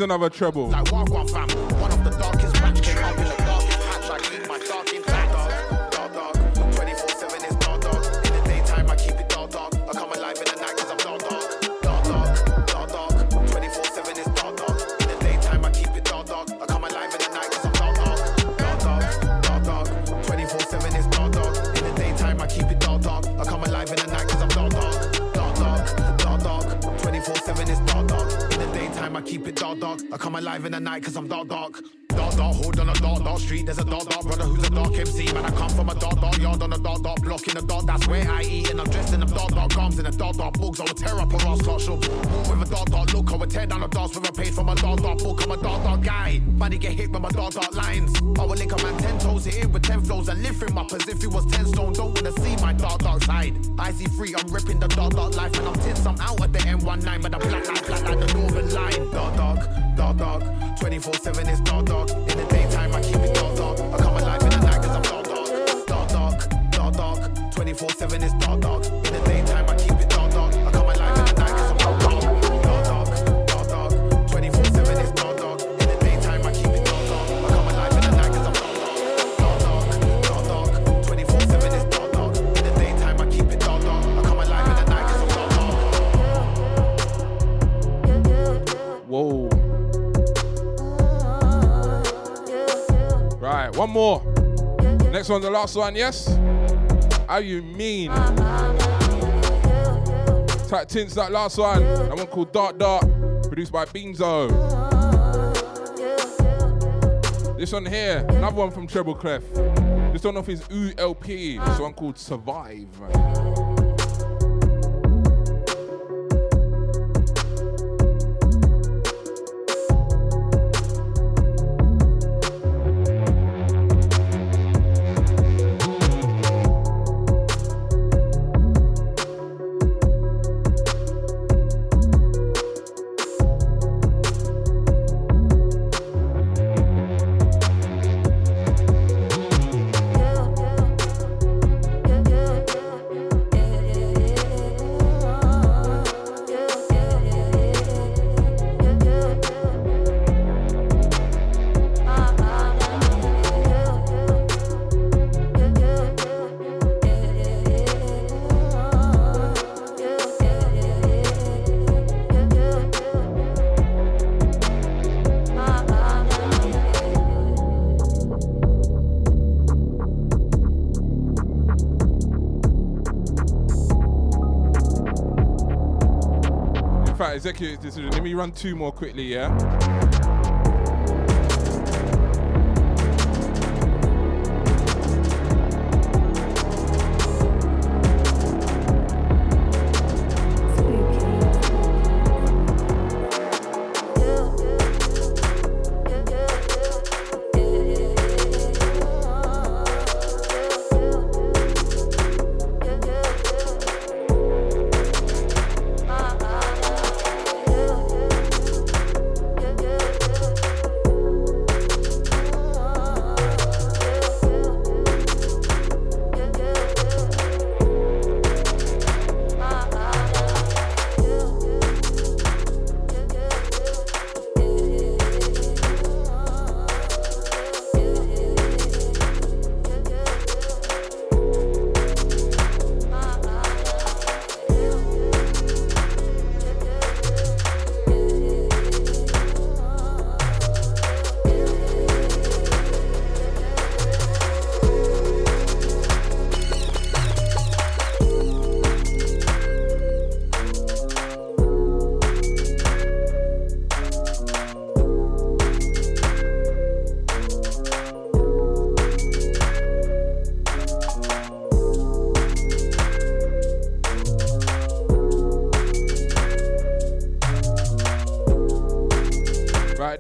Speaker 2: Another treble.
Speaker 23: Like fam. One of the darkest came up in the darkest. I keep my dark intact. I come alive in the night cause I'm dark, dark. Dark, dark hood on a dark, dark street. There's a dark, dark brother who's a dark MC. Man, I come from a dark, dark yard on a dark, dark block in the dark. That's where I eat. And I'm dressed in them dark, dark garms in the dark, dark books. I would tear up a Ross lot show. With a dark, dark look. I would tear down a dance with a page from a dark, dark book. I'm a dark, dark guy. Money get hit with my dark, dark lines. I would link a man ten toes, hit it with ten flows and lift him up as if he was ten stone. Don't wanna see my dark, dark side. I see free, I'm ripping the dark, dark life. And I'm tits, I'm out at the M19. But the black light, black like the northern line. Dark, dark, dark, dark. 24 7 is dark, dark. In the daytime, I keep it dark, dark. I come alive in the night cause I'm dark, dark. Dark, dark, dark, dark. 24 7 is dark, dark. In the daytime, I keep
Speaker 2: one more. Next one, the last one, yes? How you mean? Tight tints, that last one. That one called Dark Dark, produced by Beanzo. This one here, another one from Treble Clef. This one off his U LP. This one called Survive. Executive decision. Let me run two more quickly, yeah?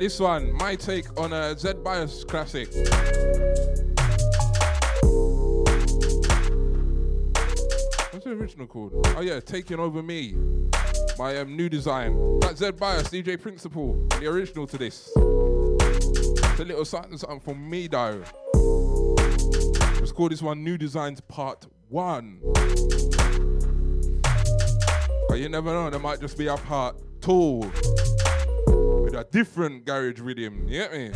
Speaker 2: This one, my take on a Zed Bias classic. What's the original called? Oh yeah, Taking Over Me My um, New Design. That Zed Bias, DJ Principal, the original to this. It's a little something, something from me though. Let's call this one New Designs Part 1. But you never know, there might just be a part 2 with a different garage rhythm. You get me?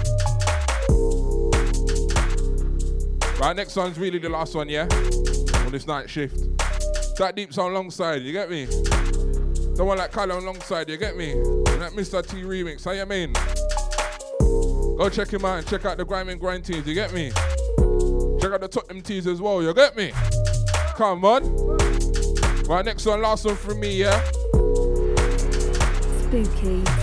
Speaker 2: Right, next one's really the last one, yeah? On this night shift. That deep sound alongside, you get me? The one like Kylo alongside, you get me? And that Mr. T remix, how you mean? Go check him out and check out the Grime and Grind teams, you get me? Check out the Tottenham teas as well, you get me? Come on. Right, next one, last one from me, yeah?
Speaker 13: Spooky.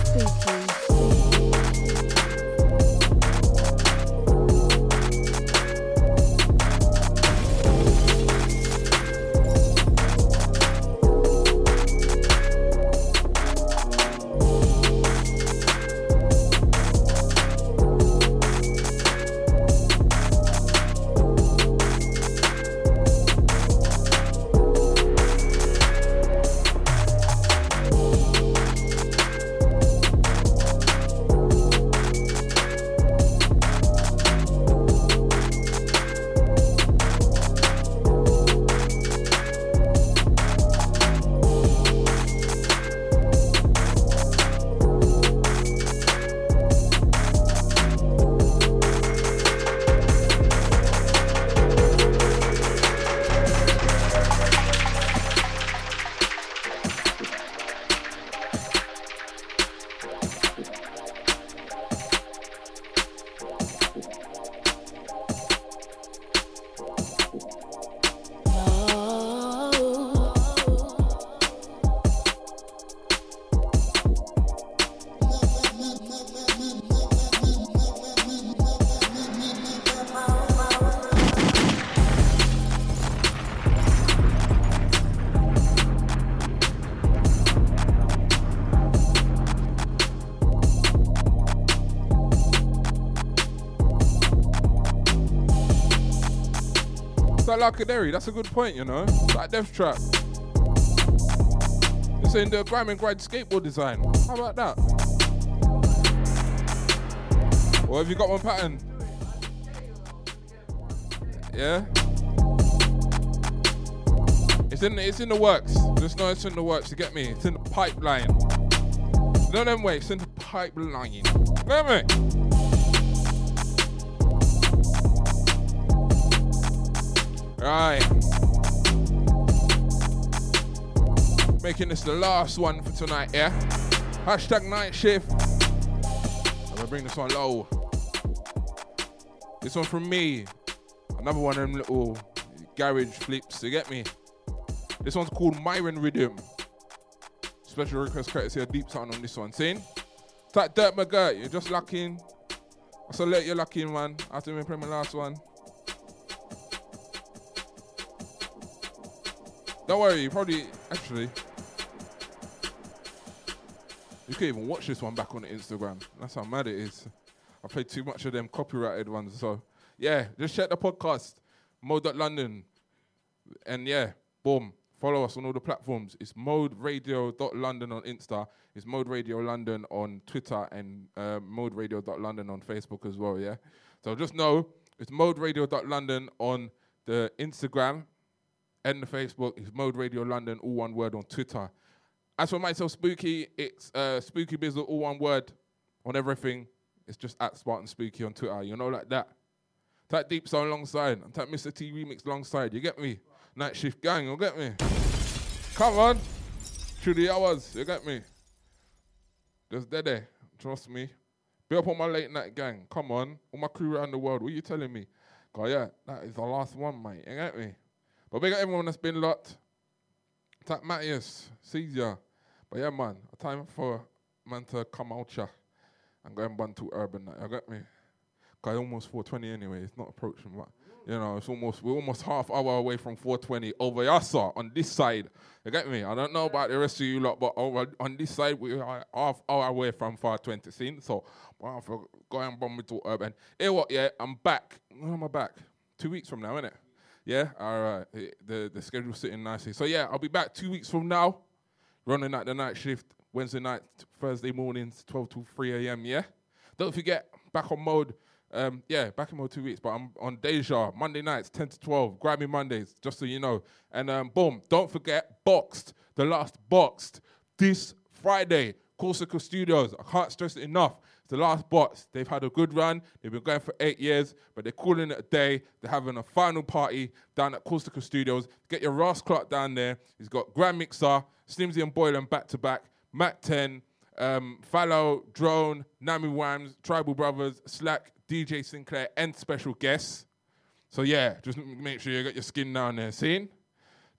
Speaker 2: That's a good point, you know? Like Death Trap. It's in the Grime and Grind skateboard design. How about that? Or have you got one pattern? Yeah? It's in it's in the works. Just know it's in the works, you get me? It's in the pipeline. No them way, it's in the pipeline. Get me? Right. Making this the last one for tonight, yeah? Hashtag night shift. I'm gonna bring this one low. This one from me. Another one of them little garage flips, you get me? This one's called Myron Rhythm. Special request courtesy of Deep Sound on this one. Saying, That Dirt McGirt, you're just locking. I salute you locking, man. After me play my last one. Don't worry, you probably actually you can even watch this one back on Instagram. That's how mad it is. I played too much of them copyrighted ones. So yeah, just check the podcast, mode.london. And yeah, boom. Follow us on all the platforms. It's moderadio.london on Insta. It's Mode Radio London on Twitter and uh, moderadio.london on Facebook as well, yeah? So just know it's moderadio.london on the Instagram and the Facebook. It's Mode Radio London, all one word on Twitter. As for myself, Spooky, it's uh, Spooky Bizzle, all one word on everything. It's just at Spartan Spooky on Twitter, you know, like that. That Deep Sound alongside, and that Mr. T Remix alongside, you get me? Night Shift Gang, you get me? Come on. Through the hours, you get me? Just dead there, trust me. Be up on my late night gang, come on. All my crew around the world, what are you telling me? God, yeah, that is the last one, mate, you get me? But big up everyone that's been locked. Tap Matthias, Caesar. But yeah, man, a time for man to come out here and go and bun to urban night. You get me? Cause almost 420 anyway. It's not approaching, but you know, it's almost we're almost half hour away from 420 over Yassa on this side. You get me? I don't know about the rest of you lot, but over on this side we are half hour away from 420 scene. So I to go and bum me to urban. Hey what, yeah, I'm back. When am I back? Two weeks from now, innit? Yeah, all right. The the schedule's sitting nicely. So yeah, I'll be back two weeks from now, running at the night shift Wednesday night, Thursday mornings, 12 to 3 a.m. Yeah. Don't forget, back on mode. Um, yeah, back in mode two weeks, but I'm on Deja Monday nights, 10 to 12. Grab me Mondays, just so you know. And um, boom, don't forget, boxed the last boxed this Friday. Corsica Studios. I can't stress it enough. The last box. They've had a good run. They've been going for eight years, but they're calling it a day. They're having a final party down at Corsica Studios. Get your Ross Clark down there. He's got Grand Mixer, Slimsy and Boylan back to back, Mac 10, um, Fallow, Drone, Nami Wams, Tribal Brothers, Slack, DJ Sinclair, and special guests. So yeah, just make sure you got your skin down there. Seen?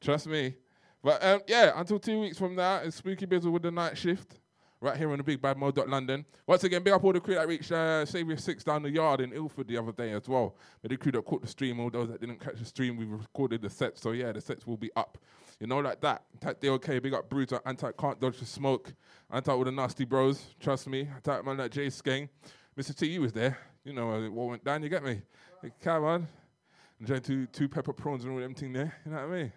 Speaker 2: Trust me. But um, yeah, until two weeks from now, it's Spooky Bizzle with the night shift. Right here on the Big Bad London. Once again, big up all the crew that reached uh, Saviour 6 down the yard in Ilford the other day as well. But the crew that caught the stream, all those that didn't catch the stream, we recorded the set. So yeah, the sets will be up. You know, like that. Type DOK, big up Bruiser, anti can't dodge the smoke, anti all the nasty bros, trust me. Type man like Jay Skeng. Mr. T, you was there. You know uh, what went down, you get me? Come on. Enjoying two, two pepper prawns and all them thing there, you know what I mean?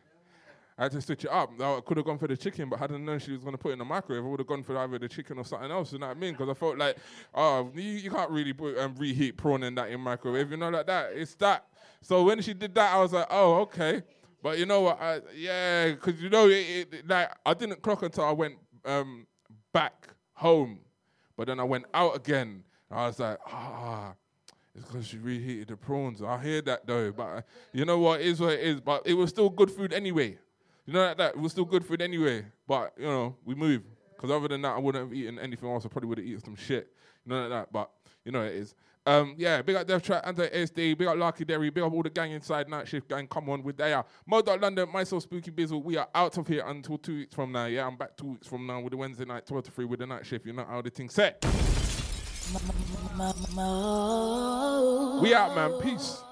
Speaker 2: I had to switch it up. I could have gone for the chicken, but hadn't known she was going to put it in the microwave. I would have gone for either the chicken or something else. You know what I mean? Because I felt like, oh, you, you can't really put um, reheat prawn in that in microwave. You know, like that. It's that. So when she did that, I was like, oh, okay. But you know what? I, yeah, because you know, it, it, like I didn't clock until I went um, back home, but then I went out again. I was like, ah. It's because she reheated the prawns. I hear that though, but you know what? It is what it is. But it was still good food anyway. You know like that? It was still good food anyway. But you know, we move. Because other than that, I wouldn't have eaten anything else. I probably would have eaten some shit. You know like that. But you know it is. Um, yeah, big up Death Trap, Anti SD, big up Larky Derry, big up all the gang inside Night Shift gang. Come on with are. Mode London, myself, Spooky Bizzle. We are out of here until two weeks from now. Yeah, I'm back two weeks from now with the Wednesday night, 12 to 3 with the Night Shift. You know how the thing set. We out, man. Peace.